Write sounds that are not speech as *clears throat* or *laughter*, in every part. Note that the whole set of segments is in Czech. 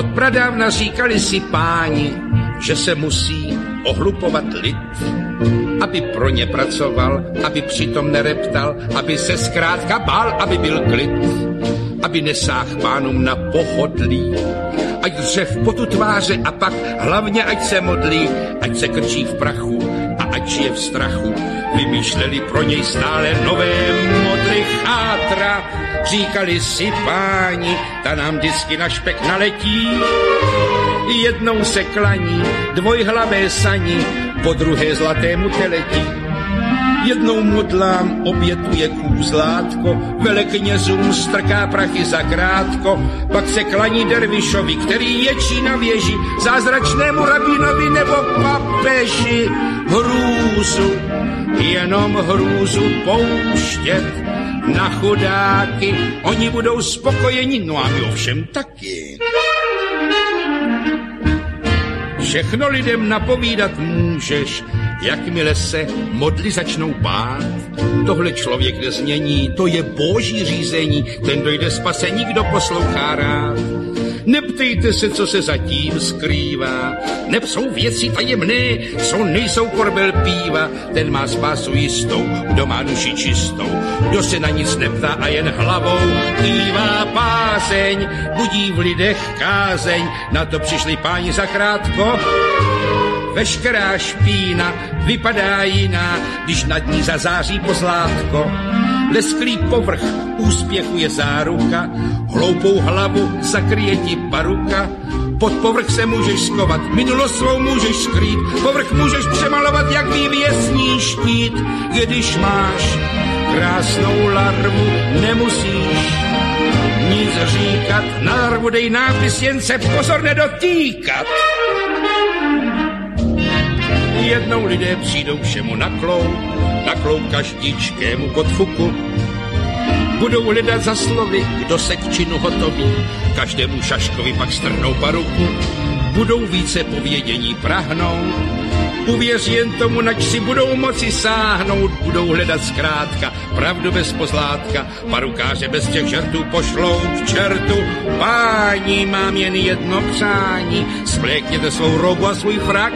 Od pradávna říkali si páni, že se musí ohlupovat lid, aby pro ně pracoval, aby přitom nereptal, aby se zkrátka bál, aby byl klid, aby nesáh pánům na pohodlí, ať dřev potu tváře a pak hlavně ať se modlí, ať se krčí v prachu a ať žije v strachu. Vymýšleli pro něj stále nové modly chátra, říkali si páni, ta nám vždycky na špek naletí. Jednou se klaní dvojhlavé sani, po druhé zlatému teletí. Jednou modlám obětuje kůzlátko, veleknězům strká prachy za krátko, pak se klaní dervišovi, který ječí na věži, zázračnému rabinovi nebo papeži. Hrůzu, jenom hrůzu pouštět na chudáky, oni budou spokojeni, no a my ovšem taky. Všechno lidem napovídat můžeš, jakmile se modly začnou bát. Tohle člověk nezmění, to je boží řízení, ten dojde spasení, kdo poslouchá rád. Neptejte se, co se zatím skrývá. Neb jsou věci tajemné, co nejsou korbel píva. Ten má spásu jistou, kdo má duši čistou. Kdo se na nic neptá a jen hlavou kývá páseň. Budí v lidech kázeň, na to přišli páni zakrátko. Veškerá špína vypadá jiná, když nad ní zazáří pozlátko. Lesklý povrch úspěchu je záruka, hloupou hlavu zakryje ti paruka, pod povrch se můžeš skovat, minulost svou můžeš skrýt, povrch můžeš přemalovat jak vývěsní štít, když máš krásnou larvu, nemusíš nic říkat, na larvu dej nápis, jen se pozor nedotýkat. Jednou lidé přijdou všemu na klou, na klou každičkému podfuku. Budou hledat za slovy, kdo se k činu hotoví, každému šaškovi pak strhnou paruku. Budou více povědění prahnout, Uvěř jen tomu, nač si budou moci sáhnout, budou hledat zkrátka, pravdu bez pozlátka, parukáře bez těch žertů pošlou k čertu. Páni, mám jen jedno přání, splékněte svou robu a svůj frak,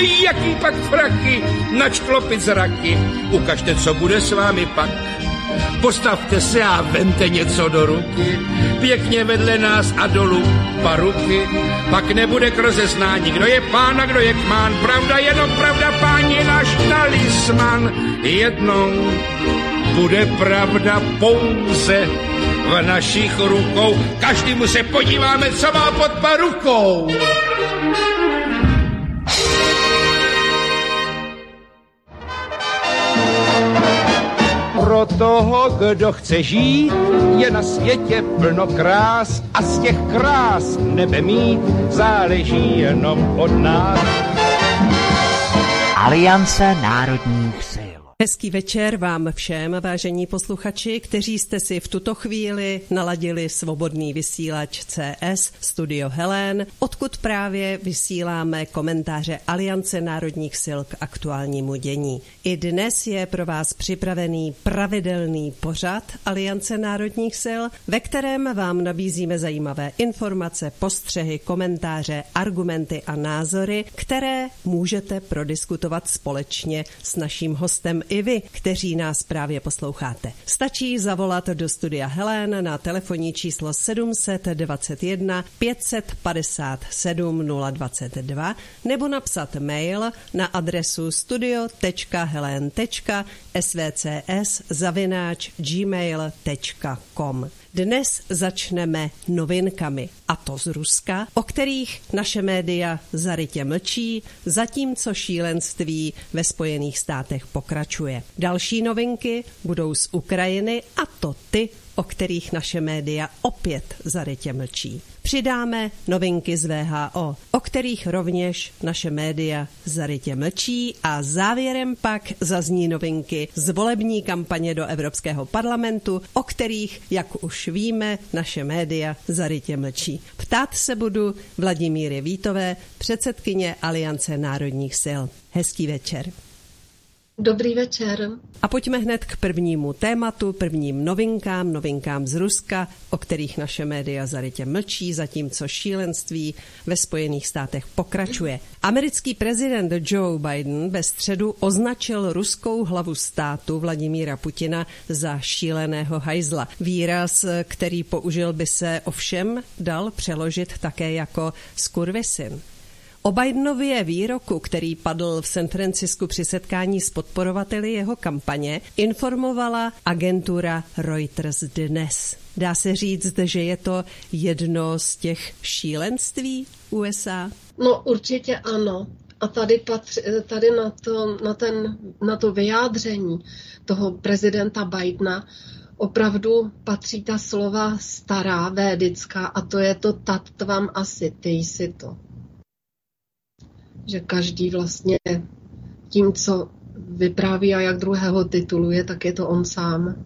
Jaký pak fraky, nač klopit zraky, ukažte, co bude s vámi pak. Postavte se a vente něco do ruky, pěkně vedle nás a dolů paruky, pak nebude k rozeznání, kdo je pán a kdo je kmán, pravda jenom pravda, pán je náš talisman. Jednou bude pravda pouze v našich rukou, každému se podíváme, co má pod parukou. Pro toho, kdo chce žít, je na světě plno krás a z těch krás nebe mít záleží jenom od nás. Aliance národních. Hezký večer vám všem, vážení posluchači, kteří jste si v tuto chvíli naladili svobodný vysílač CS Studio Helen, odkud právě vysíláme komentáře Aliance národních sil k aktuálnímu dění. I dnes je pro vás připravený pravidelný pořad Aliance národních sil, ve kterém vám nabízíme zajímavé informace, postřehy, komentáře, argumenty a názory, které můžete prodiskutovat společně s naším hostem i vy, kteří nás právě posloucháte. Stačí zavolat do studia Helen na telefonní číslo 721 557 022 nebo napsat mail na adresu studio.helen.svcs zavináč gmail.com. Dnes začneme novinkami, a to z Ruska, o kterých naše média zarytě mlčí, zatímco šílenství ve Spojených státech pokračuje. Další novinky budou z Ukrajiny, a to ty, o kterých naše média opět zarytě mlčí. Přidáme novinky z VHO, o kterých rovněž naše média zarytě mlčí a závěrem pak zazní novinky z volební kampaně do Evropského parlamentu, o kterých, jak už víme, naše média zarytě mlčí. Ptát se budu Vladimíry Vítové, předsedkyně Aliance národních sil. Hezký večer. Dobrý večer. A pojďme hned k prvnímu tématu, prvním novinkám, novinkám z Ruska, o kterých naše média zarytě mlčí, zatímco šílenství ve Spojených státech pokračuje. Americký prezident Joe Biden ve středu označil ruskou hlavu státu Vladimíra Putina za šíleného hajzla. Výraz, který použil by se ovšem dal přeložit také jako skurvisin. O Bidenově výroku, který padl v San Francisku při setkání s podporovateli jeho kampaně, informovala agentura Reuters dnes. Dá se říct, že je to jedno z těch šílenství USA? No určitě ano. A tady, patři, tady na, to, na, ten, na to vyjádření toho prezidenta Bidena opravdu patří ta slova stará, védická, a to je to tatvam asi, ty si to že každý vlastně tím, co vypráví a jak druhého tituluje, tak je to on sám.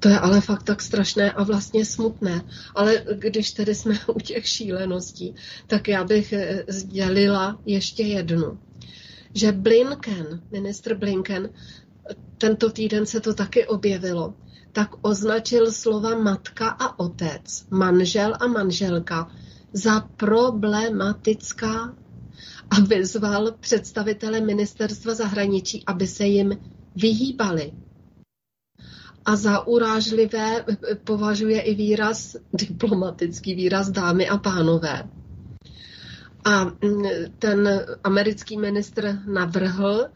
To je ale fakt tak strašné a vlastně smutné. Ale když tedy jsme *laughs* u těch šíleností, tak já bych eh, sdělila ještě jednu. Že Blinken, ministr Blinken, tento týden se to taky objevilo, tak označil slova matka a otec, manžel a manželka za problematická a vyzval představitele ministerstva zahraničí, aby se jim vyhýbali. A za urážlivé považuje i výraz, diplomatický výraz dámy a pánové. A ten americký ministr navrhl,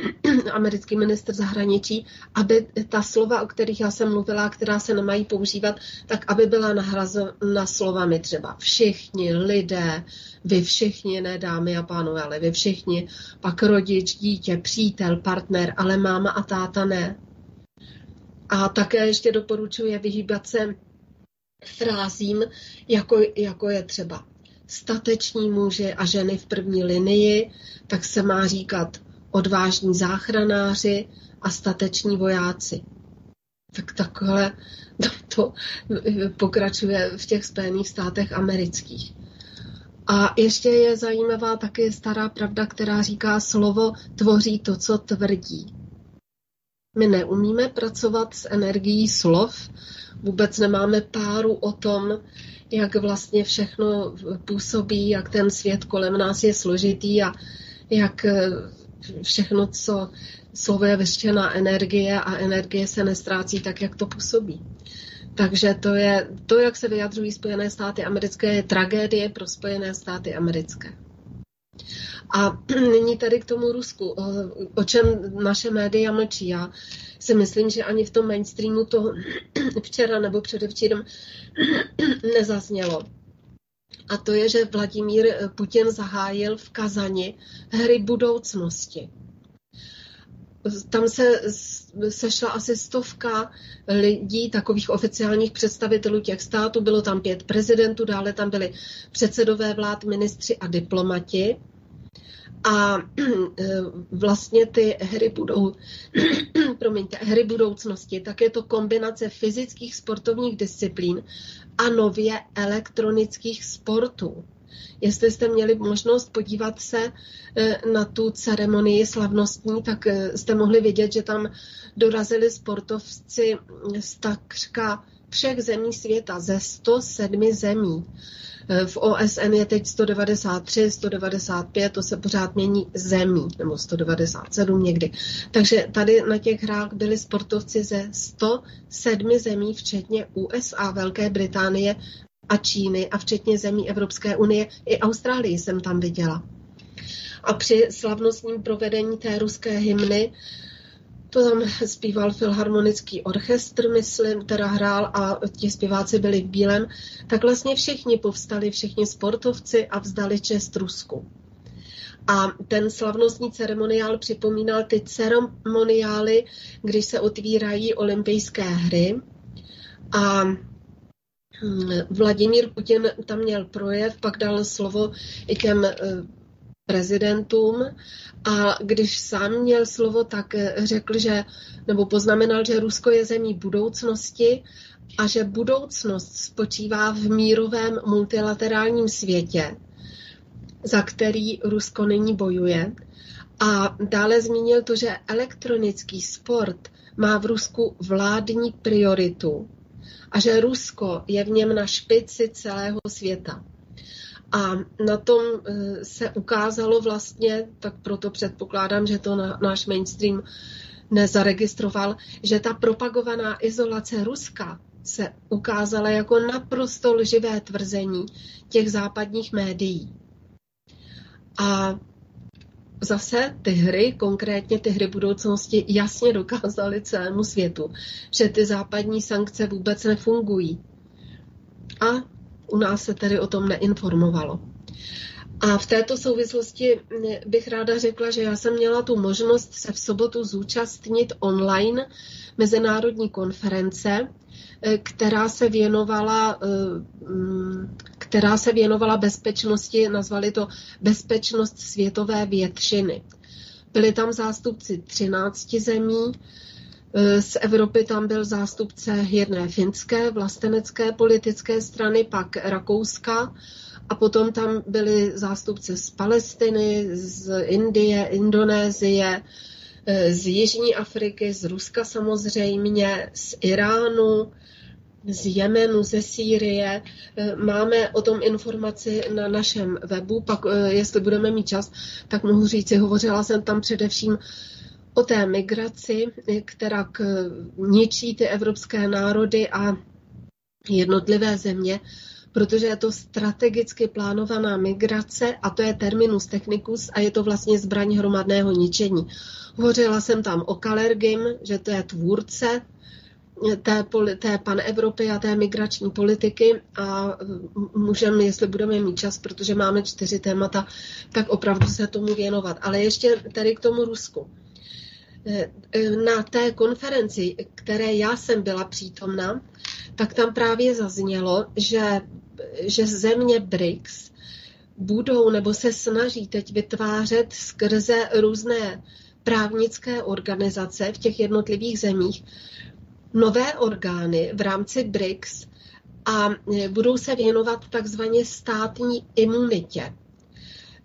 *clears throat* americký minister zahraničí, aby ta slova, o kterých já jsem mluvila, která se nemají používat, tak aby byla nahrazena slovami třeba všichni lidé, vy všichni, ne dámy a pánové, ale vy všichni, pak rodič, dítě, přítel, partner, ale máma a táta ne. A také ještě doporučuje vyhýbat se frázím, jako, jako je třeba stateční muži a ženy v první linii, tak se má říkat odvážní záchranáři a stateční vojáci. Tak takhle *laughs* to pokračuje v těch Spojených státech amerických. A ještě je zajímavá taky stará pravda, která říká, slovo tvoří to, co tvrdí. My neumíme pracovat s energií slov, vůbec nemáme páru o tom, jak vlastně všechno působí, jak ten svět kolem nás je složitý a jak všechno, co slovo je vyštěná energie a energie se nestrácí tak, jak to působí. Takže to je to, jak se vyjadřují Spojené státy americké, je tragédie pro Spojené státy americké. A *clears throat* nyní tady k tomu Rusku, o čem naše média mlčí. Já si myslím, že ani v tom mainstreamu to *clears throat* včera nebo předevčírem *clears throat* nezaznělo. A to je, že Vladimír Putin zahájil v Kazani hry budoucnosti. Tam se sešla asi stovka lidí, takových oficiálních představitelů těch států. Bylo tam pět prezidentů, dále tam byli předsedové vlád, ministři a diplomati. A vlastně ty hry budou, *clears throat* promiňte, hry budoucnosti, tak je to kombinace fyzických sportovních disciplín a nově elektronických sportů. Jestli jste měli možnost podívat se eh, na tu ceremonii slavnostní, tak eh, jste mohli vidět, že tam dorazili sportovci z takřka všech zemí světa, ze 107 zemí. Eh, v OSN je teď 193, 195, to se pořád mění zemí, nebo 197 někdy. Takže tady na těch hrách byli sportovci ze 107 zemí, včetně USA, Velké Británie a Číny a včetně zemí Evropské unie. I Austrálii jsem tam viděla. A při slavnostním provedení té ruské hymny to tam zpíval filharmonický orchestr, myslím, teda hrál a ti zpěváci byli v bílém, tak vlastně všichni povstali, všichni sportovci a vzdali čest Rusku. A ten slavnostní ceremoniál připomínal ty ceremoniály, když se otvírají olympijské hry. A hm, Vladimír Putin tam měl projev, pak dal slovo i těm eh, prezidentům a když sám měl slovo, tak eh, řekl, že, nebo poznamenal, že Rusko je zemí budoucnosti a že budoucnost spočívá v mírovém multilaterálním světě, za který Rusko nyní bojuje A dále zmínil to, že elektronický sport má v Rusku vládní prioritu a že Rusko je v něm na špici celého světa. A na tom eh, se ukázalo vlastně, tak proto předpokládám, že to na, náš mainstream nezaregistroval, že ta propagovaná izolace Ruska se ukázala jako naprosto lživé tvrzení těch západních médií. A zase ty hry, konkrétně ty hry budoucnosti, jasně dokázaly celému světu, že ty západní sankce vůbec nefungují. A u nás se tedy o tom neinformovalo. A v této souvislosti bych ráda řekla, že já jsem měla tu možnost se v sobotu zúčastnit online mezinárodní konference, eh, která se věnovala, mm, která se věnovala bezpečnosti, nazvali to bezpečnost světové většiny. Byli tam zástupci 13 zemí, z Evropy tam byl zástupce jedné finské vlastenecké politické strany, pak Rakouska a potom tam byli zástupci z Palestiny, z Indie, Indonésie, eh, z Jižní Afriky, z Ruska samozřejmě, z Iránu, z Jemenu, ze Sýrie. Eh, máme o tom informaci na našem webu, pak eh, jestli budeme mít čas, tak mohu říci, hovořila jsem tam především o té migraci, která ničí ty evropské národy a jednotlivé země protože je to strategicky plánovaná migrace a to je terminus technicus a je to vlastně zbraň hromadného ničení. Hovořila jsem tam o Kalergim, že to je tvůrce té, té panevropy a té migrační politiky a můžeme, jestli budeme mít čas, protože máme čtyři témata, tak opravdu se tomu věnovat. Ale ještě tady k tomu Rusku. Na té konferenci, které já jsem byla přítomna, tak tam právě zaznělo, že že země BRICS budou nebo se snaží teď vytvářet skrze různé právnické organizace v těch jednotlivých zemích nové orgány v rámci BRICS a budou se věnovat takzvaně státní imunitě.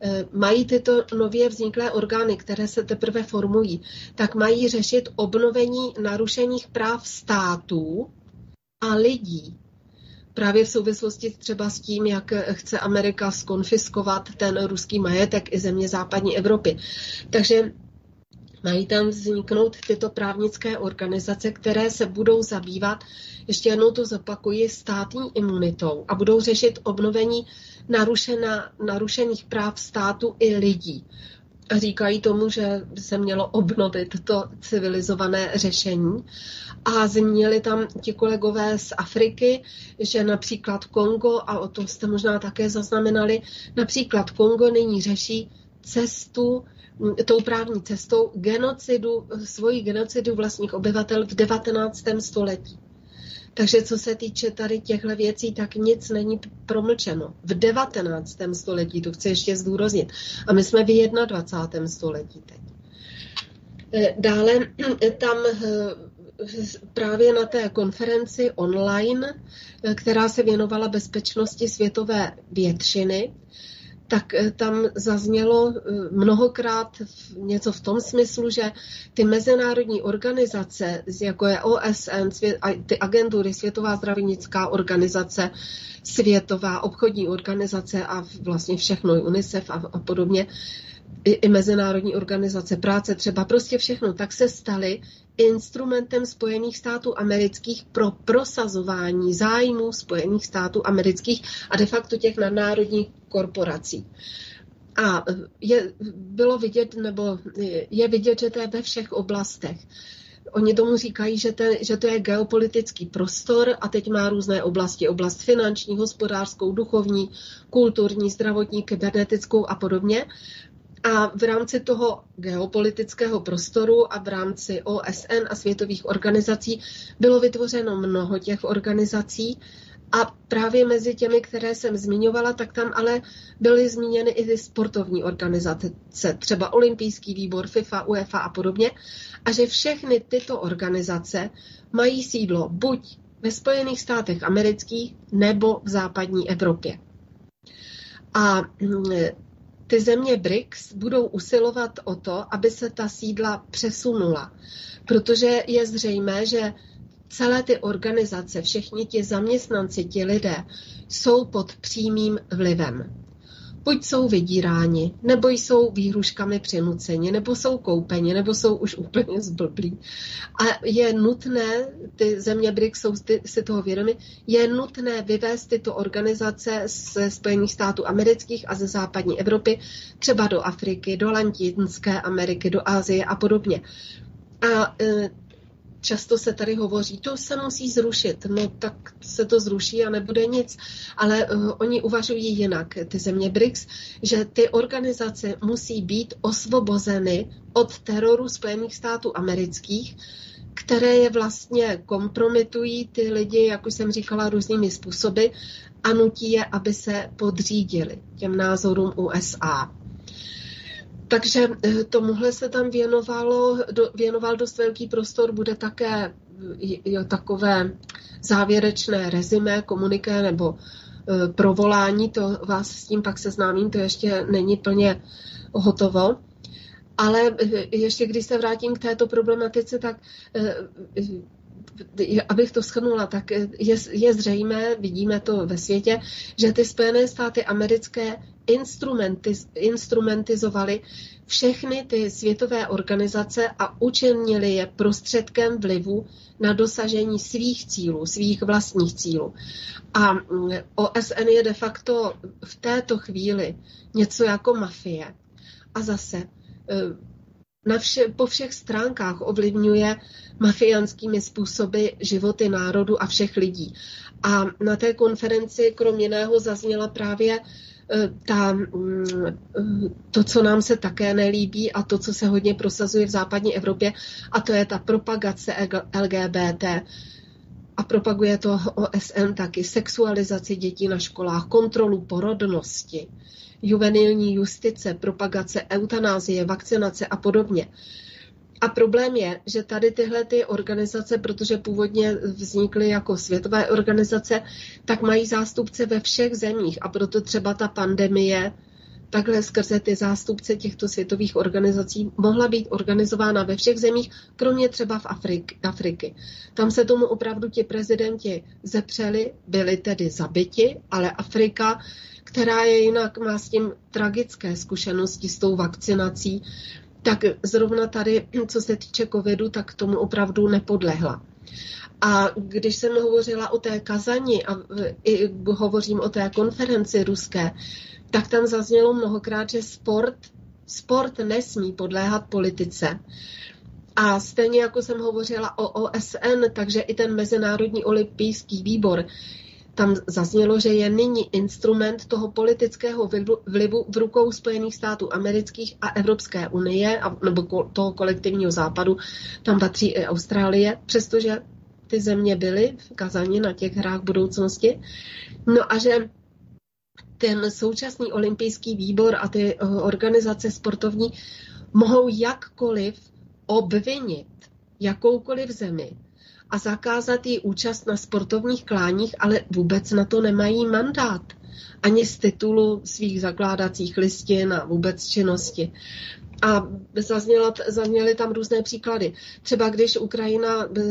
E, mají tyto nově vzniklé orgány, které se teprve formují, tak mají řešit obnovení narušených práv států a lidí právě v souvislosti třeba s tím, jak chce Amerika skonfiskovat ten ruský majetek i země západní Evropy. Takže mají tam vzniknout tyto právnické organizace, které se budou zabývat, ještě jednou to zopakuji, státní imunitou a budou řešit obnovení narušena, narušených práv státu i lidí. A říkají tomu, že by se mělo obnovit to civilizované řešení. A zmínili tam ti kolegové z Afriky, že například Kongo, a o tom jste možná také zaznamenali, například Kongo nyní řeší cestu tou právní cestou genocidu, svoji genocidu vlastních obyvatel v 19. století. Takže co se týče tady těchto věcí, tak nic není promlčeno. V 19. století, to chci ještě zdůraznit. A my jsme v 21. století teď. Eh, dále eh, tam eh, právě na té konferenci online, která se věnovala bezpečnosti světové většiny, tak eh, tam zaznělo eh, mnohokrát něco v tom smyslu, že ty mezinárodní organizace, jako je OSN, ty agentury, Světová zdravotnická organizace, Světová obchodní organizace a vlastně všechno, UNICEF a, a podobně, i, i mezinárodní organizace práce, třeba prostě všechno, tak se staly instrumentem Spojených států amerických pro prosazování zájmů Spojených států amerických a de facto těch nadnárodních korporací. A je, bylo vidět, nebo je vidět, že to je ve všech oblastech. Oni tomu říkají, že, te, že to je geopolitický prostor a teď má různé oblasti. Oblast finanční, hospodářskou, duchovní, kulturní, zdravotní, kybernetickou a podobně. A v rámci toho geopolitického prostoru a v rámci OSN a světových organizací bylo vytvořeno mnoho těch organizací. A právě mezi těmi, které jsem zmiňovala, tak tam ale byly zmíněny i ty sportovní organizace, třeba Olympijský výbor, FIFA, UEFA a podobně. A že všechny tyto organizace mají sídlo buď ve Spojených státech amerických nebo v západní Evropě. A ty země BRICS budou usilovat o to, aby se ta sídla přesunula, protože je zřejmé, že celé ty organizace, všichni ti zaměstnanci, ti lidé jsou pod přímým vlivem buď jsou vydíráni, nebo jsou výhruškami přinuceni, nebo jsou koupeni, nebo jsou už úplně zblblí. A je nutné, ty země BRICS jsou si toho vědomi, je nutné vyvést tyto organizace ze Spojených států amerických a ze západní Evropy třeba do Afriky, do Latinské Ameriky, do Asie a podobně. A e, často se tady hovoří, to se musí zrušit, no tak se to zruší a nebude nic. Ale uh, oni uvažují jinak, ty země BRICS, že ty organizace musí být osvobozeny od teroru Spojených států amerických, které je vlastně kompromitují ty lidi, jak už jsem říkala, různými způsoby a nutí je, aby se podřídili těm názorům USA. Takže eh, tomuhle se tam věnovalo, do, věnoval dost velký prostor, bude také jo, takové závěrečné rezime, komuniké nebo e, provolání, to vás s tím pak seznámím, to ještě není plně hotovo. Ale ještě když se vrátím k této problematice, tak abych to schrnula, tak je, je zřejmé, vidíme to ve světě, že ty Spojené státy americké instrumentiz, instrumentizovaly všechny ty světové organizace a učinili je prostředkem vlivu na dosažení svých cílů, svých vlastních cílů. A mm, OSN je de facto v této chvíli něco jako mafie. A zase eh, na vše, po všech stránkách ovlivňuje mafiánskými způsoby životy národu a všech lidí. A na té konferenci krom jiného zazněla právě ta, mm, eh, to, co nám se také nelíbí a to, co se hodně prosazuje v západní Evropě, a to je ta propagace LGBT. A propaguje to OSN taky sexualizaci dětí na školách, kontrolu porodnosti, juvenilní justice, propagace eutanázie, vakcinace a podobně. A problém je, že tady tyhle ty organizace, protože původně vznikly jako světové organizace, tak mají zástupce ve všech zemích a proto třeba ta pandemie takhle skrze ty zástupce těchto světových organizací mohla být organizována ve všech zemích, kromě třeba v Afrik, Afriky. Tam se tomu opravdu ti prezidenti zepřeli, byli tedy zabiti, ale Afrika která je jinak, má s tím tragické zkušenosti s tou vakcinací, tak zrovna tady, co se týče covidu, tak tomu opravdu nepodlehla. A když jsem hovořila o té kazani a i hovořím o té konferenci ruské, tak tam zaznělo mnohokrát, že sport, sport nesmí podléhat politice. A stejně jako jsem hovořila o OSN, takže i ten Mezinárodní olympijský výbor tam zaznělo, že je nyní instrument toho politického vlivu v rukou Spojených států amerických a Evropské unie, nebo toho kolektivního západu, tam patří i Austrálie, přestože ty země byly v Kazani na těch hrách budoucnosti. No a že ten současný olympijský výbor a ty eh, organizace sportovní mohou jakkoliv obvinit jakoukoliv zemi a zakázat jí účast na sportovních kláních, ale vůbec na to nemají mandát. Ani z titulu svých zakládacích listin a vůbec činnosti. A zaznělo, zazněly tam různé příklady. Třeba když Ukrajina eh,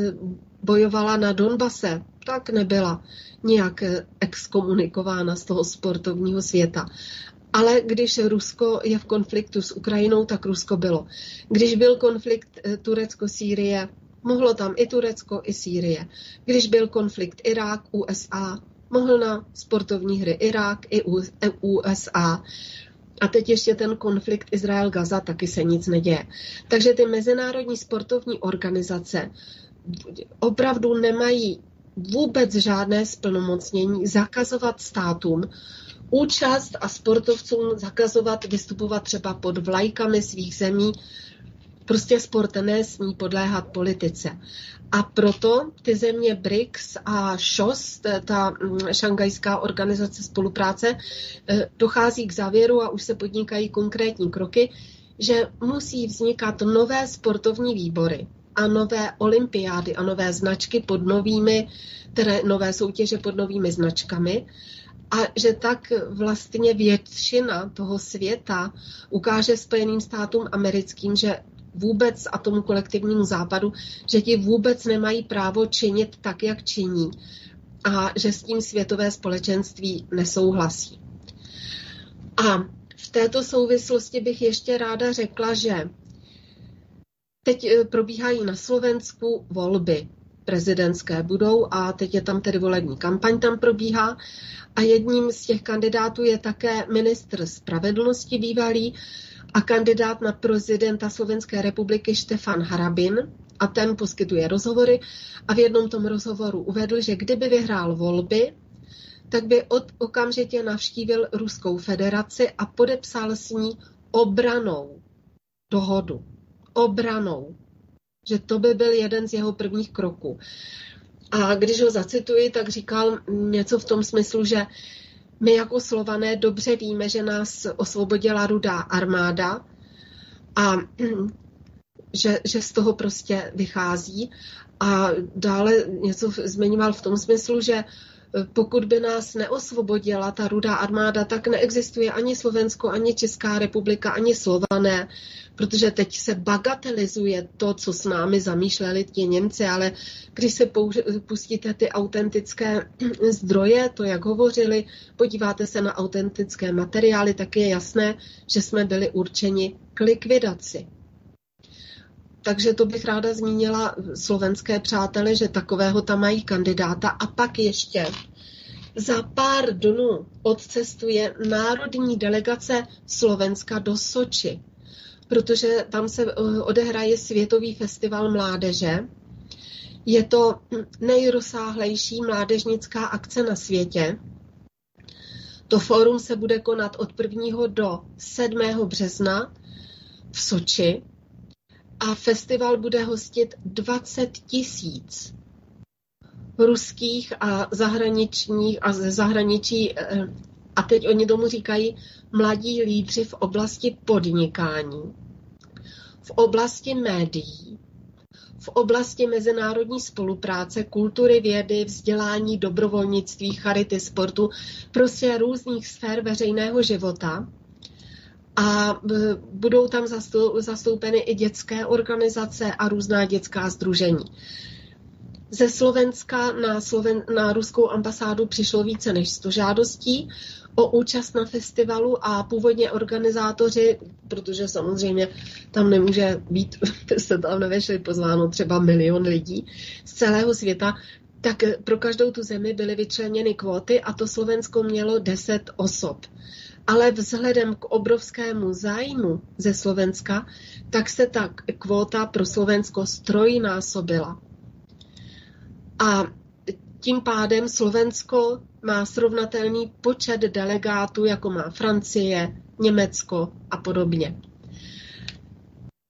bojovala na Donbase, tak nebyla nějak eh, exkomunikována z toho sportovního světa. Ale když Rusko je v konfliktu s Ukrajinou, tak Rusko bylo. Když byl konflikt eh, Turecko-Sýrie, Mohlo tam i Turecko, i Sýrie. Když byl konflikt Irák, USA, mohl na sportovní hry Irák i USA. A teď ještě ten konflikt Izrael-Gaza, taky se nic neděje. Takže ty mezinárodní sportovní organizace opravdu nemají vůbec žádné splnomocnění zakazovat státům účast a sportovcům zakazovat vystupovat třeba pod vlajkami svých zemí Prostě sport nesmí podléhat politice. A proto ty země BRICS a ŠOS, ta mm, šangajská organizace spolupráce, eh, dochází k závěru a už se podnikají konkrétní kroky, že musí vznikat nové sportovní výbory a nové olympiády a nové značky pod novými, které nové soutěže pod novými značkami a že tak vlastně většina toho světa ukáže Spojeným státům americkým, že vůbec a tomu kolektivnímu západu, že ti vůbec nemají právo činit tak, jak činí a že s tím světové společenství nesouhlasí. A v této souvislosti bych ještě ráda řekla, že teď eh, probíhají na Slovensku volby prezidentské budou a teď je tam tedy volební kampaň tam probíhá a jedním z těch kandidátů je také ministr spravedlnosti bývalý a kandidát na prezidenta Slovenské republiky Štefan Harabin a ten poskytuje rozhovory a v jednom tom rozhovoru uvedl, že kdyby vyhrál volby, tak by od okamžitě navštívil Ruskou federaci a podepsal s ní obranou dohodu. Obranou. Že to by byl jeden z jeho prvních kroků. A když ho zacituji, tak říkal něco v tom smyslu, že my jako Slované dobře víme, že nás osvobodila rudá armáda a *clears throat* že, že z toho prostě vychází. A dále něco zmiňoval v tom smyslu, že pokud by nás neosvobodila ta rudá armáda, tak neexistuje ani Slovensko, ani Česká republika, ani Slované, protože teď se bagatelizuje to, co s námi zamýšleli ti Němci, ale když se pustíte ty autentické *clears throat* zdroje, to, jak hovořili, podíváte se na autentické materiály, tak je jasné, že jsme byli určeni k likvidaci. Takže to bych ráda zmínila slovenské přátele, že takového tam mají kandidáta. A pak ještě za pár dnů odcestuje národní delegace Slovenska do Soči, protože tam se eh, odehraje Světový festival mládeže. Je to nejrozsáhlejší mládežnická akce na světě. To fórum se bude konat od 1. do 7. března v Soči a festival bude hostit 20 tisíc ruských a zahraničních a ze zahraničí, eh, a teď oni tomu říkají mladí lídři v oblasti podnikání, v oblasti médií, v oblasti mezinárodní spolupráce, kultury, vědy, vzdělání, dobrovolnictví, charity, sportu, prostě různých sfér veřejného života a e, budou tam zastoupeny i dětské organizace a různá dětská združení. Ze Slovenska na, Sloven, na ruskou ambasádu přišlo více než 100 žádostí o účast na festivalu a původně organizátoři, protože samozřejmě tam nemůže být, *laughs* se tam nevešli pozváno třeba milion lidí z celého světa, tak pro každou tu zemi byly vyčleněny kvóty a to Slovensko mělo 10 osob ale vzhledem k obrovskému zájmu ze Slovenska, tak se ta kvóta pro Slovensko strojnásobila. A tím pádem Slovensko má srovnatelný počet delegátů, jako má Francie, Německo a podobně.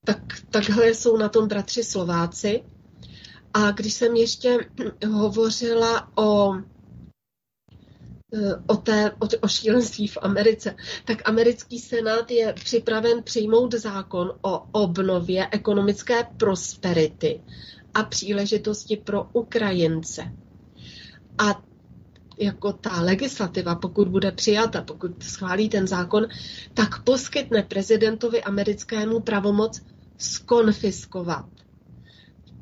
Tak, takhle jsou na tom bratři Slováci. A když jsem ještě hovořila o o, té, o, o šílenství v Americe, tak americký senát je připraven přijmout zákon o obnově ekonomické prosperity a příležitosti pro Ukrajince. A jako ta legislativa, pokud bude přijata, pokud schválí ten zákon, tak poskytne prezidentovi americkému pravomoc skonfiskovat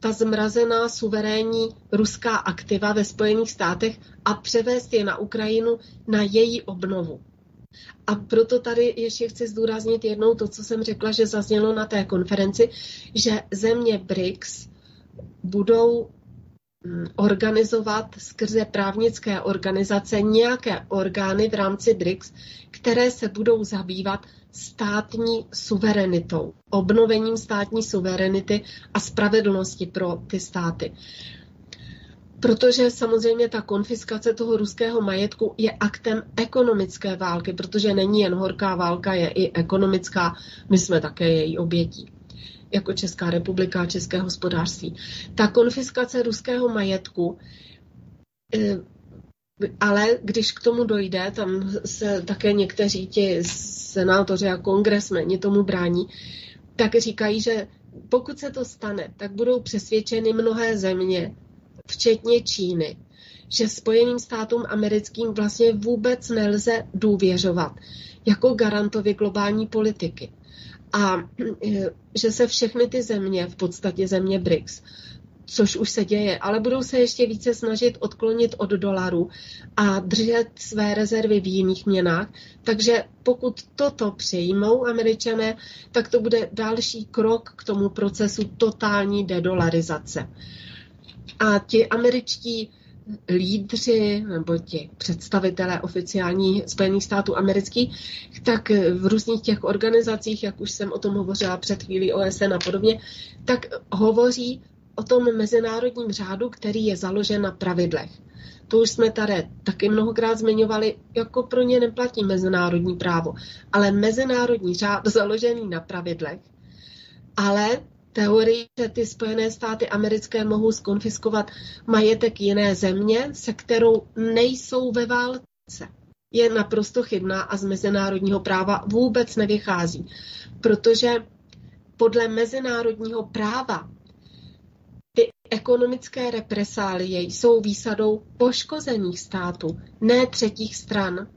ta zmrazená suverénní ruská aktiva ve Spojených státech a převést je na Ukrajinu na její obnovu. A proto tady ještě chci zdůraznit jednou to, co jsem řekla, že zaznělo na té konferenci, že země BRICS budou organizovat skrze právnické organizace nějaké orgány v rámci BRICS, které se budou zabývat státní suverenitou, obnovením státní suverenity a spravedlnosti pro ty státy. Protože samozřejmě ta konfiskace toho ruského majetku je aktem ekonomické války, protože není jen horká válka, je i ekonomická. My jsme také její obětí jako Česká republika a české hospodářství. Ta konfiskace ruského majetku eh, ale když k tomu dojde, tam se také někteří ti senátoři a kongresmeni tomu brání, tak říkají, že pokud se to stane, tak budou přesvědčeny mnohé země, včetně Číny, že Spojeným státům americkým vlastně vůbec nelze důvěřovat jako garantovi globální politiky. A e, že se všechny ty země, v podstatě země BRICS, což už se děje, ale budou se ještě více snažit odklonit od dolaru a držet své rezervy v jiných měnách. Takže pokud toto přijmou američané, tak to bude další krok k tomu procesu totální dedolarizace. A ti američtí lídři nebo ti představitelé oficiální Spojených států amerických, tak v různých těch organizacích, jak už jsem o tom hovořila před chvílí OSN a podobně, tak hovoří o tom mezinárodním řádu, který je založen na pravidlech. To už jsme tady taky mnohokrát zmiňovali, jako pro ně neplatí mezinárodní právo, ale mezinárodní řád založený na pravidlech. Ale teorii, že ty Spojené státy americké mohou skonfiskovat majetek jiné země, se kterou nejsou ve válce, je naprosto chybná a z mezinárodního práva vůbec nevychází. Protože podle mezinárodního práva ty ekonomické represálie jsou výsadou poškozených států, ne třetích stran.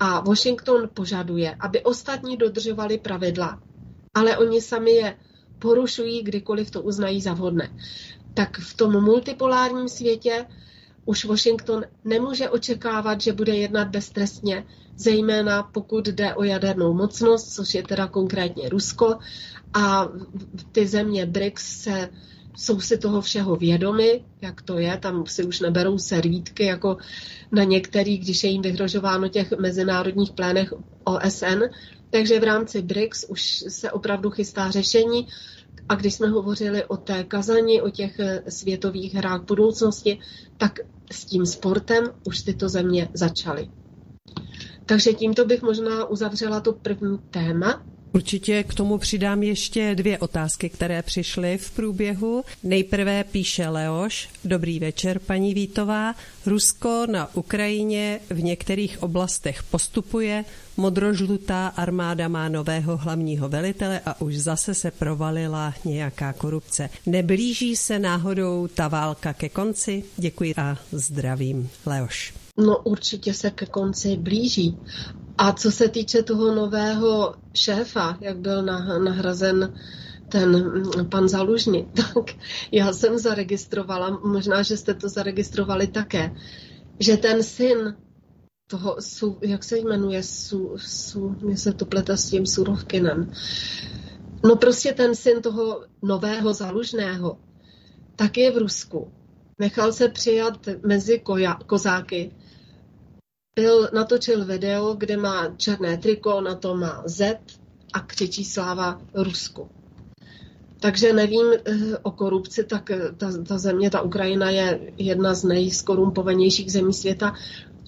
A Washington požaduje, aby ostatní dodržovali pravidla, ale oni sami je porušují, kdykoliv to uznají za vhodné. Tak v tom multipolárním světě už Washington nemůže očekávat, že bude jednat beztrestně, zejména pokud jde o jadernou mocnost, což je teda konkrétně Rusko. A ty země BRICS se jsou si toho všeho vědomi, jak to je, tam si už neberou servítky jako na některých, když je jim vyhrožováno těch mezinárodních plénech OSN, takže v rámci BRICS už se opravdu chystá řešení. A když jsme hovořili o té kazani, o těch eh, světových hrách budoucnosti, tak s tím sportem už tyto země začaly. Takže tímto bych možná uzavřela to první téma. Určitě k tomu přidám ještě dvě otázky, které přišly v průběhu. Nejprve píše Leoš, dobrý večer, paní Vítová. Rusko na Ukrajině v některých oblastech postupuje, modrožlutá armáda má nového hlavního velitele a už zase se provalila nějaká korupce. Neblíží se náhodou ta válka ke konci? Děkuji a zdravím. Leoš. No určitě se ke konci blíží. A co se týče toho nového šéfa, jak byl nahrazen ten pan Zalužny, *laughs* tak já jsem zaregistrovala, možná, že jste to zaregistrovali také, že ten syn toho, jak se jmenuje, su, su, mě se to plete s tím Surovkinem, no prostě ten syn toho nového Zalužného, tak je v Rusku. Nechal se přijat mezi koja, kozáky byl, natočil video, kde má černé triko, na to má Z a křičí sláva Rusku. Takže nevím eh, o korupci, tak eh, ta, ta země, ta Ukrajina je jedna z nejskorumpovanějších zemí světa,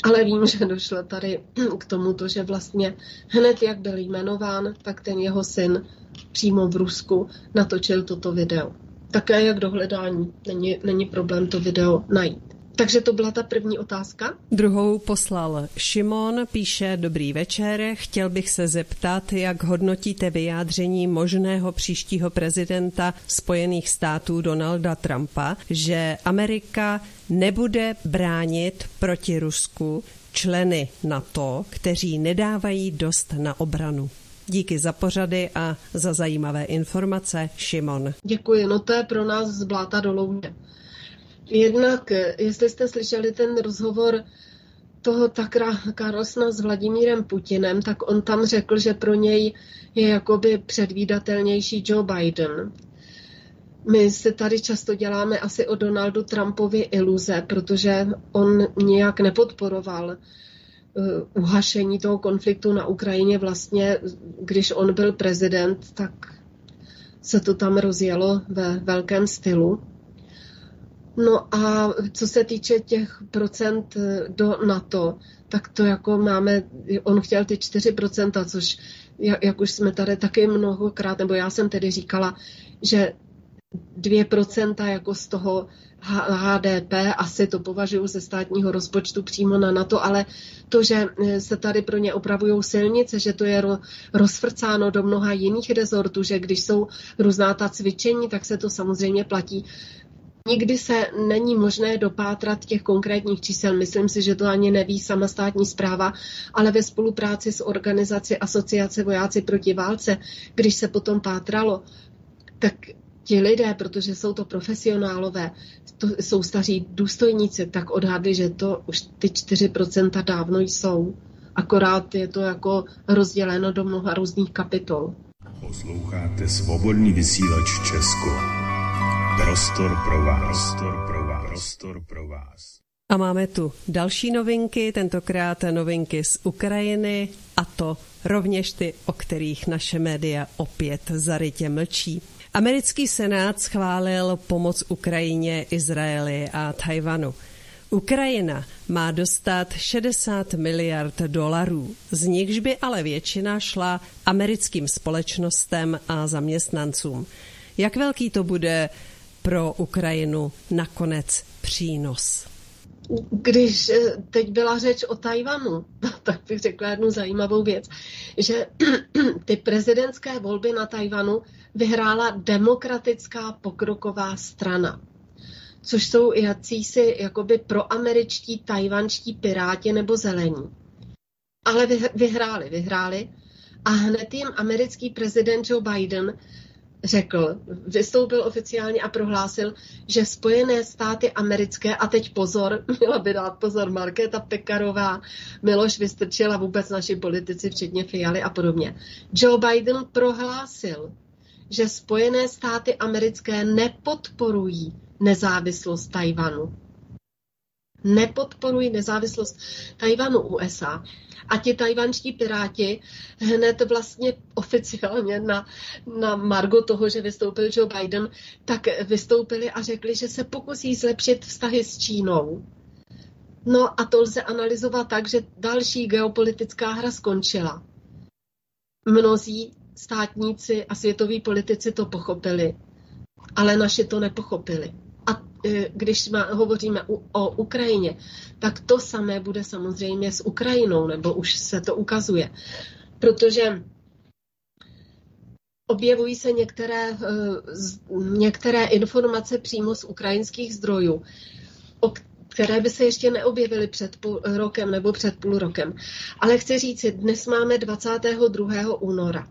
ale vím, *laughs* že došlo tady *clears throat* k tomuto, že vlastně hned jak byl jmenován, tak ten jeho syn přímo v Rusku natočil toto video. Také jak dohledání. Není, není problém to video najít. Takže to byla ta první otázka. Druhou poslal Šimon, píše Dobrý večer, chtěl bych se zeptat, jak hodnotíte vyjádření možného příštího prezidenta Spojených států Donalda Trumpa, že Amerika nebude bránit proti Rusku členy NATO, kteří nedávají dost na obranu. Díky za pořady a za zajímavé informace, Šimon. Děkuji, no to je pro nás zbláta do louně. Jednak, jestli jste slyšeli ten rozhovor toho Takra Karlsna s Vladimírem Putinem, tak on tam řekl, že pro něj je jakoby předvídatelnější Joe Biden. My se tady často děláme asi o Donaldu Trumpovi iluze, protože on nějak nepodporoval uh, uhašení toho konfliktu na Ukrajině. Vlastně, když on byl prezident, tak se to tam rozjelo ve velkém stylu. No a co se týče těch procent eh, do NATO, tak to jako máme, on chtěl ty 4%, což jak už jsme tady taky mnohokrát, nebo já jsem tedy říkala, že 2% jako z toho HDP, asi to považuji ze státního rozpočtu přímo na NATO, ale to, že eh, se tady pro ně opravují silnice, že to je rozfrcáno do mnoha jiných rezortů, že když jsou různá ta cvičení, tak se to samozřejmě platí Nikdy se není možné dopátrat těch konkrétních čísel. Myslím si, že to ani neví sama státní zpráva, ale ve spolupráci s organizací Asociace vojáci proti válce, když se potom pátralo, tak ti lidé, protože jsou to profesionálové, to jsou staří důstojníci, tak odhadli, že to už ty 4% dávno jsou. Akorát je to jako rozděleno do mnoha různých kapitol. Posloucháte svobodný vysílač Česko. Prostor pro vás. Prostor pro vás. Prostor pro vás. A máme tu další novinky, tentokrát novinky z Ukrajiny a to rovněž ty, o kterých naše média opět zarytě mlčí. Americký senát schválil pomoc Ukrajině, Izraeli a Tajvanu. Ukrajina má dostat 60 miliard dolarů, z nichž by ale většina šla americkým společnostem a zaměstnancům. Jak velký to bude pro Ukrajinu nakonec přínos? Když eh, teď byla řeč o Tajvanu, *laughs* tak bych řekla jednu zajímavou věc, že *clears throat* ty prezidentské volby na Tajvanu vyhrála demokratická pokroková strana, což jsou jacísi jakoby proameričtí tajvanští piráti nebo zelení. Ale vyhráli, vyhráli a hned jim americký prezident Joe Biden řekl, vystoupil oficiálně a prohlásil, že Spojené státy americké, a teď pozor, *laughs* měla by dát pozor Markéta Pekarová, Miloš Vystrčil a vůbec naši politici, včetně Fialy a podobně. Joe Biden prohlásil, že Spojené státy americké nepodporují nezávislost Tajvanu. Nepodporují nezávislost Tajvanu USA. A ti tajvanští piráti hned vlastně oficiálně na, na margo toho, že vystoupil Joe Biden, tak vystoupili a řekli, že se pokusí zlepšit vztahy s Čínou. No a to lze analyzovat tak, že další geopolitická hra skončila. Mnozí státníci a světoví politici to pochopili, ale naši to nepochopili. A e, když hovoříme o Ukrajině, tak to samé bude samozřejmě s Ukrajinou, nebo už se to ukazuje. Protože objevují se některé, e, některé informace přímo z ukrajinských zdrojů, o které by se ještě neobjevily před půl rokem nebo před půl rokem. Ale chci říct, dnes máme 22. února.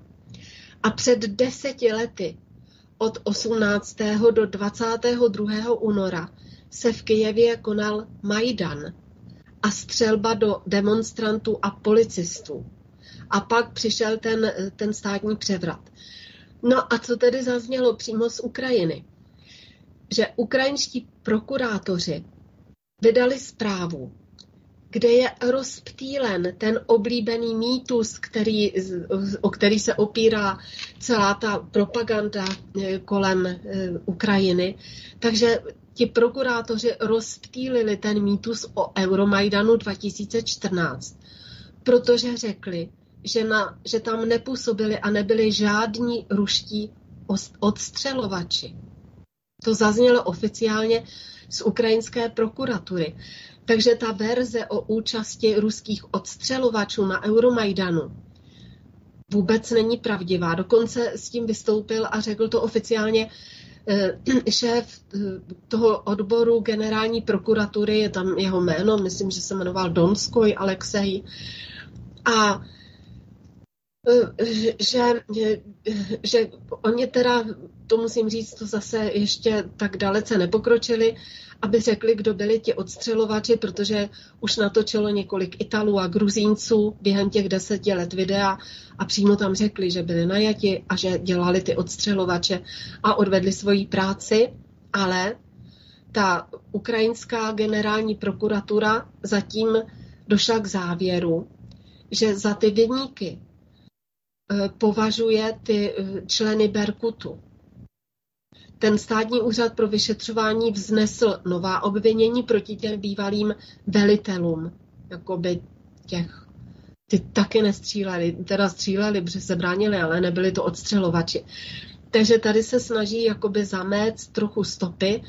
A před deseti lety od 18. do 22. února se v Kijevě konal Majdan a střelba do demonstrantů a policistů. A pak přišel ten, ten státní převrat. No a co tedy zaznělo přímo z Ukrajiny? Že ukrajinští prokurátoři vydali zprávu, kde je rozptýlen ten oblíbený mýtus, který, o který se opírá celá ta propaganda eh, kolem eh, Ukrajiny. Takže ti prokurátoři rozptýlili ten mýtus o Euromajdanu 2014, protože řekli, že, na, že tam nepůsobili a nebyli žádní ruští odstřelovači. To zaznělo oficiálně z ukrajinské prokuratury. Takže ta verze o účasti ruských odstřelovačů na Euromajdanu vůbec není pravdivá. Dokonce s tím vystoupil a řekl to oficiálně eh, *clears throat* šéf eh, toho odboru generální prokuratury, je tam jeho jméno, myslím, že se jmenoval Donskoj Alexej. A že, že oni teda, to musím říct, to zase ještě tak dalece nepokročili, aby řekli, kdo byli ti odstřelovači, protože už natočilo několik Italů a Gruzínců během těch deseti let videa a přímo tam řekli, že byli najati a že dělali ty odstřelovače a odvedli svoji práci, ale ta ukrajinská generální prokuratura zatím došla k závěru, že za ty vyníky eh, považuje ty eh, členy Berkutu ten státní úřad pro vyšetřování vznesl nová obvinění proti těm bývalým velitelům, jakoby těch ty taky nestříleli, teda stříleli, protože se bránili, ale nebyli to odstřelovači. Takže tady se snaží jakoby zamést trochu stopy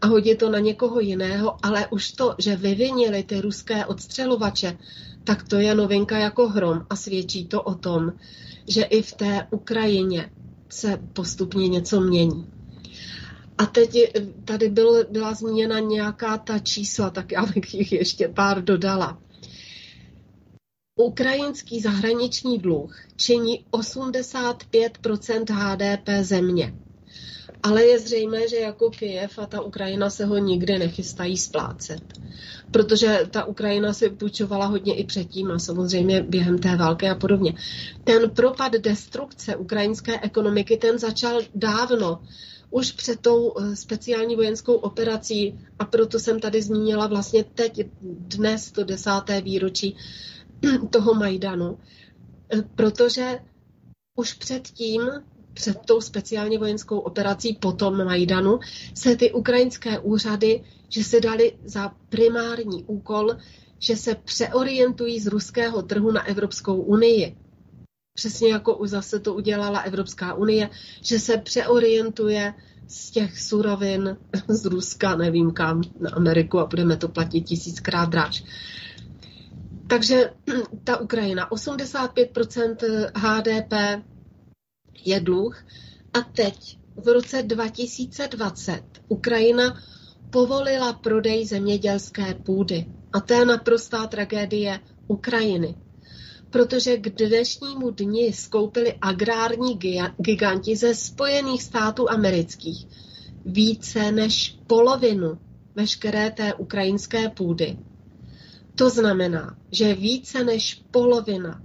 a hodit to na někoho jiného, ale už to, že vyvinili ty ruské odstřelovače, tak to je novinka jako hrom a svědčí to o tom, že i v té Ukrajině se postupně něco mění. A teď tady byl, byla zmíněna nějaká ta čísla, tak já bych jich ještě pár dodala. Ukrajinský zahraniční dluh činí 85% HDP země. Ale je zřejmé, že jako Kyjev a ta Ukrajina se ho nikdy nechystají splácet. Protože ta Ukrajina si půjčovala hodně i předtím a samozřejmě během té války a podobně. Ten propad destrukce ukrajinské ekonomiky, ten začal dávno, už před tou eh, speciální vojenskou operací a proto jsem tady zmínila vlastně teď, dnes to desáté výročí *clears throat* toho Majdanu, eh, protože už předtím před tou speciálně vojenskou operací potom Majdanu se ty ukrajinské úřady, že se dali za primární úkol, že se přeorientují z ruského trhu na Evropskou unii. Přesně jako už zase to udělala Evropská unie, že se přeorientuje z těch surovin z Ruska, nevím kam, na Ameriku a budeme to platit tisíckrát dráž. Takže ta Ukrajina, 85% HDP je dluh. A teď, v roce 2020, Ukrajina povolila prodej zemědělské půdy. A to je naprostá tragédie Ukrajiny. Protože k dnešnímu dni skoupili agrární giganti ze Spojených států amerických více než polovinu veškeré té ukrajinské půdy. To znamená, že více než polovina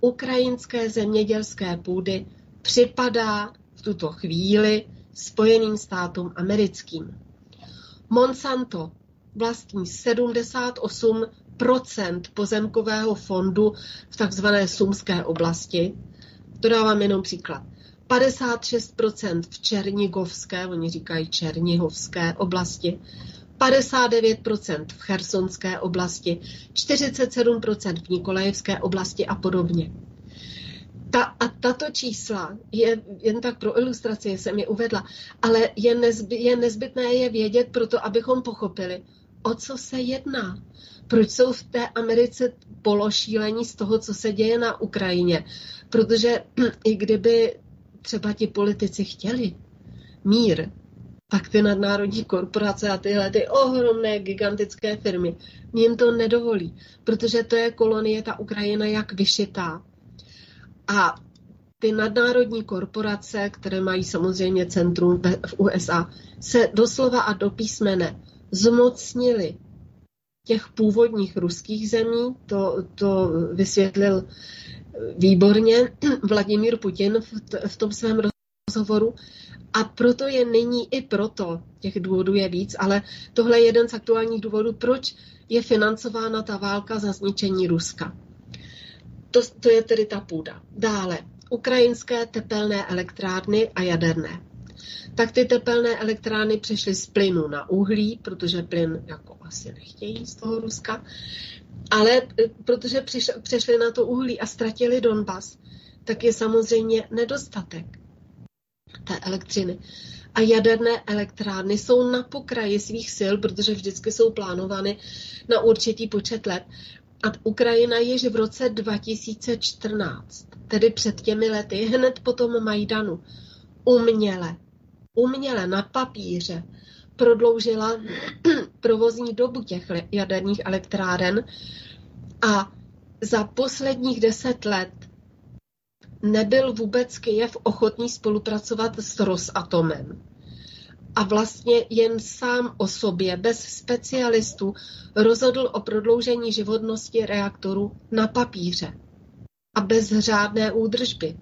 ukrajinské zemědělské půdy připadá v tuto chvíli Spojeným státům americkým. Monsanto vlastní 78% pozemkového fondu v takzvané Sumské oblasti. To dávám jenom příklad. 56% v Černigovské, oni říkají Černihovské oblasti, 59% v Chersonské oblasti, 47% v Nikolajevské oblasti a podobně. Ta, a tato čísla, je, jen tak pro ilustraci jsem je uvedla, ale je, nezby, je nezbytné je vědět proto, abychom pochopili, o co se jedná. Proč jsou v té Americe pološílení z toho, co se děje na Ukrajině? Protože *clears throat* i kdyby třeba ti politici chtěli mír, tak ty nadnárodní korporace a tyhle ty ohromné gigantické firmy jim to nedovolí, protože to je kolonie, ta Ukrajina jak vyšitá a ty nadnárodní korporace, které mají samozřejmě centrum v USA, se doslova a do písmene zmocnili těch původních ruských zemí, to, to vysvětlil výborně *clears throat* Vladimír Putin v, t, v tom svém rozhovoru. A proto je nyní i proto, těch důvodů je víc, ale tohle je jeden z aktuálních důvodů, proč je financována ta válka za zničení Ruska. To, to je tedy ta půda. Dále, ukrajinské tepelné elektrárny a jaderné. Tak ty tepelné elektrárny přešly z plynu na uhlí, protože plyn jako asi nechtějí z toho Ruska, ale e, protože přešli na to uhlí a ztratili Donbas, tak je samozřejmě nedostatek té elektřiny. A jaderné elektrárny jsou na pokraji svých sil, protože vždycky jsou plánovány na určitý počet let. A Ukrajina již v roce 2014, tedy před těmi lety, hned po tom Majdanu, uměle, uměle na papíře prodloužila *clears throat* provozní dobu těch jaderných elektráren a za posledních deset let nebyl vůbec Kyjev ochotný spolupracovat s Rosatomem a vlastně jen sám o sobě, bez specialistů, rozhodl o prodloužení životnosti reaktoru na papíře a bez řádné údržby.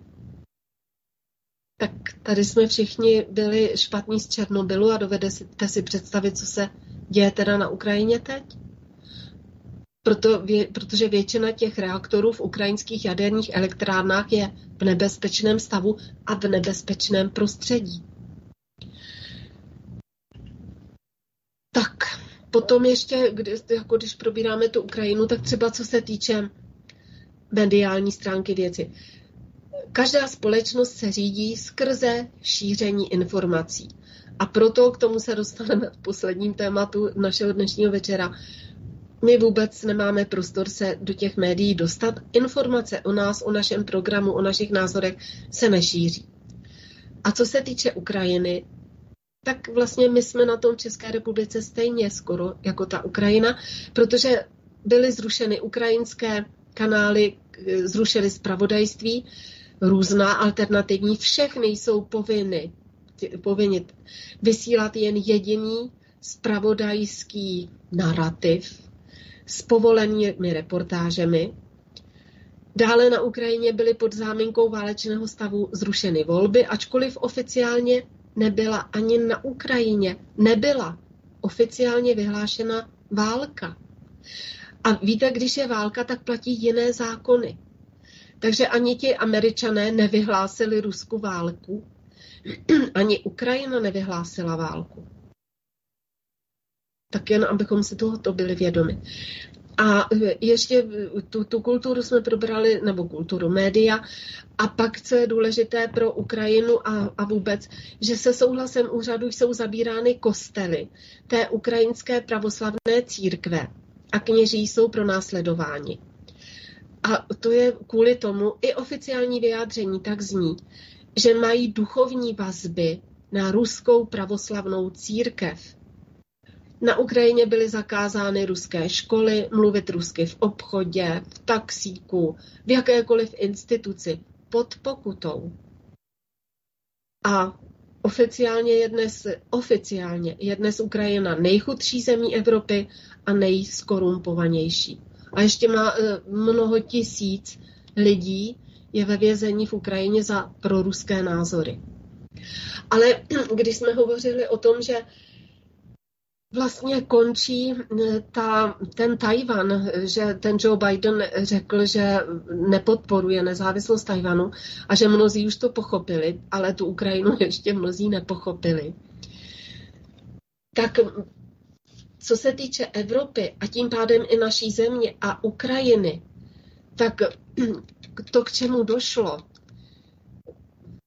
Tak tady jsme všichni byli špatní z Černobylu a dovedete si představit, co se děje teda na Ukrajině teď? Proto, protože většina těch reaktorů v ukrajinských jaderných elektrárnách je v nebezpečném stavu a v nebezpečném prostředí. Tak, potom ještě, kdy, jako když probíráme tu Ukrajinu, tak třeba co se týče mediální stránky věci. Každá společnost se řídí skrze šíření informací. A proto k tomu se dostaneme v posledním tématu našeho dnešního večera. My vůbec nemáme prostor se do těch médií dostat. Informace o nás, o našem programu, o našich názorech se nešíří. A co se týče Ukrajiny, tak vlastně my jsme na tom v České republice stejně skoro jako ta Ukrajina, protože byly zrušeny ukrajinské kanály, zrušeny zpravodajství, různá alternativní, všechny jsou povinny, povinni vysílat jen jediný spravodajský narrativ s povolenými reportážemi. Dále na Ukrajině byly pod záminkou válečného stavu zrušeny volby, ačkoliv oficiálně nebyla ani na Ukrajině, nebyla oficiálně vyhlášena válka. A víte, když je válka, tak platí jiné zákony. Takže ani ti američané nevyhlásili Rusku válku, *clears throat* ani Ukrajina nevyhlásila válku. Tak jen abychom si tohoto byli vědomi. A ještě tu, tu kulturu jsme probrali, nebo kulturu média, a pak, co je důležité pro Ukrajinu a, a vůbec, že se souhlasem úřadu jsou zabírány kostely té ukrajinské pravoslavné církve a kněží jsou pro následování. A to je kvůli tomu i oficiální vyjádření tak zní, že mají duchovní vazby na ruskou pravoslavnou církev. Na Ukrajině byly zakázány ruské školy, mluvit rusky v obchodě, v taxíku, v jakékoliv instituci, pod pokutou. A oficiálně je dnes, oficiálně je dnes Ukrajina nejchudší zemí Evropy a nejskorumpovanější. A ještě má eh, mnoho tisíc lidí je ve vězení v Ukrajině za proruské názory. Ale *clears throat* když jsme hovořili o tom, že vlastně končí eh, ta, ten Tajvan, že ten Joe Biden řekl, že nepodporuje nezávislost Tajvanu a že mnozí už to pochopili, ale tu Ukrajinu *laughs* ještě mnozí nepochopili. Tak co se týče Evropy a tím pádem i naší země a Ukrajiny, tak *clears throat* to, k čemu došlo,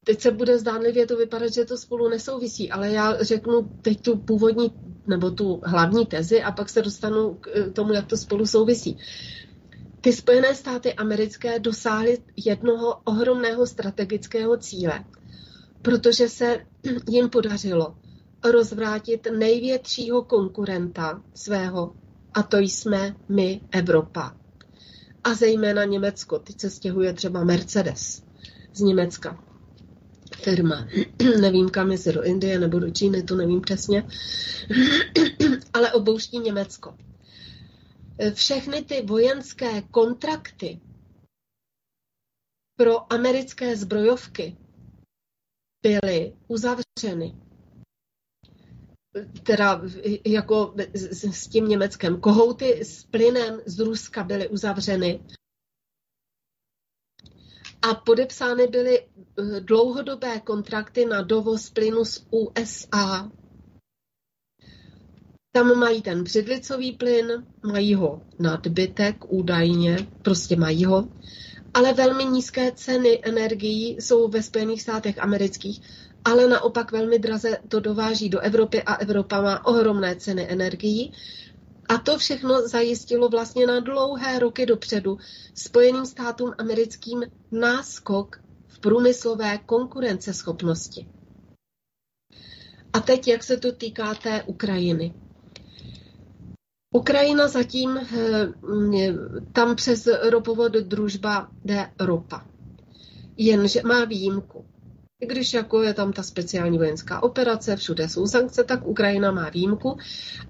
teď se bude zdánlivě to vypadat, že to spolu nesouvisí, ale já řeknu teď tu původní nebo tu hlavní tezi a pak se dostanu k eh, tomu, jak to spolu souvisí. Ty Spojené státy americké dosáhly jednoho ohromného strategického cíle, protože se *clears throat* jim podařilo rozvrátit největšího konkurenta svého, a to jsme my, Evropa. A zejména Německo. Teď se stěhuje třeba Mercedes z Německa. Firma. *clears throat* nevím kam, jestli do Indie nebo do Číny, to nevím přesně. *clears throat* Ale obouští Německo. Všechny ty vojenské kontrakty pro americké zbrojovky byly uzavřeny teda jako s, tím Německem. Kohouty s plynem z Ruska byly uzavřeny a podepsány byly eh, dlouhodobé kontrakty na dovoz plynu z USA. Tam mají ten břidlicový plyn, mají ho nadbytek údajně, prostě mají ho, ale velmi nízké ceny energií jsou ve Spojených státech amerických ale naopak velmi draze to dováží do Evropy a Evropa má ohromné ceny energií. A to všechno zajistilo vlastně na dlouhé roky dopředu Spojeným státům americkým náskok v průmyslové konkurenceschopnosti. A teď, jak se to týká té Ukrajiny. Ukrajina zatím, eh, tam přes ropovod družba jde ropa. Jenže má výjimku. I když jako je tam ta speciální vojenská operace, všude jsou sankce, tak Ukrajina má výjimku,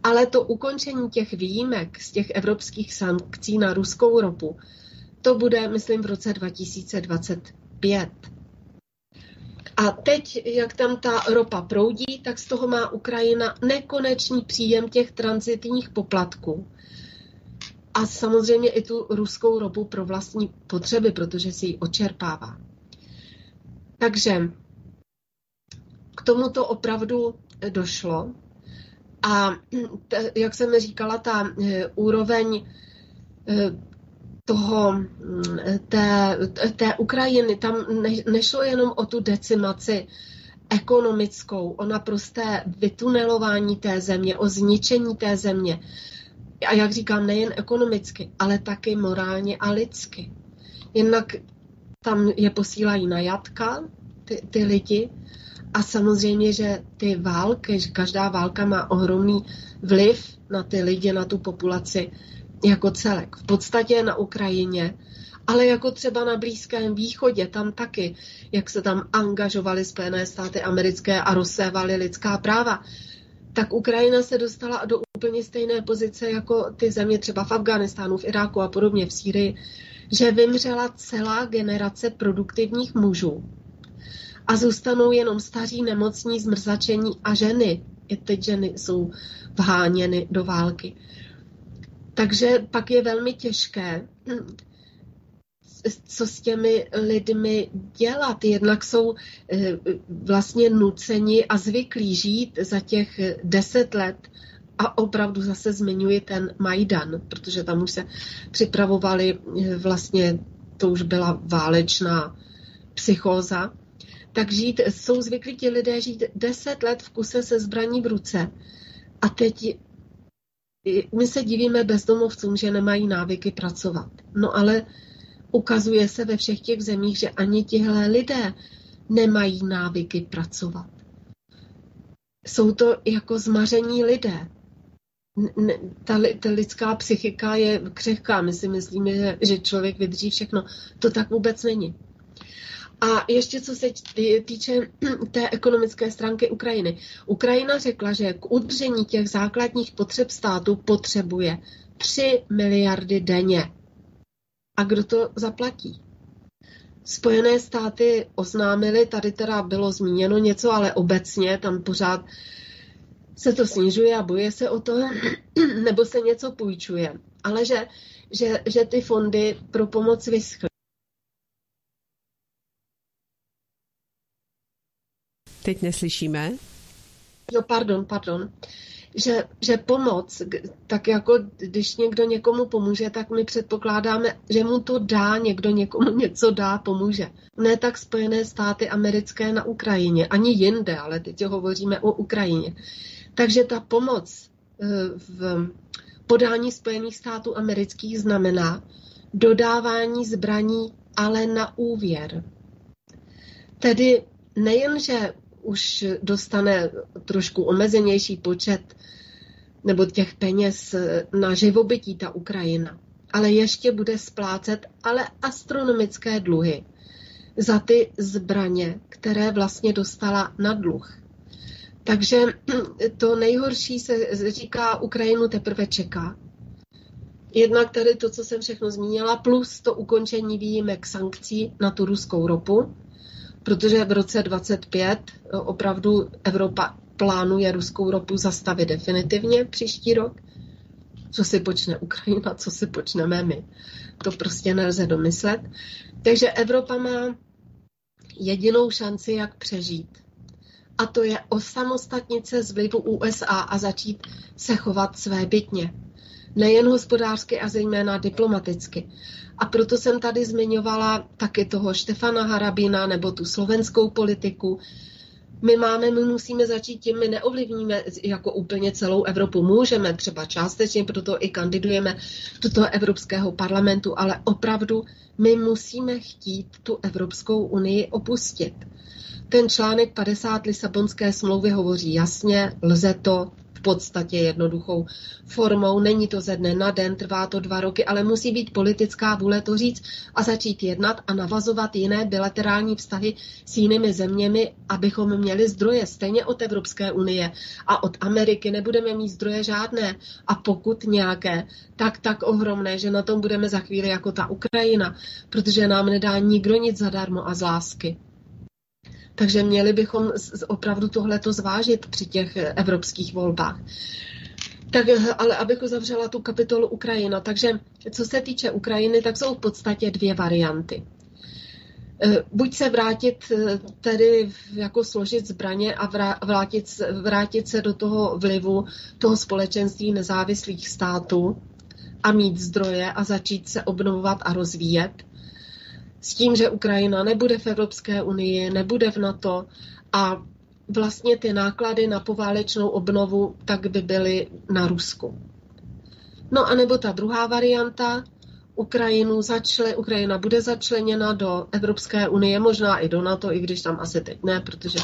ale to ukončení těch výjimek z těch evropských sankcí na ruskou ropu, to bude, myslím, v roce 2025. A teď, jak tam ta ropa proudí, tak z toho má Ukrajina nekonečný příjem těch transitních poplatků. A samozřejmě i tu ruskou ropu pro vlastní potřeby, protože si ji očerpává. Takže k tomuto opravdu došlo. A t, jak jsem říkala, ta e, úroveň e, toho, té, té Ukrajiny, tam ne, nešlo jenom o tu decimaci ekonomickou, o naprosté vytunelování té země, o zničení té země. A jak říkám, nejen ekonomicky, ale taky morálně a lidsky. Jinak tam je posílají na jatka, ty, ty lidi, A samozřejmě, že ty války, že každá válka má ohromný vliv na ty lidi, na tu populaci jako celek. V podstatě na Ukrajině, ale jako třeba na Blízkém východě, tam taky, jak se tam angažovaly Spojené státy americké a rozsévaly lidská práva, tak Ukrajina se dostala do úplně stejné pozice jako ty země třeba v Afganistánu, v Iráku a podobně v Sýrii, že vymřela celá generace produktivních mužů a zůstanou jenom staří, nemocní, zmrzačení a ženy. I teď ženy jsou vháněny do války. Takže pak je velmi těžké, co s těmi lidmi dělat. Jednak jsou eh, vlastně nuceni a zvyklí žít za těch deset let a opravdu zase zmiňuji ten Majdan, protože tam už se připravovali eh, vlastně, to už byla válečná psychóza, tak žít, jsou zvyklí ti lidé žít deset let v kuse se zbraní v ruce. A teď my se divíme bezdomovcům, že nemají návyky pracovat. No ale ukazuje se ve všech těch zemích, že ani tihle lidé nemají návyky pracovat. Jsou to jako zmaření lidé. Ta, ta lidská psychika je křehká. My si myslíme, že, že člověk vydrží všechno. To tak vůbec není. A ještě co se týče *clears throat* té ekonomické stránky Ukrajiny. Ukrajina řekla, že k udržení těch základních potřeb státu potřebuje 3 miliardy denně. A kdo to zaplatí? Spojené státy oznámily, tady teda bylo zmíněno něco, ale obecně tam pořád se to snižuje a boje se o to, *clears throat* nebo se něco půjčuje. Ale že, že, že ty fondy pro pomoc vyschly. Teď neslyšíme. Jo, pardon, pardon. Že, že pomoc, tak jako když někdo někomu pomůže, tak my předpokládáme, že mu to dá, někdo někomu něco dá, pomůže. Ne tak Spojené státy americké na Ukrajině, ani jinde, ale teď hovoříme o Ukrajině. Takže ta pomoc eh, v podání Spojených států amerických znamená dodávání zbraní, ale na úvěr. Tedy nejen, že už dostane trošku omezenější počet nebo těch peněz na živobytí ta Ukrajina, ale ještě bude splácet ale astronomické dluhy za ty zbraně, které vlastně dostala na dluh. Takže *clears throat* to nejhorší se říká, Ukrajinu teprve čeká. Jednak tady to, co jsem všechno zmínila, plus to ukončení výjimek sankcí na tu ruskou ropu, protože v roce 25 eh, opravdu Evropa plánuje ruskou ropu zastavit definitivně příští rok. Co si počne Ukrajina, co si počneme my. To prostě nelze domyslet. Takže Evropa má jedinou šanci, jak přežít. A to je osamostatnit se z vlivu USA a začít se chovat své bytně. Nejen hospodářsky a zejména diplomaticky. A proto jsem tady zmiňovala taky toho Štefana Harabina nebo tu slovenskou politiku. My máme, my musíme začít tím, my neovlivníme jako úplně celou Evropu. Můžeme třeba částečně, proto i kandidujeme do toho Evropského parlamentu, ale opravdu my musíme chtít tu Evropskou unii opustit. Ten článek 50 Lisabonské smlouvy hovoří jasně, lze to, podstatě jednoduchou formou. Není to ze dne na den, trvá to dva roky, ale musí být politická vůle to říct a začít jednat a navazovat jiné bilaterální vztahy s jinými zeměmi, abychom měli zdroje stejně od Evropské unie a od Ameriky nebudeme mít zdroje žádné a pokud nějaké, tak tak ohromné, že na tom budeme za chvíli jako ta Ukrajina, protože nám nedá nikdo nic zadarmo a z lásky. Takže měli bychom opravdu tohleto zvážit při těch evropských volbách. Tak, ale abych uzavřela tu kapitolu Ukrajina. Takže co se týče Ukrajiny, tak jsou v podstatě dvě varianty. E, buď se vrátit, tedy jako složit zbraně a vrátit, vrátit se do toho vlivu toho společenství nezávislých států a mít zdroje a začít se obnovovat a rozvíjet, s tím, že Ukrajina nebude v Evropské unii, nebude v NATO a vlastně ty náklady na poválečnou obnovu tak by byly na Rusku. No a nebo ta druhá varianta, Ukrajinu začle, Ukrajina bude začleněna do Evropské unie, možná i do NATO, i když tam asi teď ne, protože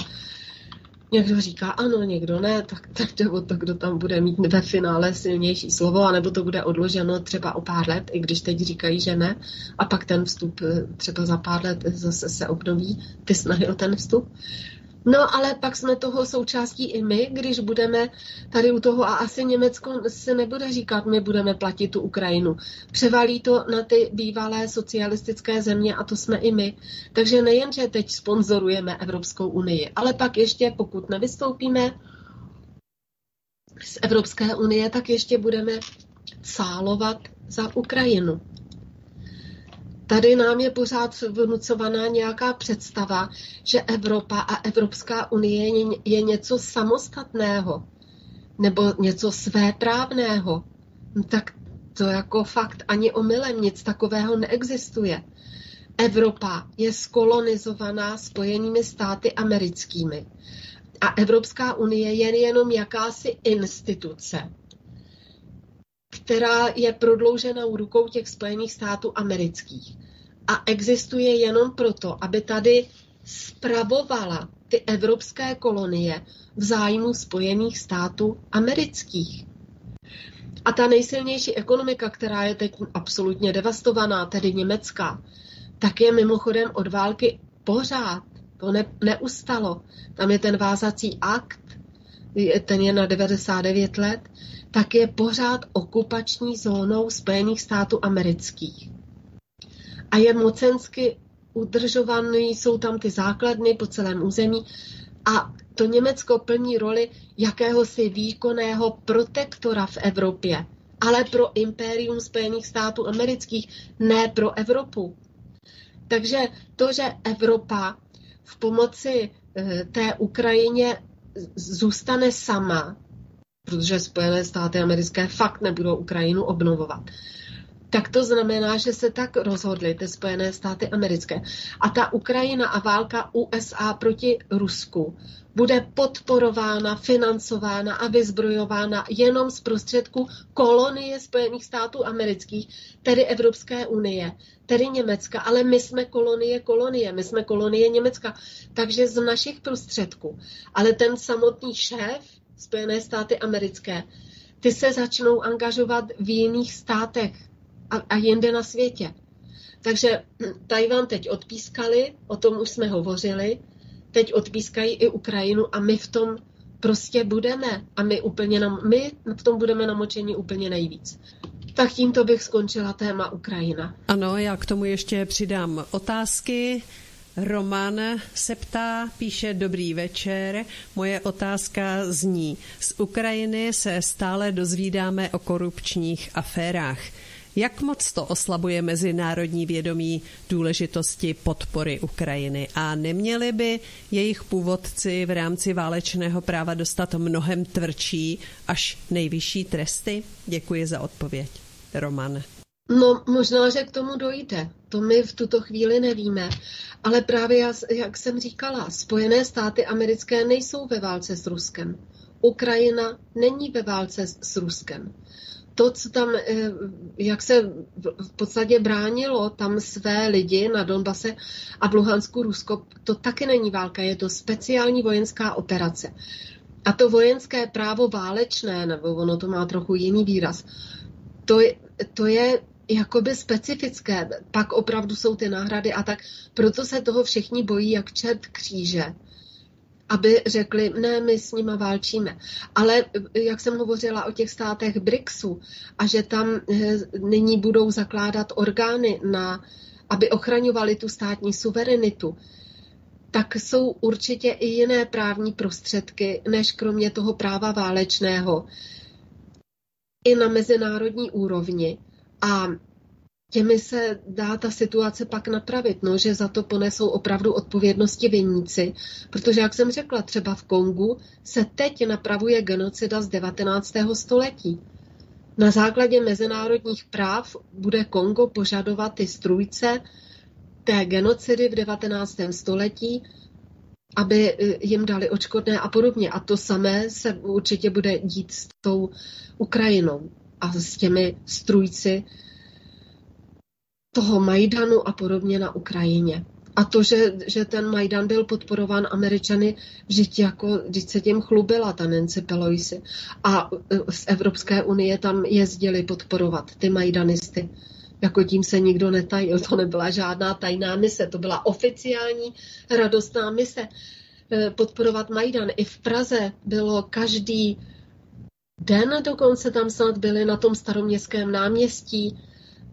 Někdo říká ano, někdo ne, tak, tak jde o to, kdo tam bude mít ve finále silnější slovo, anebo to bude odloženo třeba o pár let, i když teď říkají, že ne, a pak ten vstup eh, třeba za pár let zase se obnoví, ty snahy o ten vstup. No ale pak jsme toho součástí i my, když budeme tady u toho a asi Německo se nebude říkat, my budeme platit tu Ukrajinu. Převalí to na ty bývalé socialistické země a to jsme i my. Takže nejen, že teď sponzorujeme Evropskou unii, ale pak ještě, pokud nevystoupíme z Evropské unie, tak ještě budeme cálovat za Ukrajinu. Tady nám je pořád vnucovaná nějaká představa, že Evropa a Evropská unie je něco samostatného nebo něco svéprávného. No tak to jako fakt ani omylem nic takového neexistuje. Evropa je skolonizovaná spojenými státy americkými. A Evropská unie je jenom jakási instituce, která je prodlouženou rukou těch Spojených států amerických. A existuje jenom proto, aby tady spravovala ty evropské kolonie v zájmu Spojených států amerických. A ta nejsilnější ekonomika, která je teď absolutně devastovaná, tedy německá, tak je mimochodem od války pořád. To ne, neustalo. Tam je ten vázací akt, ten je na 99 let, tak je pořád okupační zónou Spojených států amerických. A je mocensky udržovaný, jsou tam ty základny po celém území a to Německo plní roli jakéhosi výkonného protektora v Evropě, ale pro impérium Spojených států amerických, ne pro Evropu. Takže to, že Evropa v pomoci eh, té Ukrajině zůstane sama, protože Spojené státy americké fakt nebudou Ukrajinu obnovovat. Tak to znamená, že se tak rozhodly ty Spojené státy americké. A ta Ukrajina a válka USA proti Rusku bude podporována, financována a vyzbrojována jenom z prostředku kolonie Spojených států amerických, tedy Evropské unie, tedy Německa, ale my jsme kolonie kolonie, my jsme kolonie Německa, takže z našich prostředků. Ale ten samotný šéf Spojené státy americké, ty se začnou angažovat v jiných státech a, a jinde na světě. Takže *clears throat* Tajvan teď odpískali, o tom už jsme hovořili, teď odpískají i Ukrajinu a my v tom prostě budeme. A my, úplně nam, my v tom budeme namočení úplně nejvíc. Tak tímto bych skončila téma Ukrajina. Ano, já k tomu ještě přidám otázky. Roman se ptá, píše Dobrý večer. Moje otázka zní, z Ukrajiny se stále dozvídáme o korupčních aférách. Jak moc to oslabuje mezinárodní vědomí důležitosti podpory Ukrajiny a neměli by jejich původci v rámci válečného práva dostat mnohem tvrdší až nejvyšší tresty? Děkuji za odpověď. Roman. No, možná, že k tomu dojde. To my v tuto chvíli nevíme. Ale právě, jak jsem říkala, Spojené státy americké nejsou ve válce s Ruskem. Ukrajina není ve válce s Ruskem. To, co tam, eh, jak se v podstatě bránilo tam své lidi na Donbase a v Luhansku Rusko, to taky není válka, je to speciální vojenská operace. A to vojenské právo válečné, nebo ono to má trochu jiný výraz, to je, to je jakoby specifické. Pak opravdu jsou ty náhrady a tak. Proto se toho všichni bojí jak čert kříže aby řekli, ne, my s nima válčíme. Ale jak jsem hovořila o těch státech BRICSu a že tam eh, nyní budou zakládat orgány, na, aby ochraňovali tu státní suverenitu, tak jsou určitě i jiné právní prostředky, než kromě toho práva válečného, i na mezinárodní úrovni. A těmi se dá ta situace pak napravit, no, že za to ponesou opravdu odpovědnosti viníci, protože, jak jsem řekla, třeba v Kongu se teď napravuje genocida z 19. století. Na základě mezinárodních práv bude Kongo požadovat ty strůjce té genocidy v 19. století, aby eh, jim dali očkodné a podobně. A to samé se určitě bude dít s tou Ukrajinou a s těmi strůjci toho Majdanu a podobně na Ukrajině. A to, že, že ten Majdan byl podporován Američany, vždyť jako, vždyť se tím chlubila ta Nancy Pelosi. A e, z Evropské unie tam jezdili podporovat ty Majdanisty. Jako tím se nikdo netajil, to nebyla žádná tajná mise, to byla oficiální radostná mise e, podporovat Majdan. I v Praze bylo každý den dokonce tam snad byli na tom staroměstském náměstí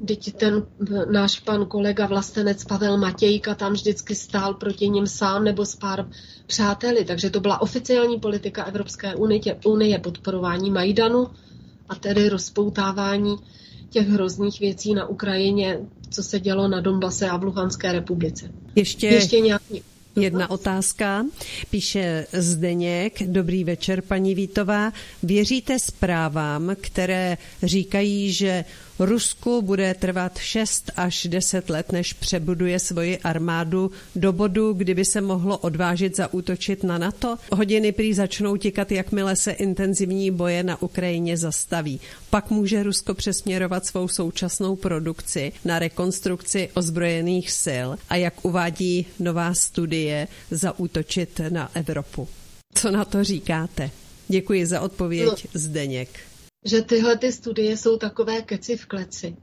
Teď ten náš pan kolega vlastenec Pavel Matějka tam vždycky stál proti ním sám nebo s pár přáteli. Takže to byla oficiální politika Evropské unie, unie podporování Majdanu a tedy rozpoutávání těch hrozných věcí na Ukrajině, co se dělo na Donbase a v Luhanské republice. Ještě, Ještě nějaký Jedna otázka. Píše Zdeněk. Dobrý večer, paní Vítová. Věříte zprávám, které říkají, že Rusku bude trvat 6 až 10 let, než přebuduje svoji armádu do bodu, kdyby se mohlo odvážit zaútočit na NATO? Hodiny prý začnou tikat, jakmile se intenzivní boje na Ukrajině zastaví. Pak může Rusko přesměrovat svou současnou produkci na rekonstrukci ozbrojených sil a jak uvádí nová studie, zaútočit na Evropu. Co na to říkáte? Děkuji za odpověď, no. Zdeněk že tyhle ty studie jsou takové keci v kleci.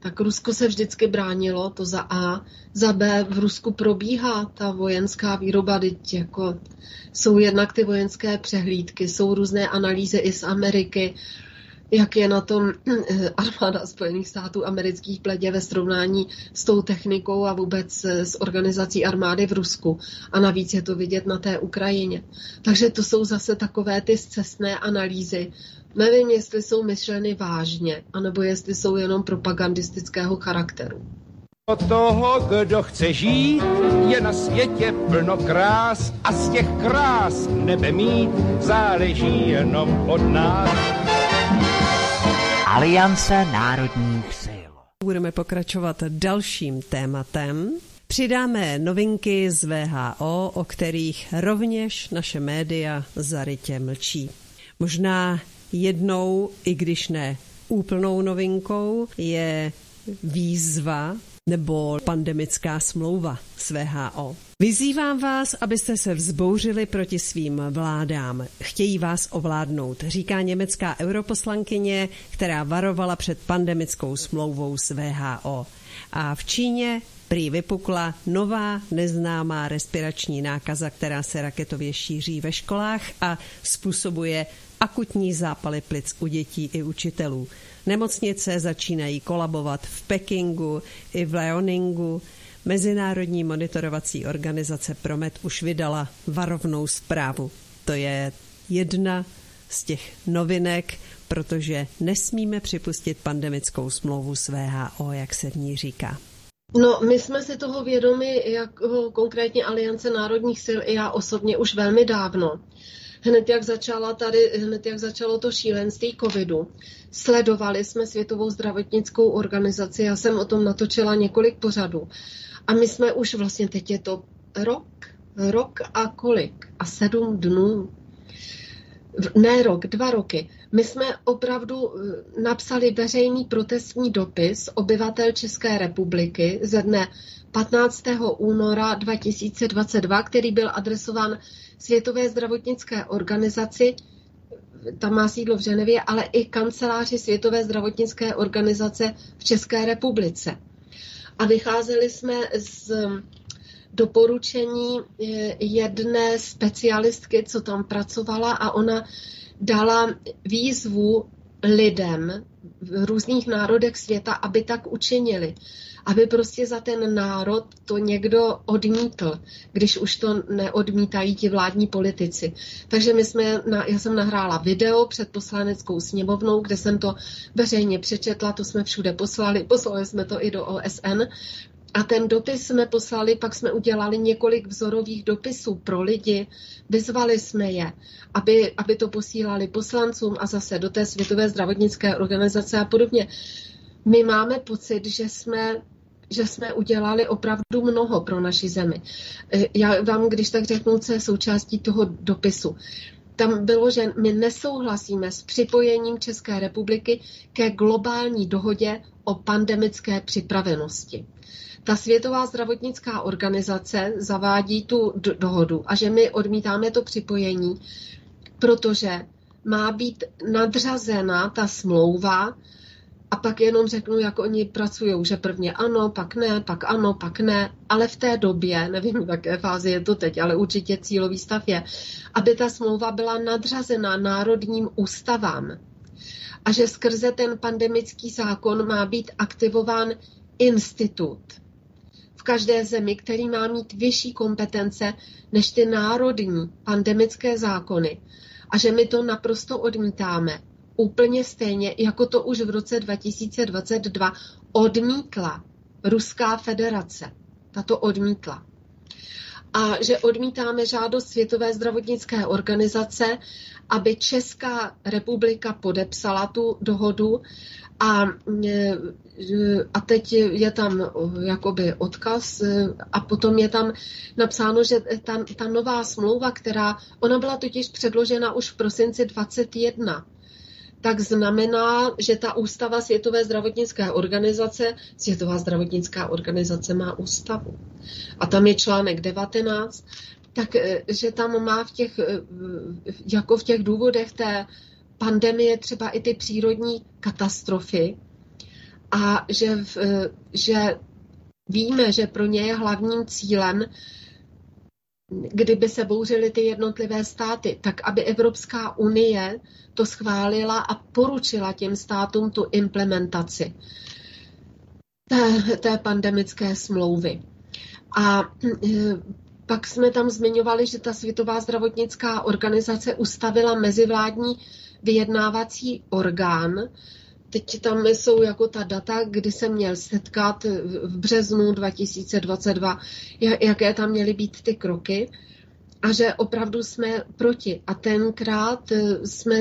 Tak Rusko se vždycky bránilo, to za A. Za B v Rusku probíhá ta vojenská výroba, teď jako jsou jednak ty vojenské přehlídky, jsou různé analýzy i z Ameriky, jak je na tom eh, armáda Spojených států amerických pledě ve srovnání s tou technikou a vůbec eh, s organizací armády v Rusku. A navíc je to vidět na té Ukrajině. Takže to jsou zase takové ty zcestné analýzy. Nevím, jestli jsou myšleny vážně, anebo jestli jsou jenom propagandistického charakteru. Od toho, kdo chce žít, je na světě plno krás a z těch krás nebe mít záleží jenom od nás. Aliance národních sil. Budeme pokračovat dalším tématem. Přidáme novinky z VHO, o kterých rovněž naše média zarytě mlčí. Možná jednou, i když ne úplnou novinkou, je výzva nebo pandemická smlouva s VHO. Vyzývám vás, abyste se vzbouřili proti svým vládám. Chtějí vás ovládnout, říká německá europoslankyně, která varovala před pandemickou smlouvou s VHO. A v Číně prý vypukla nová neznámá respirační nákaza, která se raketově šíří ve školách a způsobuje akutní zápaly plic u dětí i učitelů. Nemocnice začínají kolabovat v Pekingu i v Leoningu. Mezinárodní monitorovací organizace Promet už vydala varovnou zprávu. To je jedna z těch novinek, protože nesmíme připustit pandemickou smlouvu s VHO, jak se v ní říká. No, my jsme si toho vědomi, jako konkrétně Aliance národních sil i já osobně už velmi dávno hned jak začala tady, hned jak začalo to šílenství covidu, sledovali jsme Světovou zdravotnickou organizaci, já jsem o tom natočila několik pořadů. A my jsme už vlastně, teď je to rok, rok a kolik? A sedm dnů. Ne rok, dva roky. My jsme opravdu eh, napsali veřejný protestní dopis obyvatel České republiky ze dne 15. února 2022, který byl adresován Světové zdravotnické organizaci, tam má sídlo v Ženevě, ale i kanceláři Světové zdravotnické organizace v České republice. A vycházeli jsme z doporučení eh, jedné specialistky, co tam pracovala a ona dala výzvu lidem v různých národech světa, aby tak učinili aby prostě za ten národ to někdo odmítl, když už to neodmítají ti vládní politici. Takže my jsme, já jsem nahrála video před poslaneckou sněmovnou, kde jsem to veřejně přečetla, to jsme všude poslali, poslali jsme to i do OSN, a ten dopis jsme poslali, pak jsme udělali několik vzorových dopisů pro lidi, vyzvali jsme je, aby, aby to posílali poslancům a zase do té Světové zdravotnické organizace a podobně. My máme pocit, že jsme že jsme udělali opravdu mnoho pro naši zemi. Eh, já vám, když tak řeknu, co je součástí toho dopisu. Tam bylo, že my nesouhlasíme s připojením České republiky ke globální dohodě o pandemické připravenosti. Ta Světová zdravotnická organizace zavádí tu dohodu a že my odmítáme to připojení, protože má být nadřazena ta smlouva a pak jenom řeknu, jak oni pracují, že prvně ano, pak ne, pak ano, pak ne, ale v té době, nevím, v jaké fázi je to teď, ale určitě cílový stav je, aby ta smlouva byla nadřazena národním ústavám. A že skrze ten pandemický zákon má být aktivován institut. V každé zemi, který má mít vyšší kompetence než ty národní pandemické zákony. A že my to naprosto odmítáme. Úplně stejně, jako to už v roce 2022 odmítla Ruská federace. Ta to odmítla. A že odmítáme žádost Světové zdravotnické organizace, aby Česká republika podepsala tu dohodu a, e, a teď je tam jakoby odkaz a potom je tam napsáno, že ta, ta nová smlouva, která, ona byla totiž předložena už v prosinci 21, tak znamená, že ta ústava Světové zdravotnické organizace, Světová zdravotnická organizace má ústavu. A tam je článek 19, tak že tam má v těch, jako v těch důvodech té pandemie třeba i ty přírodní katastrofy a že, v, že víme, že pro ně je hlavním cílem, kdyby se bouřily ty jednotlivé státy, tak aby Evropská unie to schválila a poručila těm státům tu implementaci té, té pandemické smlouvy. A pak jsme tam zmiňovali, že ta Světová zdravotnická organizace ustavila mezivládní vyjednávací orgán. Teď tam jsou jako ta data, kdy se měl setkat v březnu 2022, jaké tam měly být ty kroky a že opravdu jsme proti. A tenkrát eh, jsme,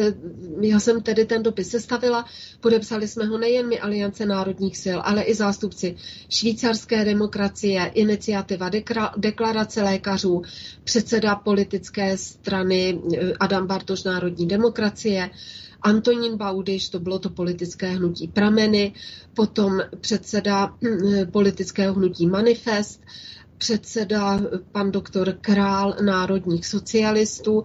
já jsem tedy ten dopis sestavila, podepsali jsme ho nejen my Aliance národních sil, ale i zástupci švýcarské demokracie, iniciativa deklarace lékařů, předseda politické strany eh, Adam Bartoš národní demokracie, Antonín Baudyš, to bylo to politické hnutí Prameny, potom předseda eh, politického hnutí Manifest, předseda pan doktor Král národních socialistů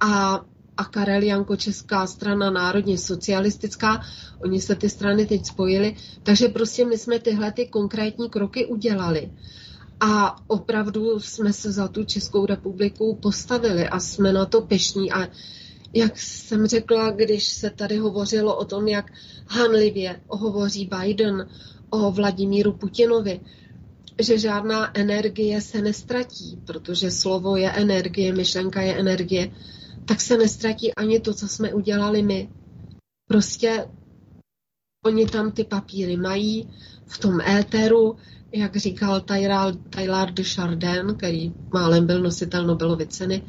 a a Karel Janko Česká strana národně socialistická, oni se ty strany teď spojili, takže prostě my jsme tyhle ty konkrétní kroky udělali. A opravdu jsme se za tu Českou republiku postavili a jsme na to pešní. A jak jsem řekla, když se tady hovořilo o tom, jak hanlivě hovoří Biden o Vladimíru Putinovi, že žádná energie se nestratí, protože slovo je energie, myšlenka je energie, tak se nestratí ani to, co jsme udělali my. Prostě oni tam ty papíry mají v tom éteru, jak říkal Taylor de Chardin, který málem byl nositel Nobelovy ceny,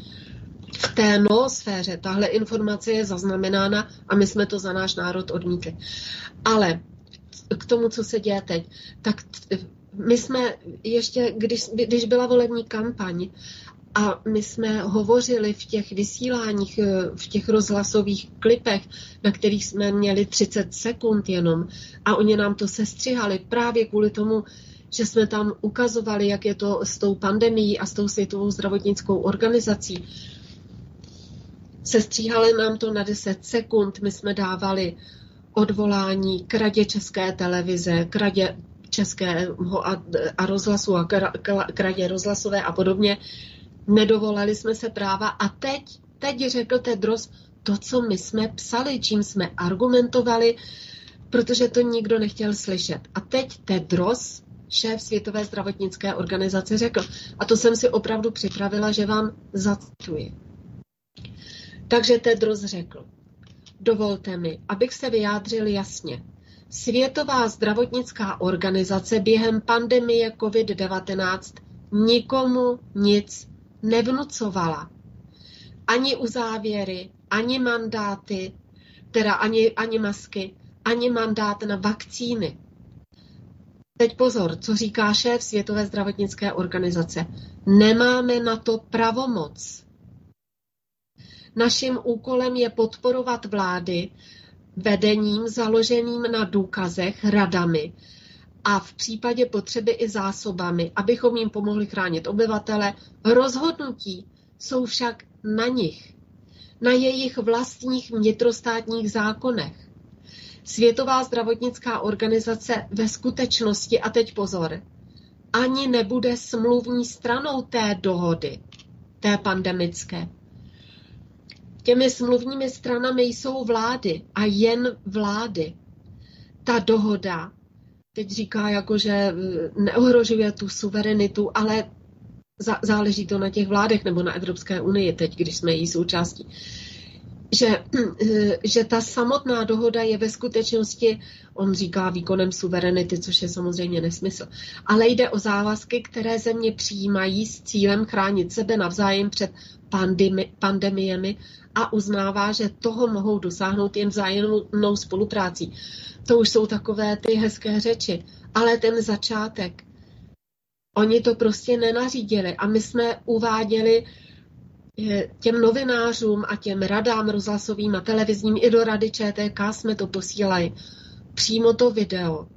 v té noosféře tahle informace je zaznamenána a my jsme to za náš národ odmítli. Ale k tomu, co se děje teď, tak my jsme ještě, když, když byla volební kampaň a my jsme hovořili v těch vysíláních, eh, v těch rozhlasových klipech, na kterých jsme měli 30 sekund jenom a oni nám to sestřihali právě kvůli tomu, že jsme tam ukazovali, jak je to s tou pandemií a s tou světovou zdravotnickou organizací. Sestříhali nám to na 10 sekund, my jsme dávali odvolání k radě České televize, k radě českého a, a rozhlasu a kradě rozhlasové a podobně. Nedovolali jsme se práva a teď, teď řekl Tedros to, co my jsme psali, čím jsme argumentovali, protože to nikdo nechtěl slyšet. A teď Tedros, šéf Světové zdravotnické organizace, řekl, a to jsem si opravdu připravila, že vám zacituji. Takže Tedros řekl, dovolte mi, abych se vyjádřil jasně. Světová zdravotnická organizace během pandemie COVID-19 nikomu nic nevnucovala. Ani uzávěry, ani mandáty, teda ani, ani masky, ani mandát na vakcíny. Teď pozor, co říká šéf Světové zdravotnické organizace. Nemáme na to pravomoc. Naším úkolem je podporovat vlády, vedením založeným na důkazech, radami a v případě potřeby i zásobami, abychom jim pomohli chránit obyvatele. Rozhodnutí jsou však na nich, na jejich vlastních vnitrostátních zákonech. Světová zdravotnická organizace ve skutečnosti, a teď pozor, ani nebude smluvní stranou té dohody, té pandemické. Těmi smluvními stranami jsou vlády a jen vlády. Ta dohoda teď říká, jako, že eh, neohrožuje tu suverenitu, ale záleží to na těch vládech nebo na Evropské unii teď, když jsme její součástí že, eh, že ta samotná dohoda je ve skutečnosti, on říká výkonem suverenity, což je samozřejmě nesmysl, ale jde o závazky, které země přijímají s cílem chránit sebe navzájem před pandemi, pandemiemi a uznává, že toho mohou dosáhnout jen vzájemnou spoluprácí. To už jsou takové ty hezké řeči, ale ten začátek, oni to prostě nenařídili a my jsme uváděli těm novinářům a těm radám rozhlasovým a televizním i do rady ČTK jsme to posílali. Přímo to video,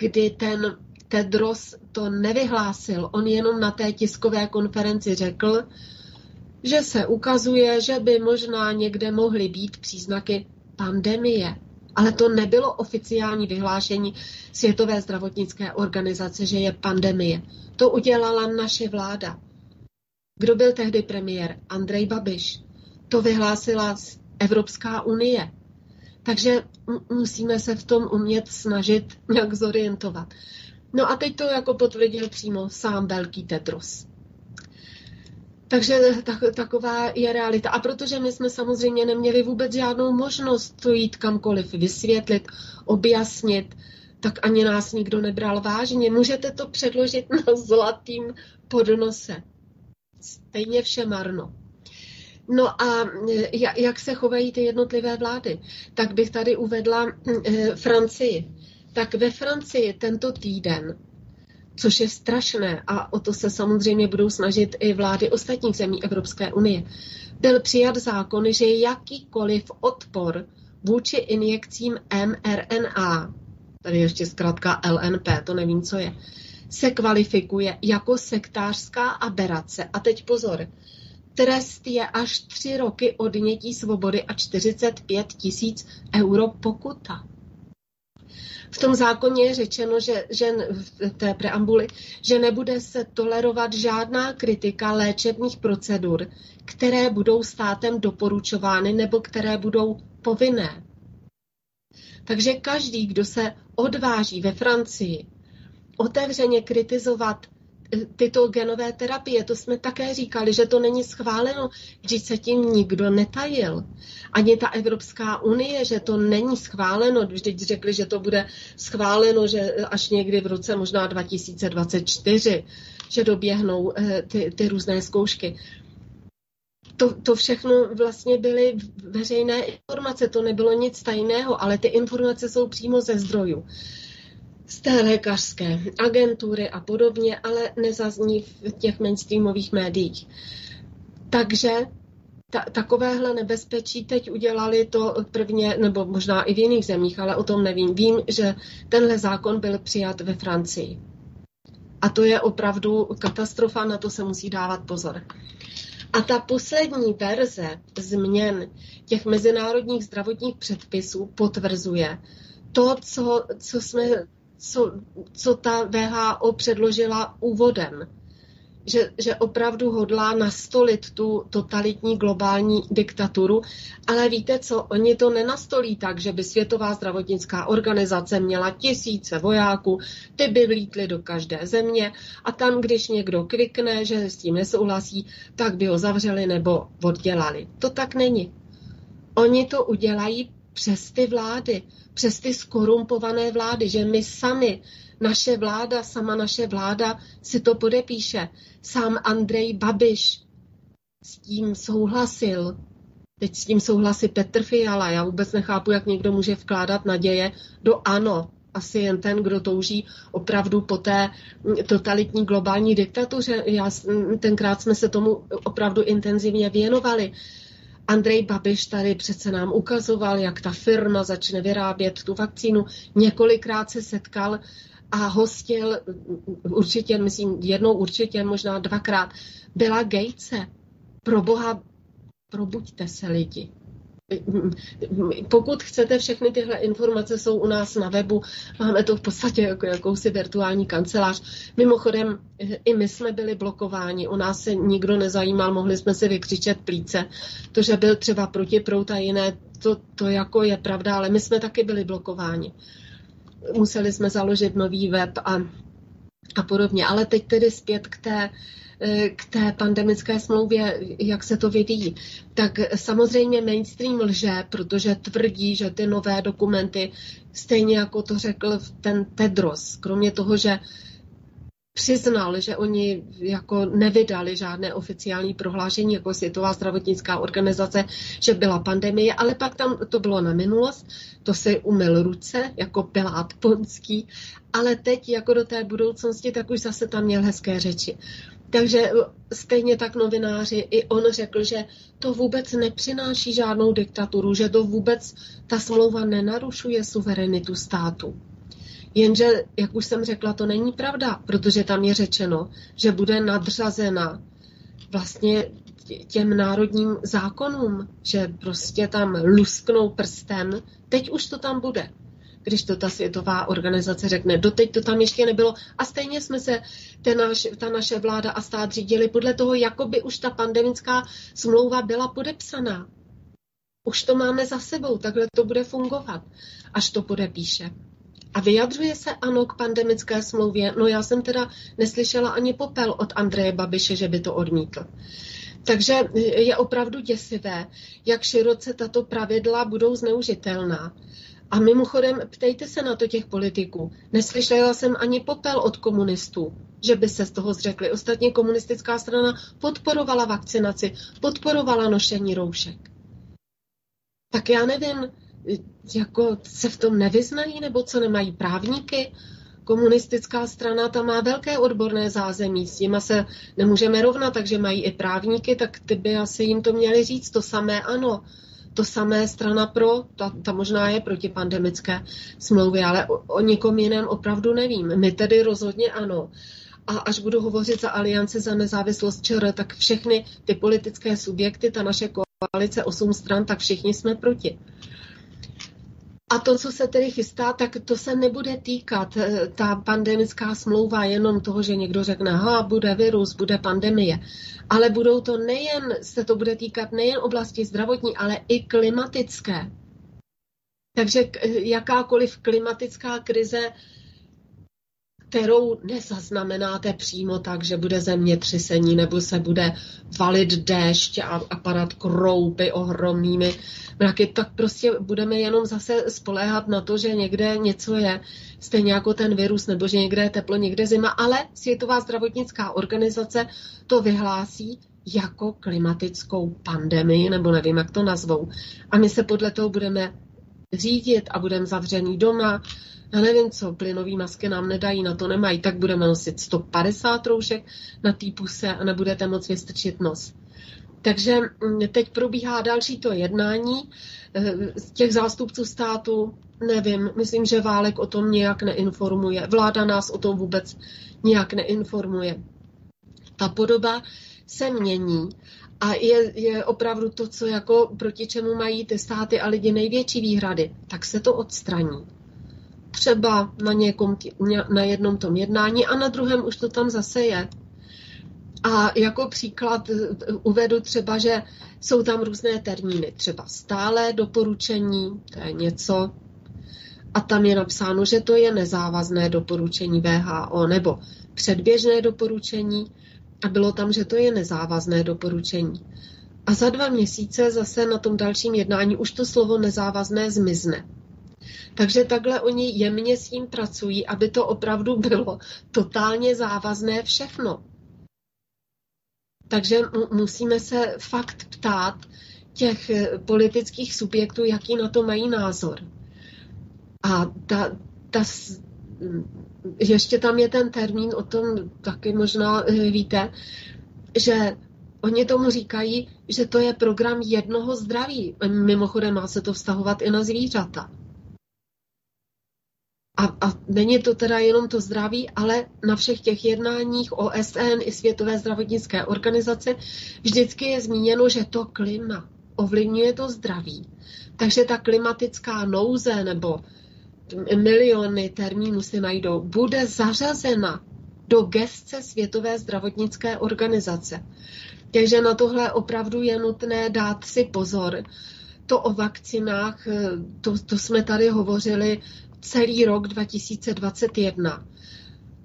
kdy ten Tedros to nevyhlásil, on jenom na té tiskové konferenci řekl, že se ukazuje, že by možná někde mohly být příznaky pandemie. Ale to nebylo oficiální vyhlášení Světové zdravotnické organizace, že je pandemie. To udělala naše vláda. Kdo byl tehdy premiér? Andrej Babiš. To vyhlásila Evropská unie. Takže musíme se v tom umět snažit nějak zorientovat. No a teď to jako potvrdil přímo sám velký Tetros. Takže tak, taková je realita. A protože my jsme samozřejmě neměli vůbec žádnou možnost to jít kamkoliv vysvětlit, objasnit, tak ani nás nikdo nebral vážně. Můžete to předložit na zlatým podnose stejně vše marno. No a e, jak se chovají ty jednotlivé vlády? Tak bych tady uvedla e, Francii. Tak ve Francii tento týden, což je strašné, a o to se samozřejmě budou snažit i vlády ostatních zemí Evropské unie, byl přijat zákon, že jakýkoliv odpor vůči injekcím mRNA, tady ještě zkrátka LNP, to nevím, co je, se kvalifikuje jako sektářská aberace. A teď pozor, trest je až tři roky odnětí svobody a 45 tisíc euro pokuta. V tom zákoně je řečeno, že, že v té preambuli, že nebude se tolerovat žádná kritika léčebných procedur, které budou státem doporučovány nebo které budou povinné. Takže každý, kdo se odváží ve Francii otevřeně kritizovat tyto genové terapie. To jsme také říkali, že to není schváleno, když se tím nikdo netajil. Ani ta Evropská unie, že to není schváleno, vždyť řekli, že to bude schváleno, že až někdy v roce možná 2024, že doběhnou eh, ty, ty různé zkoušky. To, to všechno vlastně byly veřejné informace, to nebylo nic tajného, ale ty informace jsou přímo ze zdrojů z té lékařské agentury a podobně, ale nezazní v těch mainstreamových médiích. Takže ta, takovéhle nebezpečí teď udělali to prvně, nebo možná i v jiných zemích, ale o tom nevím. Vím, že tenhle zákon byl přijat ve Francii. A to je opravdu katastrofa, na to se musí dávat pozor. A ta poslední verze změn těch mezinárodních zdravotních předpisů potvrzuje to, co, co jsme co, co ta VHO předložila úvodem. Že, že opravdu hodlá nastolit tu totalitní globální diktaturu. Ale víte co, oni to nenastolí tak, že by Světová zdravotnická organizace měla tisíce vojáků, ty by vlítly do každé země a tam, když někdo kvikne, že s tím nesouhlasí, tak by ho zavřeli nebo oddělali. To tak není. Oni to udělají přes ty vlády, přes ty skorumpované vlády, že my sami, naše vláda, sama naše vláda si to podepíše. Sám Andrej Babiš s tím souhlasil. Teď s tím souhlasí Petr Fiala. Já vůbec nechápu, jak někdo může vkládat naděje do ano. Asi jen ten, kdo touží opravdu po té totalitní globální diktatuře. Já, tenkrát jsme se tomu opravdu intenzivně věnovali. Andrej Babiš tady přece nám ukazoval, jak ta firma začne vyrábět tu vakcínu. Několikrát se setkal a hostil, určitě, myslím, jednou určitě, možná dvakrát, byla Gatese. Pro boha, probuďte se lidi. Pokud chcete, všechny tyhle informace jsou u nás na webu. Máme to v podstatě jako jakousi virtuální kancelář. Mimochodem, i my jsme byli blokováni. U nás se nikdo nezajímal, mohli jsme si vykřičet plíce. To, že byl třeba protiprout a jiné, to, to jako je pravda, ale my jsme taky byli blokováni. Museli jsme založit nový web a, a podobně. Ale teď tedy zpět k té, k té pandemické smlouvě, jak se to vyvíjí, tak samozřejmě mainstream lže, protože tvrdí, že ty nové dokumenty, stejně jako to řekl ten Tedros, kromě toho, že přiznal, že oni jako nevydali žádné oficiální prohlášení jako Světová zdravotnická organizace, že byla pandemie, ale pak tam to bylo na minulost, to si umyl ruce jako Pilát Ponský, ale teď jako do té budoucnosti, tak už zase tam měl hezké řeči. Takže stejně tak novináři, i on řekl, že to vůbec nepřináší žádnou diktaturu, že to vůbec ta smlouva nenarušuje suverenitu státu. Jenže, jak už jsem řekla, to není pravda, protože tam je řečeno, že bude nadřazena vlastně těm národním zákonům, že prostě tam lusknou prstem, teď už to tam bude když to ta světová organizace řekne. Doteď to tam ještě nebylo a stejně jsme se ten naš, ta naše vláda a stát řídili podle toho, jako by už ta pandemická smlouva byla podepsaná. Už to máme za sebou, takhle to bude fungovat, až to podepíše. A vyjadřuje se ano k pandemické smlouvě. No já jsem teda neslyšela ani popel od Andreje Babiše, že by to odmítl. Takže je opravdu děsivé, jak široce tato pravidla budou zneužitelná. A mimochodem, ptejte se na to těch politiků. Neslyšela jsem ani popel od komunistů, že by se z toho zřekli. Ostatně komunistická strana podporovala vakcinaci, podporovala nošení roušek. Tak já nevím, jako se v tom nevyznají, nebo co nemají právníky. Komunistická strana tam má velké odborné zázemí, s nimi se nemůžeme rovnat, takže mají i právníky, tak ty by asi jim to měli říct. To samé ano to samé strana pro, ta, ta možná je proti pandemické smlouvě, ale o, o nikom jiném opravdu nevím. My tedy rozhodně ano. A až budu hovořit za Aliance za nezávislost ČR, tak všechny ty politické subjekty, ta naše koalice osm stran, tak všichni jsme proti. A to, co se tedy chystá, tak to se nebude týkat eh, ta pandemická smlouva jenom toho, že někdo řekne, ha, bude virus, bude pandemie. Ale budou to nejen, se to bude týkat nejen oblasti zdravotní, ale i klimatické. Takže jakákoliv klimatická krize kterou nezaznamenáte přímo tak, že bude země třesení nebo se bude valit déšť a, a padat kroupy ohromnými mraky, tak prostě budeme jenom zase spoléhat na to, že někde něco je, stejně jako ten virus, nebo že někde je teplo, někde zima, ale Světová zdravotnická organizace to vyhlásí jako klimatickou pandemii, nebo nevím, jak to nazvou. A my se podle toho budeme řídit a budeme zavřený doma, já nevím co, plynový masky nám nedají, na to nemají, tak budeme nosit 150 roušek na té puse a nebudete moc vystrčit nos. Takže mm, teď probíhá další to jednání eh, z těch zástupců státu. Nevím, myslím, že Válek o tom nějak neinformuje. Vláda nás o tom vůbec nějak neinformuje. Ta podoba se mění a je, je opravdu to, co jako proti čemu mají ty státy a lidi největší výhrady, tak se to odstraní třeba na, někom, na jednom tom jednání a na druhém už to tam zase je. A jako příklad eh, uvedu třeba, že jsou tam různé termíny, třeba stále doporučení, to je něco, a tam je napsáno, že to je nezávazné doporučení VHO nebo předběžné doporučení a bylo tam, že to je nezávazné doporučení. A za dva měsíce zase na tom dalším jednání už to slovo nezávazné zmizne. Takže takhle oni jemně s tím pracují, aby to opravdu bylo totálně závazné všechno. Takže musíme se fakt ptát těch eh, politických subjektů, jaký na to mají názor. A ta, ta, ještě tam je ten termín, o tom taky možná eh, víte, že Oni tomu říkají, že to je program jednoho zdraví. Mimochodem má se to vztahovat i na zvířata. A, a není to teda jenom to zdraví, ale na všech těch jednáních OSN i Světové zdravotnické organizace vždycky je zmíněno, že to klima ovlivňuje to zdraví. Takže ta klimatická nouze nebo miliony termínů si najdou, bude zařazena do gestce Světové zdravotnické organizace. Takže na tohle opravdu je nutné dát si pozor. To o vakcinách, to, to jsme tady hovořili celý rok 2021.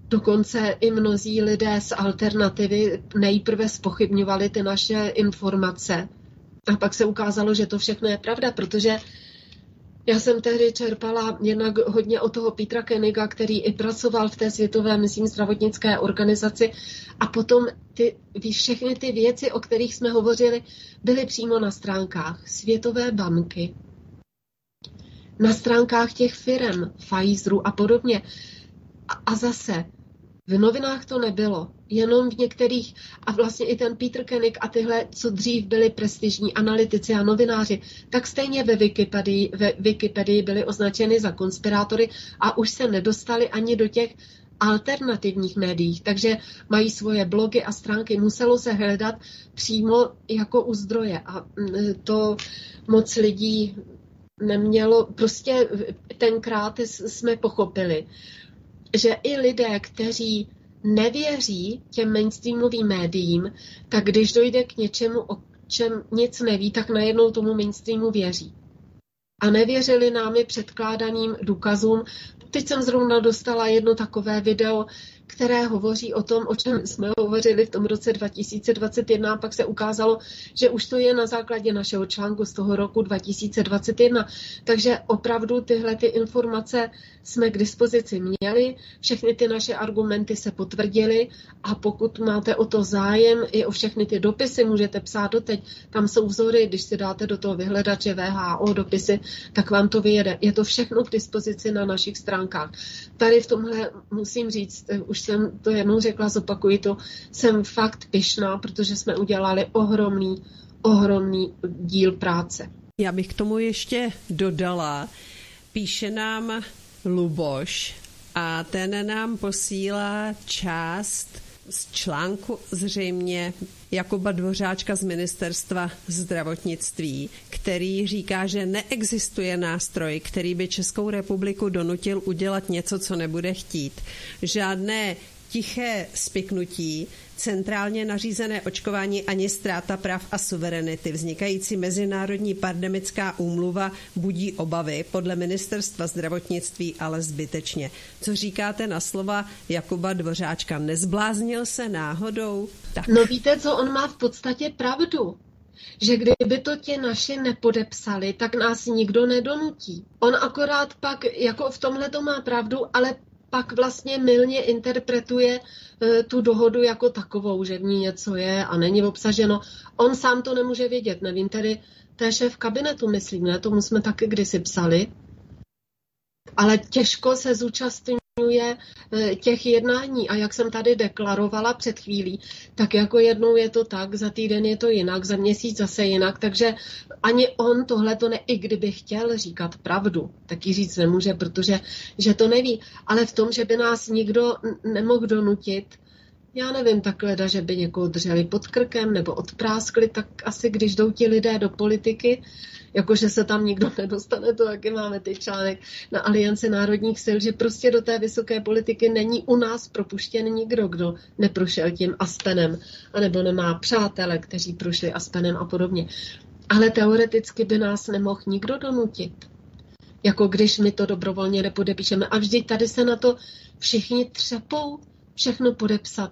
Dokonce i mnozí lidé z alternativy nejprve spochybňovali ty naše informace. A pak se ukázalo, že to všechno je pravda, protože já jsem tehdy čerpala jednak hodně od toho Petra Keniga, který i pracoval v té světové, myslím, zdravotnické organizaci. A potom ty, všechny ty věci, o kterých jsme hovořili, byly přímo na stránkách Světové banky, na stránkách těch firm, Pfizeru a podobně. A, a zase, v novinách to nebylo, jenom v některých, a vlastně i ten Peter Koenig a tyhle, co dřív byli prestižní analytici a novináři, tak stejně ve Wikipedii, ve Wikipedii byli označeny za konspirátory a už se nedostali ani do těch alternativních médiích, takže mají svoje blogy a stránky. Muselo se hledat přímo jako u zdroje a mm, to moc lidí nemělo, prostě tenkrát jsme pochopili, že i lidé, kteří nevěří těm mainstreamovým médiím, tak když dojde k něčemu, o čem nic neví, tak najednou tomu mainstreamu věří. A nevěřili námi předkládaným důkazům. Teď jsem zrovna dostala jedno takové video, které hovoří o tom, o čem jsme hovořili v tom roce 2021 a pak se ukázalo, že už to je na základě našeho článku z toho roku 2021. Takže opravdu tyhle ty informace jsme k dispozici měli, všechny ty naše argumenty se potvrdily a pokud máte o to zájem, i o všechny ty dopisy můžete psát doteď, tam jsou vzory, když si dáte do toho vyhledače VHO dopisy, tak vám to vyjede. Je to všechno k dispozici na našich stránkách. Tady v tomhle musím říct, už jsem to jednou řekla, zopakuji to, jsem fakt pyšná, protože jsme udělali ohromný, ohromný díl práce. Já bych k tomu ještě dodala, píše nám Luboš a ten nám posílá část z článku zřejmě Jakuba Dvořáčka z ministerstva zdravotnictví, který říká, že neexistuje nástroj, který by Českou republiku donutil udělat něco, co nebude chtít. Žádné tiché spiknutí, centrálně nařízené očkování ani ztráta práv a suverenity. Vznikající mezinárodní pandemická úmluva budí obavy, podle ministerstva zdravotnictví ale zbytečně. Co říkáte na slova Jakuba Dvořáčka? Nezbláznil se náhodou? Tak. No víte, co on má v podstatě pravdu že kdyby to ti naši nepodepsali, tak nás nikdo nedonutí. On akorát pak, jako v tomhle to má pravdu, ale pak vlastně milně interpretuje e, tu dohodu jako takovou, že v ní něco je a není obsaženo. On sám to nemůže vědět, nevím, tedy to je šéf kabinetu, myslím, ne? Tomu jsme taky kdysi psali. Ale těžko se zúčastňuje zúčastňuje eh, těch jednání a jak jsem tady deklarovala před chvílí, tak jako jednou je to tak, za týden je to jinak, za měsíc zase jinak, takže ani on tohle to ne, i kdyby chtěl říkat pravdu, tak ji říct nemůže, protože že to neví. Ale v tom, že by nás nikdo nemohl donutit, já nevím, takhle, že by někoho drželi pod krkem nebo odpráskli, tak asi když jdou ti lidé do politiky, jakože se tam nikdo nedostane, to taky máme ty článek na Alianci národních sil, že prostě do té vysoké politiky není u nás propuštěn nikdo, kdo neprošel tím Aspenem, anebo nemá přátele, kteří prošli Aspenem a podobně. Ale teoreticky by nás nemohl nikdo donutit. Jako když my to dobrovolně nepodepíšeme. A vždyť tady se na to všichni třepou všechno podepsat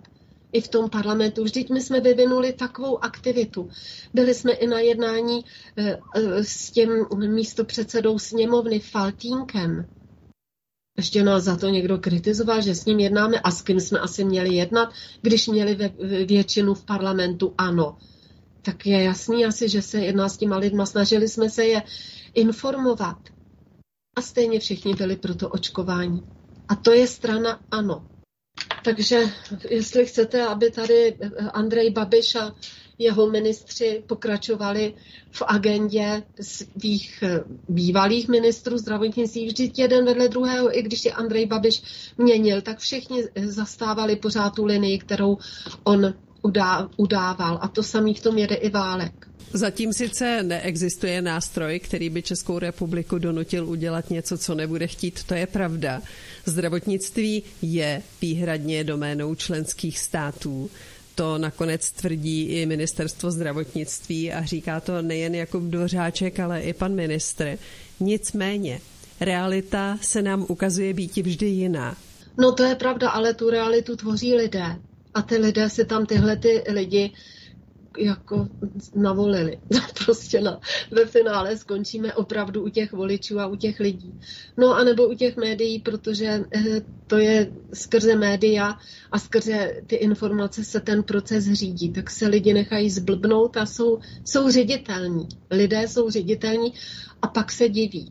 i v tom parlamentu. Vždyť my jsme vyvinuli takovou aktivitu. Byli jsme i na jednání eh, eh, s tím místopředsedou sněmovny Faltínkem. Ještě nás za to někdo kritizoval, že s ním jednáme a s kým jsme asi měli jednat, když měli většinu v parlamentu ano. Tak je jasný asi, že se jedná s těma lidma. Snažili jsme se je informovat. A stejně všichni byli pro to očkování. A to je strana ano. Takže jestli chcete, aby tady Andrej Babiš a jeho ministři pokračovali v agendě svých eh, bývalých ministrů zdravotnictví vždyť jeden vedle druhého, i když je Andrej Babiš měnil, tak všichni zastávali pořád tu linii, kterou on udával. A to samý v tom jede i Válek. Zatím sice neexistuje nástroj, který by Českou republiku donutil udělat něco, co nebude chtít, to je pravda. Zdravotnictví je výhradně doménou členských států. To nakonec tvrdí i ministerstvo zdravotnictví a říká to nejen Jakub Dvořáček, ale i pan ministr. Nicméně, realita se nám ukazuje být vždy jiná. No to je pravda, ale tu realitu tvoří lidé. A ty lidé si tam tyhle ty lidi jako navolili. *laughs* prostě na, ve finále skončíme opravdu u těch voličů a u těch lidí. No a nebo u těch médií, protože eh, to je skrze média a skrze ty informace se ten proces řídí. Tak se lidi nechají zblbnout a jsou, jsou ředitelní. Lidé jsou ředitelní a pak se diví.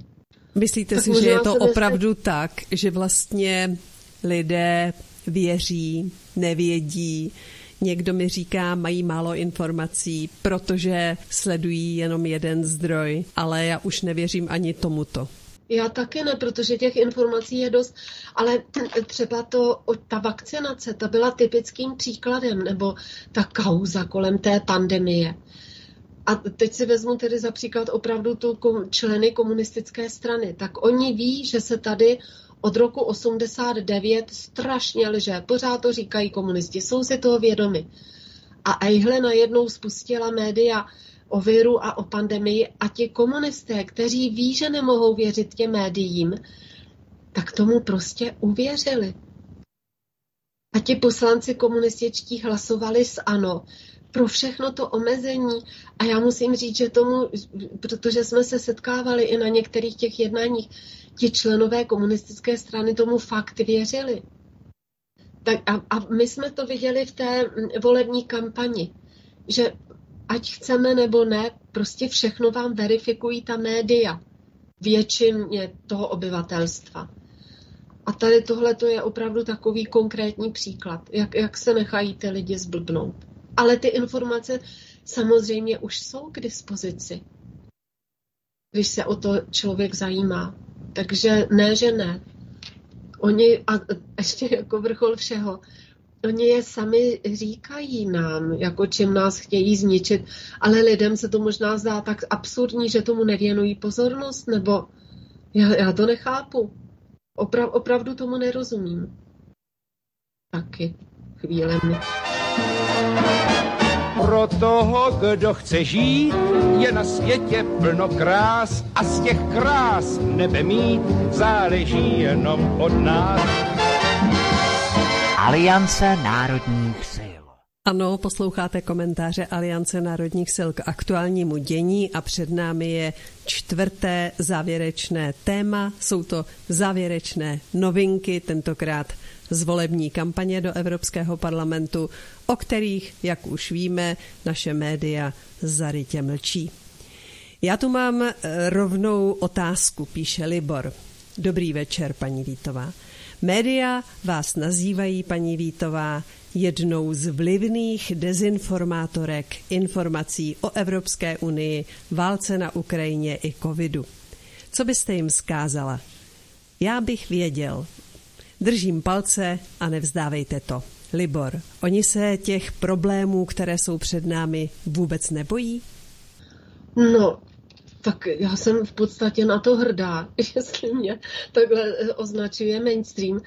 Myslíte tak si, že je to opravdu myslet... tak, že vlastně lidé věří, nevědí, Někdo mi říká, mají málo informací, protože sledují jenom jeden zdroj, ale já už nevěřím ani tomuto. Já taky ne, protože těch informací je dost, ale třeba to, ta vakcinace, ta byla typickým příkladem, nebo ta kauza kolem té pandemie. A teď si vezmu tedy za příklad opravdu tu členy komunistické strany. Tak oni ví, že se tady od roku 89 strašně lže. Pořád to říkají komunisti, jsou si toho vědomi. A ejhle najednou spustila média o viru a o pandemii a ti komunisté, kteří ví, že nemohou věřit těm médiím, tak tomu prostě uvěřili. A ti poslanci komunističtí hlasovali s ANO pro všechno to omezení. A já musím říct, že tomu, protože jsme se setkávali i na některých těch jednáních, ti členové komunistické strany tomu fakt věřili. Tak a, a my jsme to viděli v té volební kampani, že ať chceme nebo ne, prostě všechno vám verifikují ta média většině toho obyvatelstva. A tady tohle to je opravdu takový konkrétní příklad, jak, jak se nechají ty lidi zblbnout. Ale ty informace samozřejmě už jsou k dispozici, když se o to člověk zajímá. Takže ne, že ne. Oni, a ještě jako vrchol všeho, oni je sami říkají nám, jako čím nás chtějí zničit, ale lidem se to možná zdá tak absurdní, že tomu nevěnují pozornost, nebo já, já to nechápu. Opra, opravdu tomu nerozumím. Taky chvílemi. Pro toho, kdo chce žít, je na světě plno krás a z těch krás nebe mít záleží jenom od nás. Aliance národních sil. Ano, posloucháte komentáře Aliance národních sil k aktuálnímu dění a před námi je čtvrté závěrečné téma. Jsou to závěrečné novinky, tentokrát z volební kampaně do Evropského parlamentu, o kterých, jak už víme, naše média zarytě mlčí. Já tu mám eh, rovnou otázku, píše Libor. Dobrý večer, paní Vítová. Média vás nazývají, paní Vítová, jednou z vlivných dezinformátorek informací o Evropské unii, válce na Ukrajině i covidu. Co byste jim zkázala? Já bych věděl, Držím palce a nevzdávejte to. Libor, oni se těch problémů, které jsou před námi, vůbec nebojí? No, tak já jsem v podstatě na to hrdá, *laughs* jestli mě takhle označuje mainstream,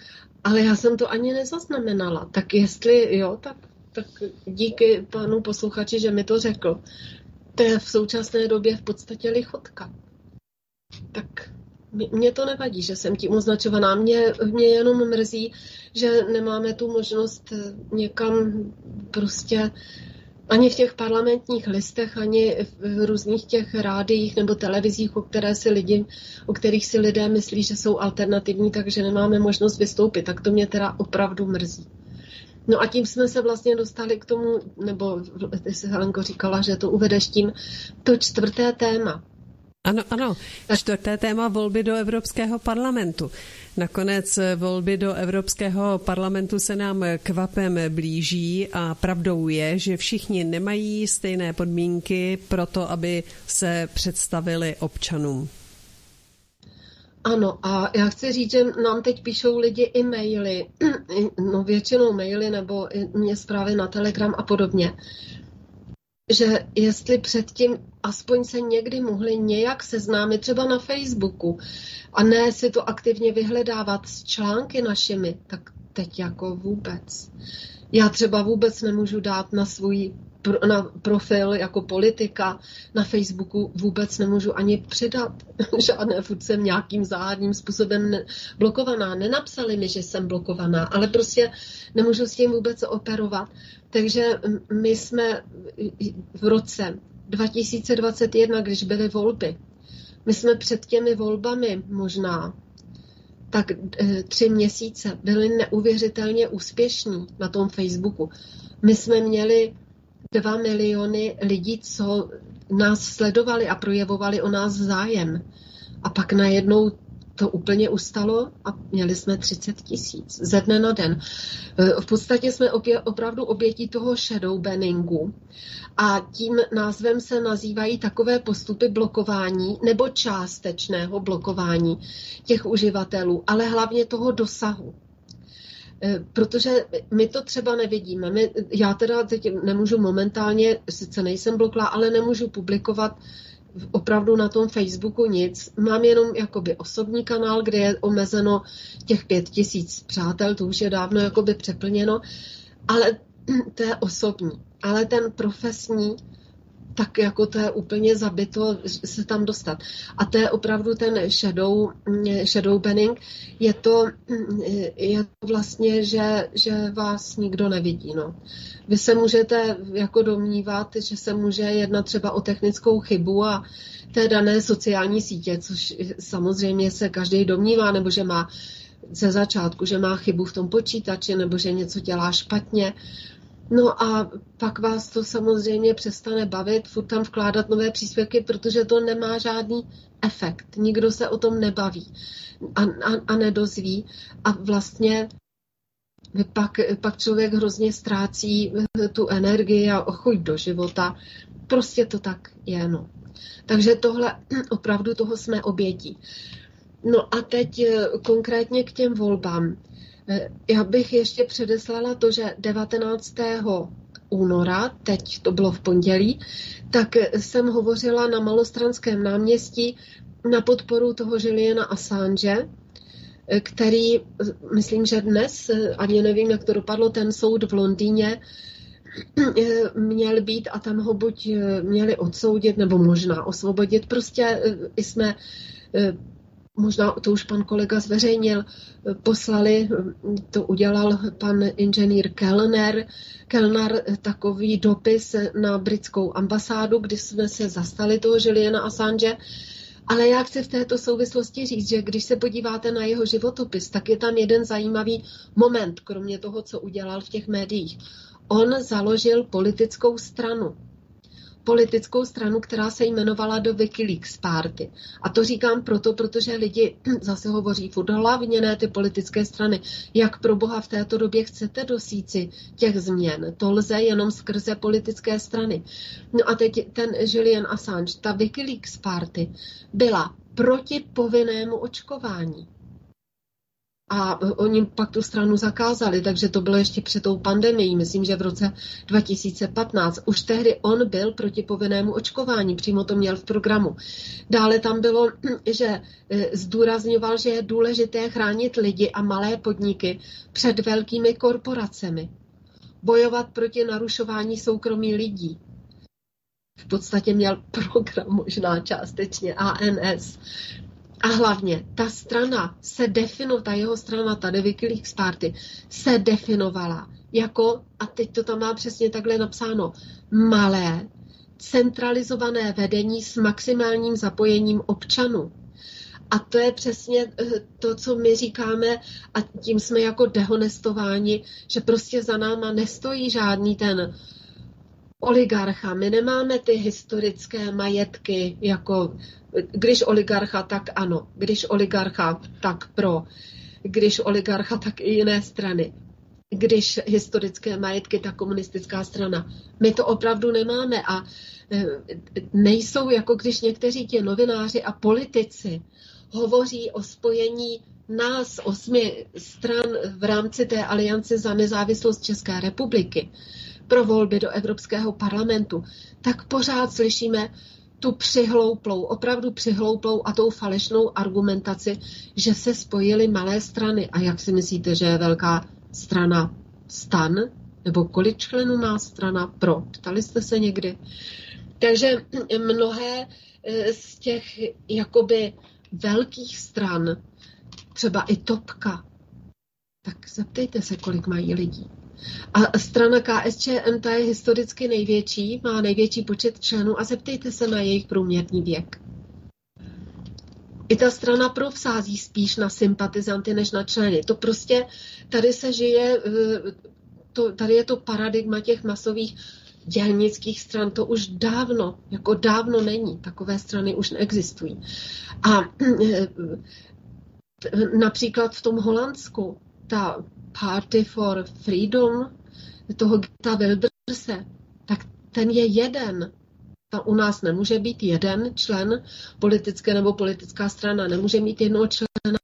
ale já jsem to ani nezaznamenala. Tak jestli jo, tak, tak díky panu posluchači, že mi to řekl. To je v současné době v podstatě lichotka. Tak mě to nevadí, že jsem tím označovaná. Mě, mě jenom mrzí, že nemáme tu možnost eh, někam prostě ani v těch parlamentních listech, ani v různých těch rádiích nebo televizích, o, které si lidi, o kterých si lidé myslí, že jsou alternativní, takže nemáme možnost vystoupit. Tak to mě teda opravdu mrzí. No a tím jsme se vlastně dostali k tomu, nebo ty jsi Helenko říkala, že to uvedeš tím, to čtvrté téma. Ano, ano. Čtvrté téma volby do Evropského parlamentu. Nakonec volby do Evropského parlamentu se nám kvapem blíží a pravdou je, že všichni nemají stejné podmínky pro to, aby se představili občanům. Ano, a já chci říct, že nám teď píšou lidi i maily, *clears throat* no většinou maily nebo mě zprávy na Telegram a podobně, že jestli předtím aspoň se někdy mohli nějak seznámit třeba na Facebooku a ne si to aktivně vyhledávat s články našimi, tak teď jako vůbec. Já třeba vůbec nemůžu dát na svůj na profil jako politika na Facebooku vůbec nemůžu ani přidat *laughs* žádné, furt jsem nějakým záhadným způsobem blokovaná. Nenapsali mi, že jsem blokovaná, ale prostě nemůžu s tím vůbec operovat. Takže my jsme v roce 2021, když byly volby, my jsme před těmi volbami možná tak e, tři měsíce byli neuvěřitelně úspěšní na tom Facebooku. My jsme měli dva miliony lidí, co nás sledovali a projevovali o nás zájem. A pak najednou to úplně ustalo a měli jsme 30 tisíc ze dne na den. E, v podstatě jsme opě, opravdu obětí toho shadow banningu a tím názvem se nazývají takové postupy blokování nebo částečného blokování těch uživatelů, ale hlavně toho dosahu. E, protože my to třeba nevidíme. My, já teda teď nemůžu momentálně, sice nejsem bloklá, ale nemůžu publikovat opravdu na tom Facebooku nic. Mám jenom jakoby osobní kanál, kde je omezeno těch pět tisíc přátel, to už je dávno jakoby přeplněno, ale *clears throat* to je osobní. Ale ten profesní, tak jako to je úplně zabito se tam dostat. A to je opravdu ten shadow, shadow banning. Je to, je to vlastně, že, že vás nikdo nevidí. No. Vy se můžete jako domnívat, že se může jednat třeba o technickou chybu a té dané sociální sítě, což samozřejmě se každý domnívá, nebo že má ze začátku, že má chybu v tom počítači, nebo že něco dělá špatně. No a pak vás to samozřejmě přestane bavit, furt tam vkládat nové příspěvky, protože to nemá žádný efekt. Nikdo se o tom nebaví a, a, a nedozví. A vlastně pak, pak člověk hrozně ztrácí tu energii a chuť do života. Prostě to tak je, no. Takže tohle *clears throat* opravdu toho jsme obětí. No a teď eh, konkrétně k těm volbám. Eh, já bych ještě předeslala to, že 19. února, teď to bylo v pondělí, tak jsem hovořila na Malostranském náměstí na podporu toho Juliana Assange, který, myslím, že dnes, ani nevím, jak to dopadlo, ten soud v Londýně měl být a tam ho buď měli odsoudit, nebo možná osvobodit. Prostě jsme možná to už pan kolega zveřejnil, poslali, to udělal pan inženýr Kellner, Kellner takový dopis na britskou ambasádu, kdy jsme se zastali toho Juliana Assange, ale já chci v této souvislosti říct, že když se podíváte na jeho životopis, tak je tam jeden zajímavý moment, kromě toho, co udělal v těch médiích. On založil politickou stranu politickou stranu, která se jmenovala do Wikileaks Party. A to říkám proto, protože lidi *clears throat* zase hovoří furt hlavně ne ty politické strany. Jak pro boha v této době chcete dosíci těch změn? To lze jenom skrze politické strany. No a teď ten Julian Assange, ta Wikileaks Party byla proti povinnému očkování. A oni pak tu stranu zakázali, takže to bylo ještě před tou pandemií, myslím, že v roce 2015. Už tehdy on byl proti povinnému očkování, přímo to měl v programu. Dále tam bylo, *clears throat* že e, zdůrazňoval, že je důležité chránit lidi a malé podniky před velkými korporacemi. Bojovat proti narušování soukromí lidí. V podstatě měl *laughs* program možná částečně ANS. A hlavně ta strana se definovala, ta jeho strana, ta Wikileaks Party, se definovala jako, a teď to tam má přesně takhle napsáno, malé, centralizované vedení s maximálním zapojením občanů. A to je přesně eh, to, co my říkáme a tím jsme jako dehonestováni, že prostě za náma nestojí žádný ten oligarcha. My nemáme ty historické majetky jako když oligarcha, tak ano, když oligarcha, tak pro. když oligarcha, tak i jiné strany. Když historické majetky, tak komunistická strana. My to opravdu nemáme a e, nejsou jako když někteří ti novináři a politici hovoří o spojení nás, osmi stran v rámci té aliance za nezávislost České republiky pro volby do Evropského parlamentu, tak pořád slyšíme tu přihlouplou, opravdu přihlouplou a tou falešnou argumentaci, že se spojily malé strany. A jak si myslíte, že je velká strana stan? Nebo kolik členů má strana pro? Ptali jste se někdy? Takže mnohé eh, z těch jakoby velkých stran, třeba i Topka, tak zeptejte se, kolik mají lidí. A strana KSČM, ta je historicky největší, má největší počet členů a zeptejte se na jejich průměrný věk. I ta strana provsází spíš na sympatizanty než na členy. To prostě, tady se žije, eh, to, tady je to paradigma těch masových dělnických stran, to už dávno, jako dávno není. Takové strany už neexistují. A eh, například v tom Holandsku ta Party for Freedom, toho Gita Wilderse, tak ten je jeden. Ta u nás nemůže být jeden člen politické nebo politická strana, nemůže mít jednoho člena.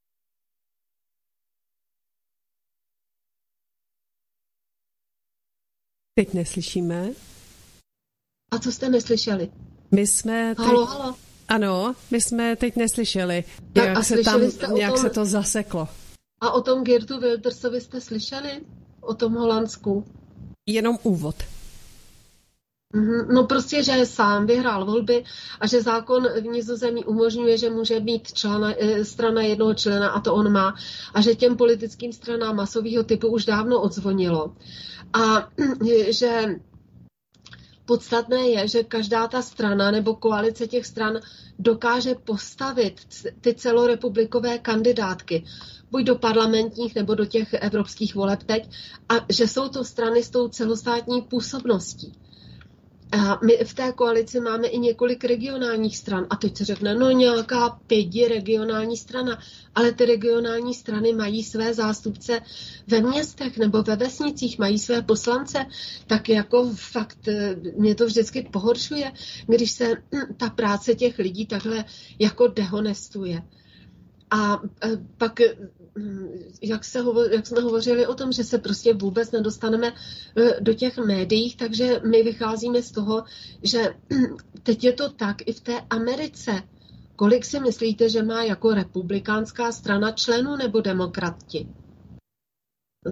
Teď neslyšíme. A co jste neslyšeli? My jsme teď... Halo, halo. Ano, my jsme teď neslyšeli, tak jak, se, tam, jak tom... se to zaseklo. A o tom Gertu Wildersovi jste slyšeli? O tom Holandsku? Jenom úvod. Mhm, no prostě, že sám vyhrál volby a že zákon v Nizozemí umožňuje, že může být člena, eh, strana jednoho člena a to on má a že těm politickým stranám masového typu už dávno odzvonilo. A že podstatné je, že každá ta strana nebo koalice těch stran dokáže postavit ty celorepublikové kandidátky buď do parlamentních nebo do těch evropských voleb teď, a že jsou to strany s tou celostátní působností. A my v té koalici máme i několik regionálních stran. A teď se řekne, no nějaká pěti regionální strana. Ale ty regionální strany mají své zástupce ve městech nebo ve vesnicích, mají své poslance. Tak jako fakt eh, mě to vždycky pohoršuje, když se ta práce těch lidí takhle jako dehonestuje. A eh, pak jak, se hovo, jak jsme hovořili o tom, že se prostě vůbec nedostaneme eh, do těch médií, takže my vycházíme z toho, že *clears throat* teď je to tak i v té Americe. Kolik si myslíte, že má jako republikánská strana členů nebo demokrati?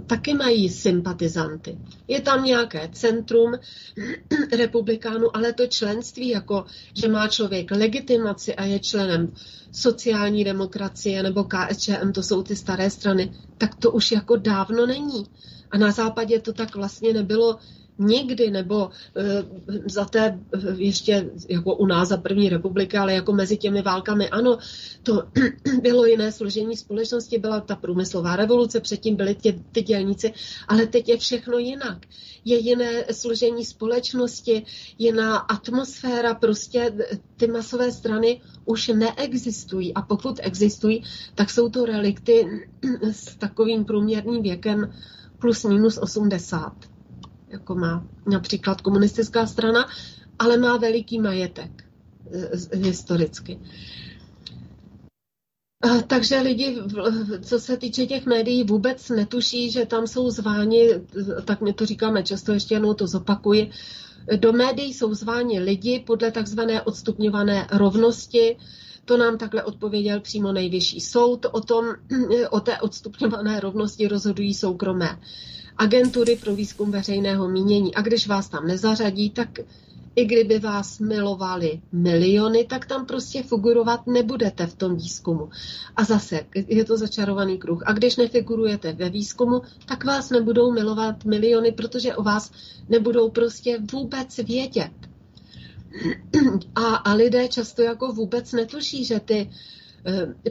Taky mají sympatizanty. Je tam nějaké centrum *clears throat* republikánů, ale to členství, jako že má člověk legitimaci a je členem sociální demokracie nebo KSČM, to jsou ty staré strany, tak to už jako dávno není. A na západě to tak vlastně nebylo nikdy, nebo e, za té ještě jako u nás za první republiky, ale jako mezi těmi válkami, ano, to *clears throat* bylo jiné složení společnosti, byla ta průmyslová revoluce, předtím byly tě, ty dělníci, ale teď je všechno jinak. Je jiné složení společnosti, jiná atmosféra, prostě ty masové strany už neexistují a pokud existují, tak jsou to relikty *clears throat* s takovým průměrným věkem plus minus 80 jako má například komunistická strana, ale má veliký majetek eh, historicky. Takže lidi, co se týče těch médií, vůbec netuší, že tam jsou zváni, tak my to říkáme často, ještě jednou to zopakuji, do médií jsou zváni lidi podle takzvané odstupňované rovnosti, to nám takhle odpověděl přímo nejvyšší soud. O, tom, o té odstupňované rovnosti rozhodují soukromé agentury pro výzkum veřejného mínění. A když vás tam nezařadí, tak i kdyby vás milovali miliony, tak tam prostě figurovat nebudete v tom výzkumu. A zase je to začarovaný kruh. A když nefigurujete ve výzkumu, tak vás nebudou milovat miliony, protože o vás nebudou prostě vůbec vědět. A, a lidé často jako vůbec netuší, že ty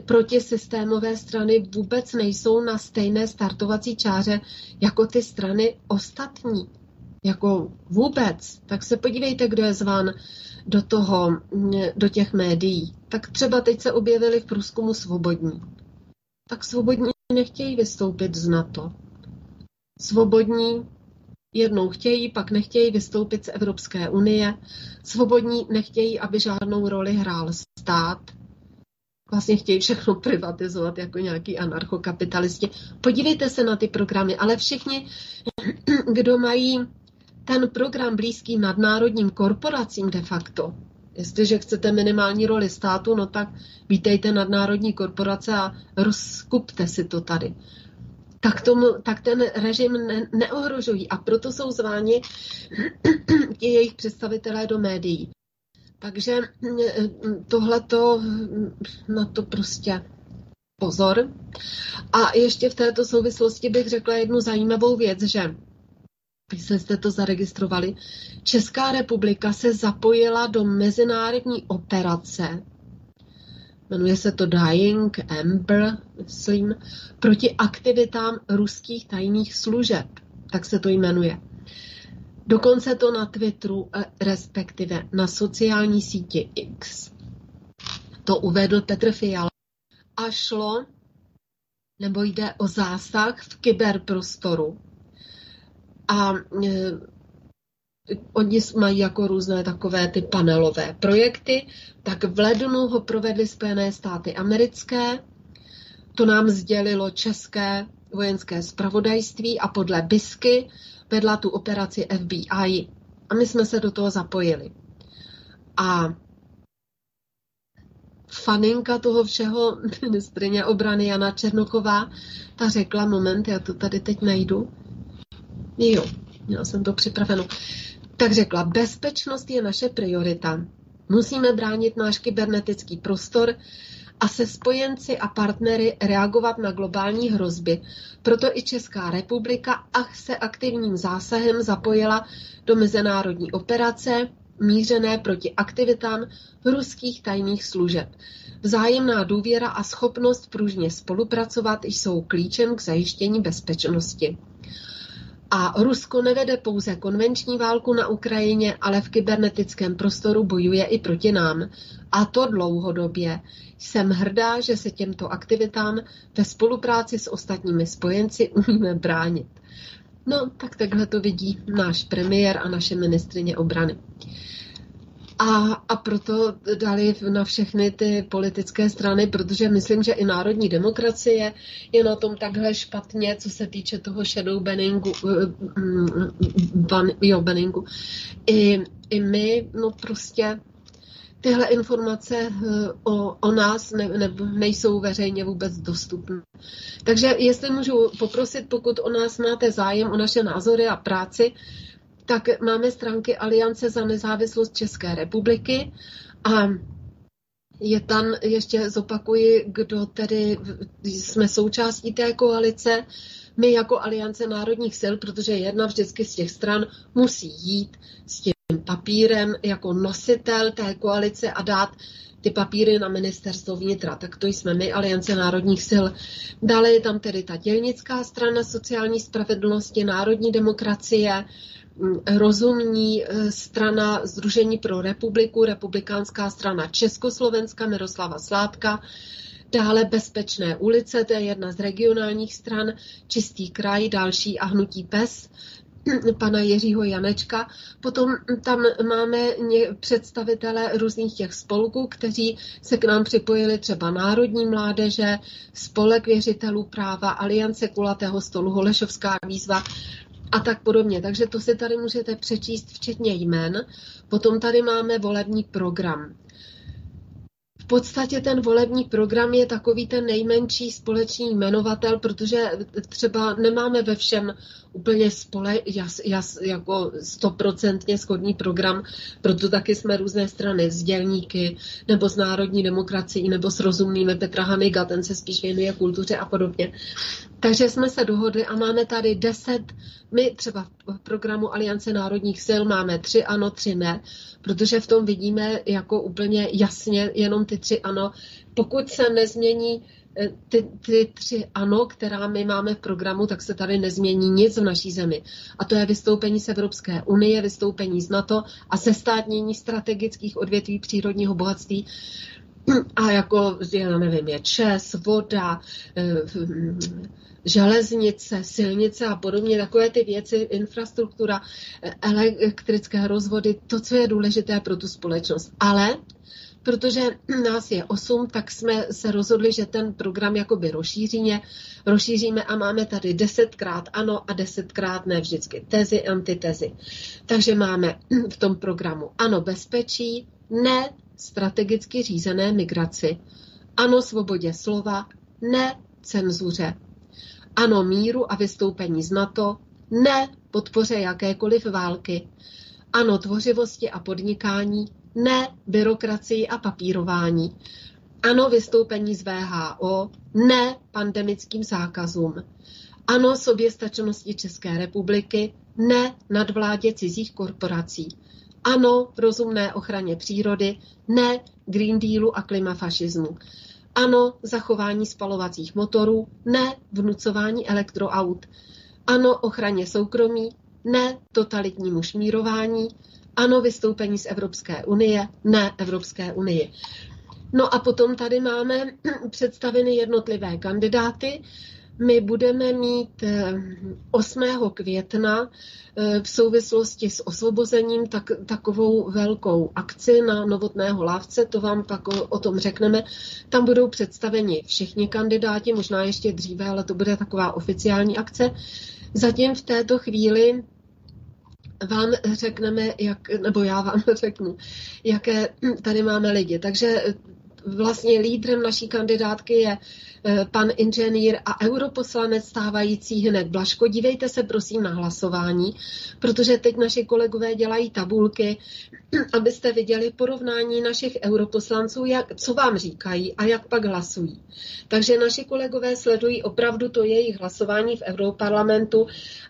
protisystémové strany vůbec nejsou na stejné startovací čáře jako ty strany ostatní. Jako vůbec. Tak se podívejte, kdo je zván do, toho, mm, do těch médií. Tak třeba teď se objevili v průzkumu svobodní. Tak svobodní nechtějí vystoupit z NATO. Svobodní jednou chtějí, pak nechtějí vystoupit z Evropské unie. Svobodní nechtějí, aby žádnou roli hrál stát. Vlastně chtějí všechno privatizovat jako nějaký anarchokapitalisti. Podívejte se na ty programy, ale všichni, *clears throat* kdo mají ten program blízký nadnárodním korporacím de facto, jestliže chcete minimální roli státu, no tak vítejte nadnárodní korporace a rozkupte si to tady. Tak, tomu, tak ten režim ne, neohrožují a proto jsou zváni *clears throat* ti jejich představitelé do médií. Takže tohleto na to prostě pozor. A ještě v této souvislosti bych řekla jednu zajímavou věc, že jestli jste to zaregistrovali, Česká republika se zapojila do mezinárodní operace, jmenuje se to Dying Ember, myslím, proti aktivitám ruských tajných služeb, tak se to jmenuje. Dokonce to na Twitteru, eh, respektive na sociální síti X. To uvedl Petr Fiala. A šlo, nebo jde o zásah v kyberprostoru a e, oni mají jako různé takové ty panelové projekty, tak v lednu ho provedly Spojené státy americké, to nám sdělilo české vojenské spravodajství a podle BISky vedla tu operaci FBI. A my jsme se do toho zapojili. A faninka toho všeho, *laughs* ministrině obrany Jana Černoková, ta řekla, moment, já to tady teď najdu, Jo, měla jsem to připraveno. Tak řekla, bezpečnost je naše priorita. Musíme bránit náš kybernetický prostor a se spojenci a partnery reagovat na globální hrozby. Proto i Česká republika ach se aktivním zásahem zapojila do mezinárodní operace mířené proti aktivitám ruských tajných služeb. Vzájemná důvěra a schopnost pružně spolupracovat jsou klíčem k zajištění bezpečnosti. A Rusko nevede pouze konvenční válku na Ukrajině, ale v kybernetickém prostoru bojuje i proti nám. A to dlouhodobě. Jsem hrdá, že se těmto aktivitám ve spolupráci s ostatními spojenci umíme bránit. No, tak takhle to vidí náš premiér a naše ministrině obrany. A, a proto dali na všechny ty politické strany, protože myslím, že i národní demokracie je na tom takhle špatně, co se týče toho shadow banningu, eh, ban, jo, banningu. I, I my, no prostě tyhle informace eh, o, o nás ne, ne, nejsou veřejně vůbec dostupné. Takže jestli můžu poprosit, pokud o nás máte zájem, o naše názory a práci, tak máme stránky Aliance za nezávislost České republiky a je tam, ještě zopakuji, kdo tedy jsme součástí té koalice, my jako Aliance národních sil, protože jedna vždycky z těch stran musí jít s tím papírem jako nositel té koalice a dát ty papíry na ministerstvo vnitra. Tak to jsme my, Aliance národních sil. Dále je tam tedy ta dělnická strana sociální spravedlnosti, národní demokracie, rozumní eh, strana Združení pro republiku, republikánská strana Československa Miroslava Sládka, dále Bezpečné ulice, to je jedna z regionálních stran, Čistý kraj, další a Hnutí PES, *clears throat* pana Jiřího Janečka. Potom tam máme představitele různých těch spolků, kteří se k nám připojili třeba Národní mládeže, Spolek věřitelů práva, Aliance kulatého stolu, Holešovská výzva a tak podobně. Takže to si tady můžete přečíst včetně jmen. Potom tady máme volební program. V podstatě ten volební program je takový ten nejmenší společný jmenovatel, protože třeba nemáme ve všem úplně spole, jas, jas, jako stoprocentně schodný program, proto taky jsme různé strany z dělníky, nebo s národní demokracií, nebo s rozumnými Petra Haniga, ten se spíš věnuje kultuře a podobně. Takže jsme se dohodli a máme tady deset, my třeba v programu Aliance národních sil máme tři ano, tři ne, protože v tom vidíme jako úplně jasně jenom ty tři ano. Pokud se nezmění eh, ty, ty tři ano, která my máme v programu, tak se tady nezmění nic v naší zemi. A to je vystoupení z Evropské unie, vystoupení z NATO a sestátnění strategických odvětví přírodního bohatství a jako, já nevím, je čes, voda, železnice, silnice a podobně, takové ty věci, infrastruktura, elektrické rozvody, to, co je důležité pro tu společnost. Ale protože *clears throat* nás je osm, tak jsme se rozhodli, že ten program jakoby rozšíříme, rozšíříme a máme tady desetkrát ano a desetkrát ne vždycky tezi, antitezi. Takže máme *clears throat* v tom programu ano bezpečí, ne strategicky řízené migraci, ano svobodě slova, ne cenzuře, ano míru a vystoupení z NATO, ne podpoře jakékoliv války, ano tvořivosti a podnikání, ne byrokracii a papírování, ano vystoupení z VHO, ne pandemickým zákazům, ano soběstačnosti České republiky, ne nadvládě cizích korporací, ano rozumné ochraně přírody, ne Green Dealu a klimafašismu. Ano, zachování spalovacích motorů, ne vnucování elektroaut. Ano, ochraně soukromí, ne totalitnímu šmírování. Ano, vystoupení z Evropské unie, ne Evropské unie. No a potom tady máme *clears throat* představeny jednotlivé kandidáty. My budeme mít 8. Eh, května eh, v souvislosti s osvobozením tak, takovou velkou akci na Novotného lávce, to vám pak o, o tom řekneme. Tam budou představeni všichni kandidáti, možná ještě dříve, ale to bude taková oficiální akce. Zatím v této chvíli vám řekneme, jak, nebo já vám *laughs* řeknu, jaké tady máme lidi. Takže vlastně lídrem naší kandidátky je Eh, pan inženýr a europoslanec stávající hned Blaško. Dívejte se prosím na hlasování, protože teď naši kolegové dělají tabulky, abyste viděli porovnání našich europoslanců, jak, co vám říkají a jak pak hlasují. Takže naši kolegové sledují opravdu to jejich hlasování v Europarlamentu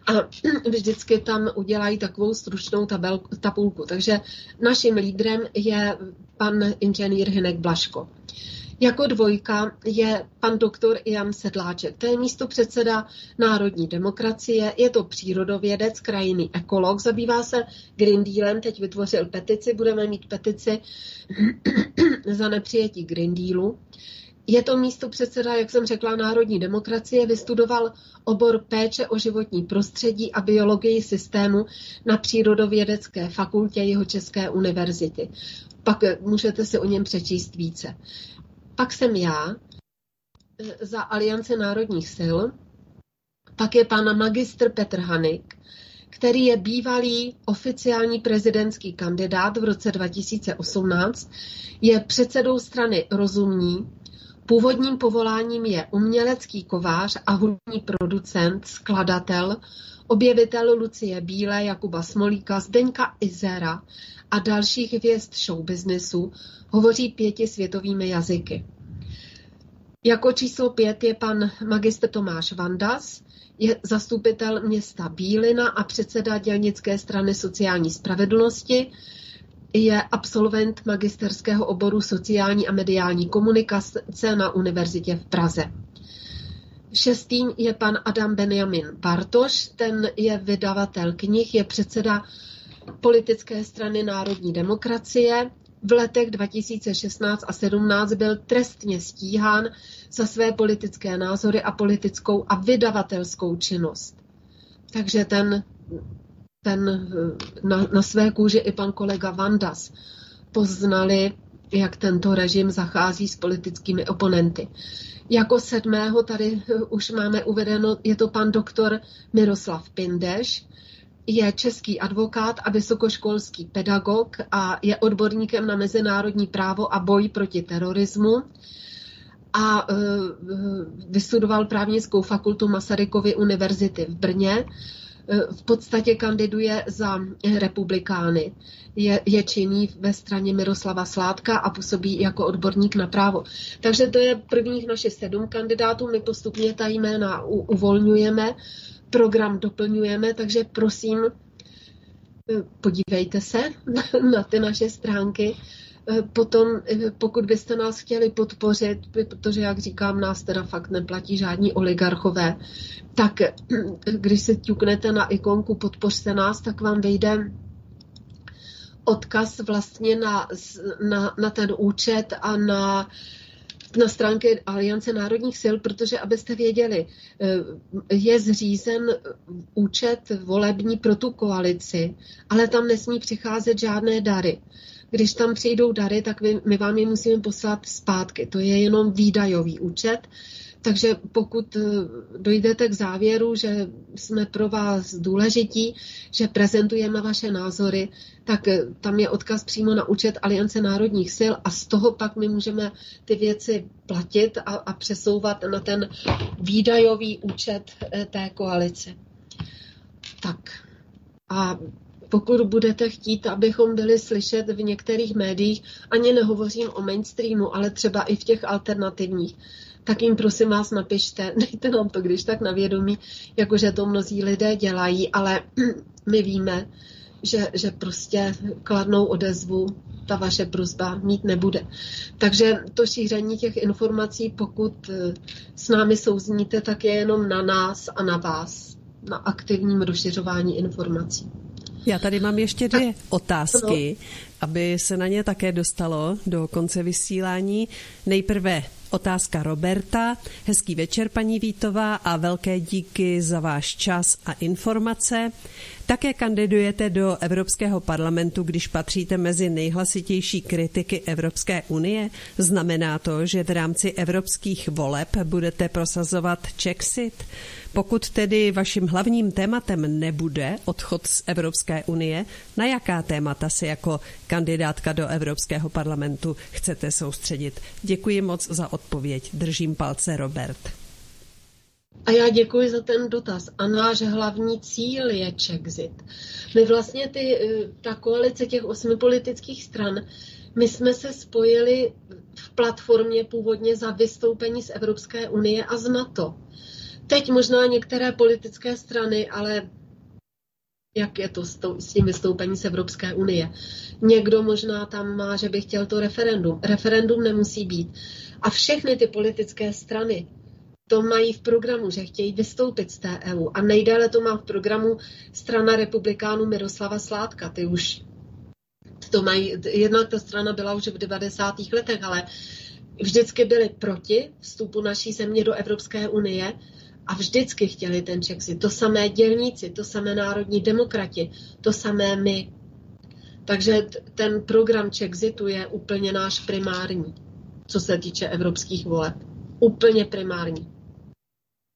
a *clears throat* vždycky tam udělají takovou stručnou tabulku. Takže naším lídrem je pan inženýr Hinek Blaško. Jako dvojka je pan doktor Jan Sedláček. To je místo předseda Národní demokracie, je to přírodovědec, krajiny ekolog, zabývá se Green Dealem, teď vytvořil petici, budeme mít petici *clears throat* za nepřijetí Green Dealu. Je to místo předseda, jak jsem řekla, Národní demokracie, vystudoval obor péče o životní prostředí a biologii systému na Přírodovědecké fakultě jeho České univerzity. Pak můžete si o něm přečíst více. Pak jsem já eh, za Aliance národních sil, pak je pan magistr Petr Hanik, který je bývalý oficiální prezidentský kandidát v roce 2018, je předsedou strany Rozumní, původním povoláním je umělecký kovář a hudební producent, skladatel, objevitel Lucie Bílé, Jakuba Smolíka, Zdeňka Izera a dalších hvězd showbiznesu, hovoří pěti světovými jazyky. Jako číslo pět je pan magistr Tomáš Vandas, je zastupitel města Bílina a předseda dělnické strany sociální spravedlnosti, je absolvent magisterského oboru sociální a mediální komunikace na univerzitě v Praze. Šestým je pan Adam Benjamin Bartoš, ten je vydavatel knih, je předseda politické strany Národní demokracie. V letech 2016 a 17 byl trestně stíhán za své politické názory a politickou a vydavatelskou činnost. Takže ten, ten na, na své kůži i pan kolega Vandas poznali, jak tento režim zachází s politickými oponenty. Jako sedmého tady už máme uvedeno, je to pan doktor Miroslav Pindeš, je český advokát a vysokoškolský pedagog a je odborníkem na mezinárodní právo a boj proti terorismu a e, vystudoval právnickou fakultu Masarykovy univerzity v Brně. E, v podstatě kandiduje za republikány. Je, je činný ve straně Miroslava Sládka a působí jako odborník na právo. Takže to je prvních našich sedm kandidátů. My postupně ta jména uvolňujeme program doplňujeme, takže prosím, e, podívejte se *laughs* na ty naše stránky. E, potom, e, pokud byste nás chtěli podpořit, protože, jak říkám, nás teda fakt neplatí žádní oligarchové, tak když se ťuknete na ikonku podpořte nás, tak vám vejde odkaz vlastně na, na, na ten účet a na na stránky Aliance národních sil, protože abyste věděli, eh, je zřízen účet volební pro tu koalici, ale tam nesmí přicházet žádné dary. Když tam přijdou dary, tak my vám je musíme poslat zpátky. To je jenom výdajový účet, takže pokud eh, dojdete k závěru, že jsme pro vás důležití, že prezentujeme vaše názory, tak eh, tam je odkaz přímo na účet Aliance národních sil a z toho pak my můžeme ty věci platit a, a přesouvat na ten výdajový účet eh, té koalice. Tak a pokud budete chtít, abychom byli slyšet v některých médiích, ani nehovořím o mainstreamu, ale třeba i v těch alternativních, tak jim prosím vás napište, *laughs* dejte nám to když tak na vědomí, jakože to mnozí lidé dělají, ale *clears throat* my víme, že, že prostě kladnou odezvu ta vaše prozba mít nebude. Takže to šíření těch informací, pokud eh, s námi souzníte, tak je jenom na nás a na vás, na aktivním rozšiřování informací. Já tady mám ještě dvě otázky, aby se na ně také dostalo do konce vysílání. Nejprve Otázka Roberta. Hezký večer, paní Vítová, a velké díky za váš čas a informace. Také kandidujete do Evropského parlamentu, když patříte mezi nejhlasitější kritiky Evropské unie. Znamená to, že v rámci evropských voleb budete prosazovat Czexit? Pokud tedy vaším hlavním tématem nebude odchod z Evropské unie, na jaká témata se jako kandidátka do Evropského parlamentu chcete soustředit? Děkuji moc za odpověď. Držím palce, Robert. A já děkuji za ten dotaz. A náš hlavní cíl je Czexit. My vlastně ty, eh, ta koalice těch osmi politických stran, my jsme se spojili v platformě původně za vystoupení z Evropské unie a z NATO. Teď možná některé politické strany, ale jak je to s, to, s tím vystoupením z Evropské unie. Někdo možná tam má, že by chtěl to referendum. Referendum nemusí být. A všechny ty politické strany to mají v programu, že chtějí vystoupit z té EU. A nejdéle to má v programu strana republikánů Miroslava Sládka. Ty už to mají, jednak ta strana byla už v 90. letech, ale vždycky byli proti vstupu naší země do Evropské unie a vždycky chtěli ten Czexit. To samé dělníci, to samé národní demokrati, to samé my. Takže ten program Chexitu je úplně náš primární, co se týče evropských voleb. Úplně primární.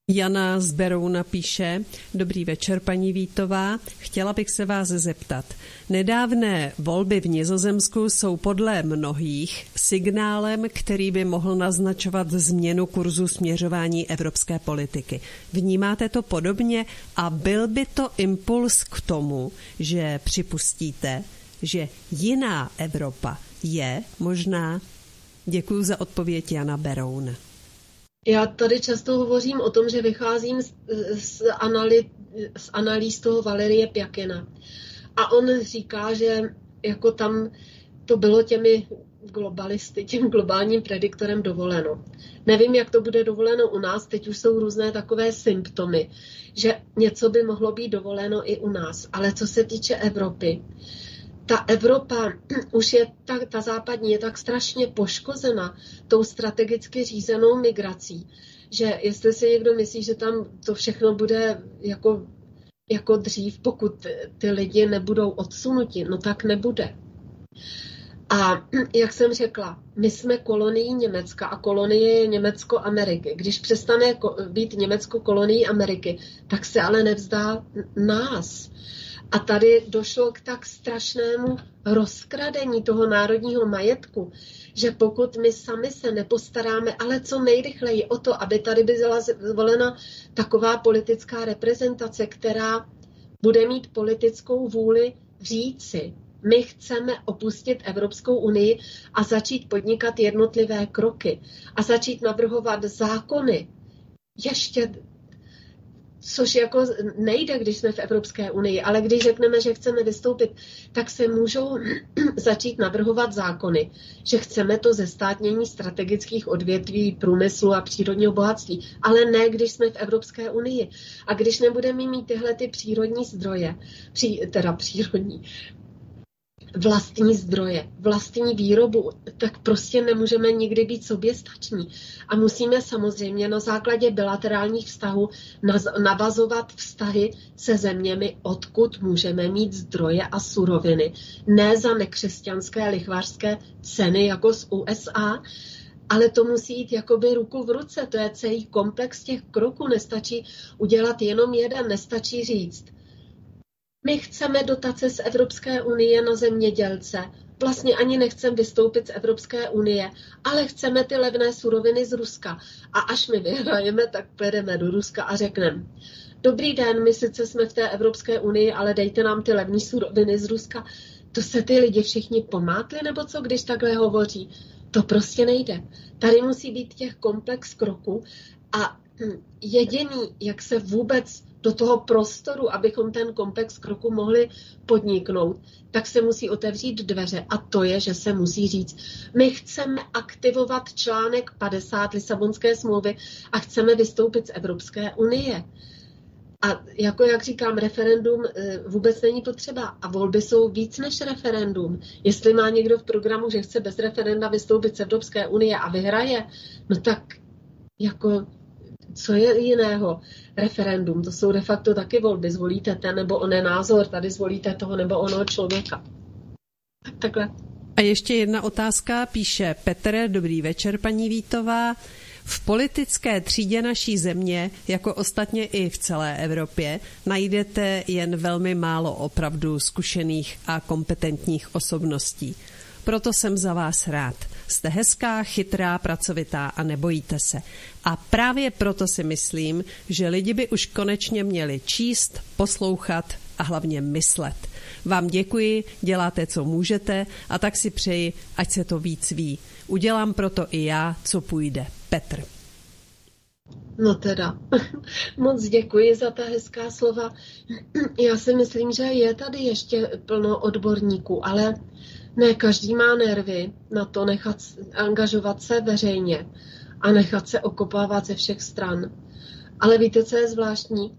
Jana z Berouna píše, dobrý večer paní Vítová, chtěla bych se vás zeptat. Nedávné volby v Nizozemsku jsou podle mnohých signálem, který by mohl naznačovat změnu kurzu směřování evropské politiky. Vnímáte to podobně a byl by to impuls k tomu, že připustíte, že jiná Evropa je možná? Děkuji za odpověď Jana Berouna. Já tady často hovořím o tom, že vycházím z, z, anali, z analýz toho Valerie Pjakena. A on říká, že jako tam to bylo těmi globalisty, tím globálním prediktorem dovoleno. Nevím, jak to bude dovoleno u nás, teď už jsou různé takové symptomy, že něco by mohlo být dovoleno i u nás. Ale co se týče Evropy, ta Evropa *clears throat* už je tak, ta západní je tak strašně poškozena tou strategicky řízenou migrací, že jestli si někdo myslí, že tam to všechno bude jako, jako dřív, pokud ty lidi nebudou odsunuti, no tak nebude. A *clears throat* jak jsem řekla, my jsme kolonií Německa a kolonie je Německo-Ameriky. Když přestane být Německo kolonií Ameriky, tak se ale nevzdá nás. A tady došlo k tak strašnému rozkradení toho národního majetku, že pokud my sami se nepostaráme, ale co nejrychleji o to, aby tady byla zvolena taková politická reprezentace, která bude mít politickou vůli říci, my chceme opustit Evropskou unii a začít podnikat jednotlivé kroky a začít navrhovat zákony ještě což jako nejde, když jsme v Evropské unii, ale když řekneme, že chceme vystoupit, tak se můžou *clears throat* začít navrhovat zákony, že chceme to zestátnění strategických odvětví průmyslu a přírodního bohatství, ale ne, když jsme v Evropské unii. A když nebudeme mít tyhle ty přírodní zdroje, pří, teda přírodní, vlastní zdroje, vlastní výrobu, tak prostě nemůžeme nikdy být soběstační. A musíme samozřejmě na základě bilaterálních vztahů navazovat vztahy se zeměmi, odkud můžeme mít zdroje a suroviny. Ne za nekřesťanské lichvářské ceny jako z USA, ale to musí jít jakoby ruku v ruce. To je celý komplex těch kroků. Nestačí udělat jenom jeden, nestačí říct – my chceme dotace z Evropské unie na zemědělce. Vlastně ani nechceme vystoupit z Evropské unie, ale chceme ty levné suroviny z Ruska. A až my vyhrajeme, tak půjdeme do Ruska a řekneme, dobrý den, my sice jsme v té Evropské unii, ale dejte nám ty levné suroviny z Ruska. To se ty lidi všichni pomátli, nebo co, když takhle hovoří? To prostě nejde. Tady musí být těch komplex kroků a hm, jediný, jak se vůbec do toho prostoru, abychom ten komplex kroku mohli podniknout, tak se musí otevřít dveře a to je, že se musí říct, my chceme aktivovat článek 50 Lisabonské smlouvy a chceme vystoupit z Evropské unie. A jako jak říkám, referendum eh, vůbec není potřeba a volby jsou víc než referendum. Jestli má někdo v programu, že chce bez referenda vystoupit z Evropské unie a vyhraje, no tak jako co je jiného? Referendum, to jsou de facto taky volby. Zvolíte ten nebo onen názor, tady zvolíte toho nebo onoho člověka. Tak takhle. A ještě jedna otázka, píše Petr, dobrý večer, paní Vítová. V politické třídě naší země, jako ostatně i v celé Evropě, najdete jen velmi málo opravdu zkušených a kompetentních osobností. Proto jsem za vás rád. Jste hezká, chytrá, pracovitá a nebojíte se. A právě proto si myslím, že lidi by už konečně měli číst, poslouchat a hlavně myslet. Vám děkuji, děláte, co můžete a tak si přeji, ať se to víc ví. Udělám proto i já, co půjde. Petr. No teda, *laughs* moc děkuji za ta hezká slova. *clears throat* Já si myslím, že je tady ještě plno odborníků, ale ne každý má nervy na to nechat angažovat se veřejně a nechat se okopávat ze všech stran. Ale víte, co je zvláštní?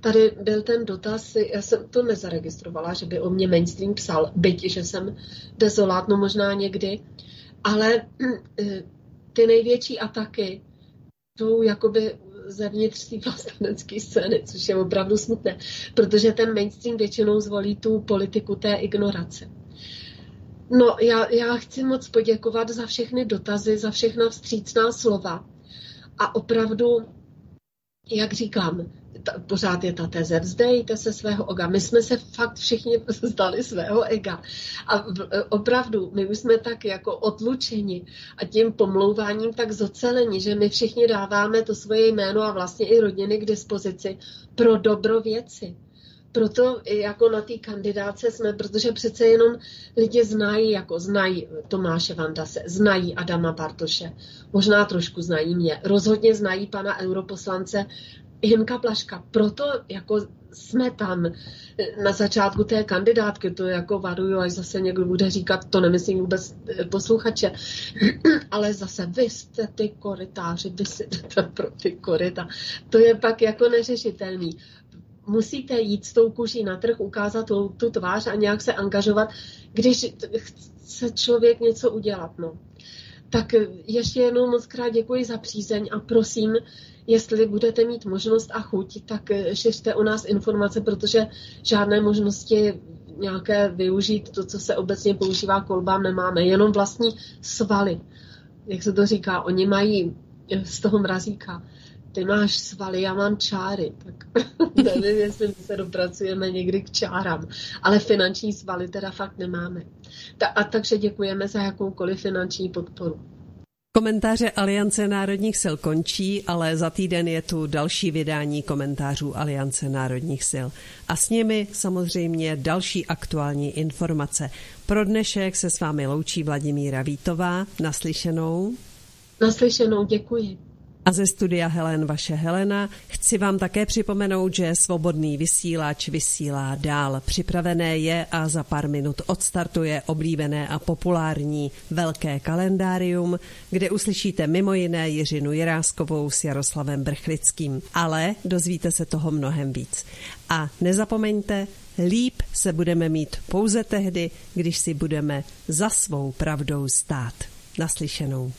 Tady byl ten dotaz, já jsem to nezaregistrovala, že by o mě mainstream psal, byť, že jsem dezolát, no možná někdy, ale ty největší ataky jsou jakoby zevnitř té vlastenecké scény, což je opravdu smutné, protože ten mainstream většinou zvolí tu politiku té ignorace. No, já, já chci moc poděkovat za všechny dotazy, za všechna vstřícná slova. A opravdu, jak říkám, ta, pořád je ta teze, vzdejte se svého oga. My jsme se fakt všichni *laughs* vzdali svého ega. A v, opravdu, my už jsme tak jako otlučeni a tím pomlouváním tak zoceleni, že my všichni dáváme to svoje jméno a vlastně i rodiny k dispozici pro dobro věci proto jako na té kandidáce jsme, protože přece jenom lidi znají, jako znají Tomáše Vandase, znají Adama Bartoše, možná trošku znají mě, rozhodně znají pana europoslance Hinka Plaška. Proto jako jsme tam na začátku té kandidátky, to jako varuju, až zase někdo bude říkat, to nemyslím vůbec posluchače, *clears throat* ale zase vy jste ty korytáři, vy jste *laughs* pro ty koryta. To je pak jako neřešitelný musíte jít s tou kuží na trh, ukázat tu, tu tvář a nějak se angažovat, když chce člověk něco udělat. No. Tak ještě jednou moc krát děkuji za přízeň a prosím, jestli budete mít možnost a chuť, tak šiřte o nás informace, protože žádné možnosti nějaké využít to, co se obecně používá kolbám, nemáme. Jenom vlastní svaly. Jak se to říká, oni mají z toho mrazíka ty máš svaly, já mám čáry, tak *laughs* nevím, jestli se dopracujeme někdy k čárám, ale finanční svaly teda fakt nemáme. Ta, a takže děkujeme za jakoukoliv finanční podporu. Komentáře Aliance národních sil končí, ale za týden je tu další vydání komentářů Aliance národních sil. A s nimi samozřejmě další aktuální informace. Pro dnešek se s vámi loučí Vladimíra Vítová. Naslyšenou. Naslyšenou, děkuji. A ze studia Helen vaše Helena chci vám také připomenout, že svobodný vysílač vysílá dál. Připravené je a za pár minut odstartuje oblíbené a populární velké kalendárium, kde uslyšíte mimo jiné Jiřinu Jiráskovou s Jaroslavem Brchlickým. Ale dozvíte se toho mnohem víc. A nezapomeňte, líp se budeme mít pouze tehdy, když si budeme za svou pravdou stát. Naslyšenou.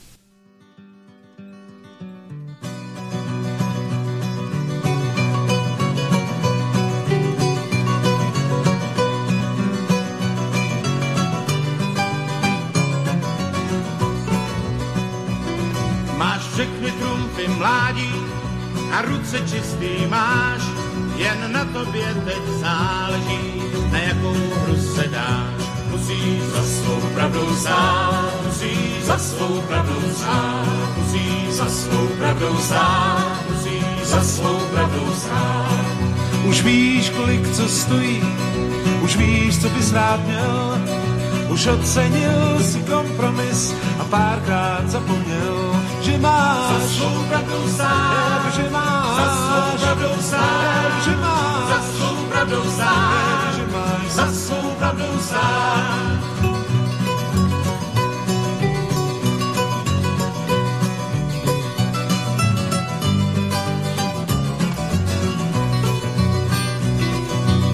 A ruce čistý máš, jen na tobě teď záleží, na jakou hru se dáš. Musíš za svou pravdou stát, musíš za svou pravdou stát, musíš za svou pravdou stát, musíš za svou pravdou stát. Už víš, kolik co stojí, už víš, co bys rád měl, už ocenil si kompromis a párkrát zapomněl, že máš. Za svou pravdou stát, že máš. Za svou pravdou stát, že máš. Za svou pravdou stát, že máš. Za svou pravdou.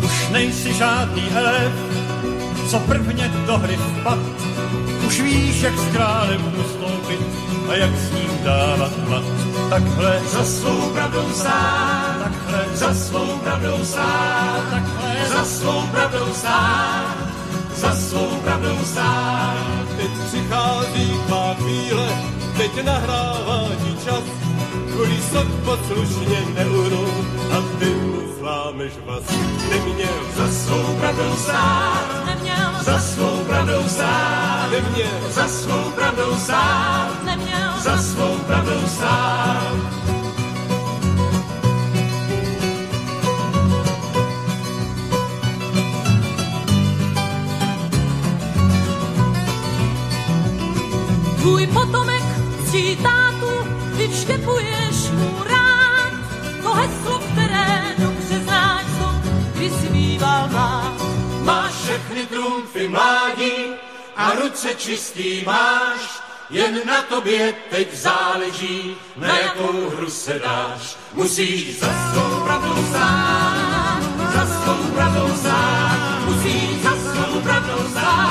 Už nejsi žádný elef, co prvně do hry vpad. Už víš, jak s králem ustoupit a jak s ním dávat mat. Takhle Za svou pravdou stát, takhle za svou pravdou stát, takhle za svou pravdou stát, za svou pravdou stát. Teď přichází tvá chvíle, teď nahrává ti čas, kvůli sok poslušně neuhnou a ty mu zlámeš vás. Neměl, Za svou pravdou stát, Neměl, za svou pravdou stát, neměl, za svou pravdou stát, neměl, za svou pravdou stát. tvůj potomek ctí zpíval má. Máš všechny trumfy mládí a ruce čistý máš, jen na tobě teď záleží, na jakou hru se dáš. Musíš za svou pravdou stát, za svou pravdou stát, musíš za svou pravdou stát.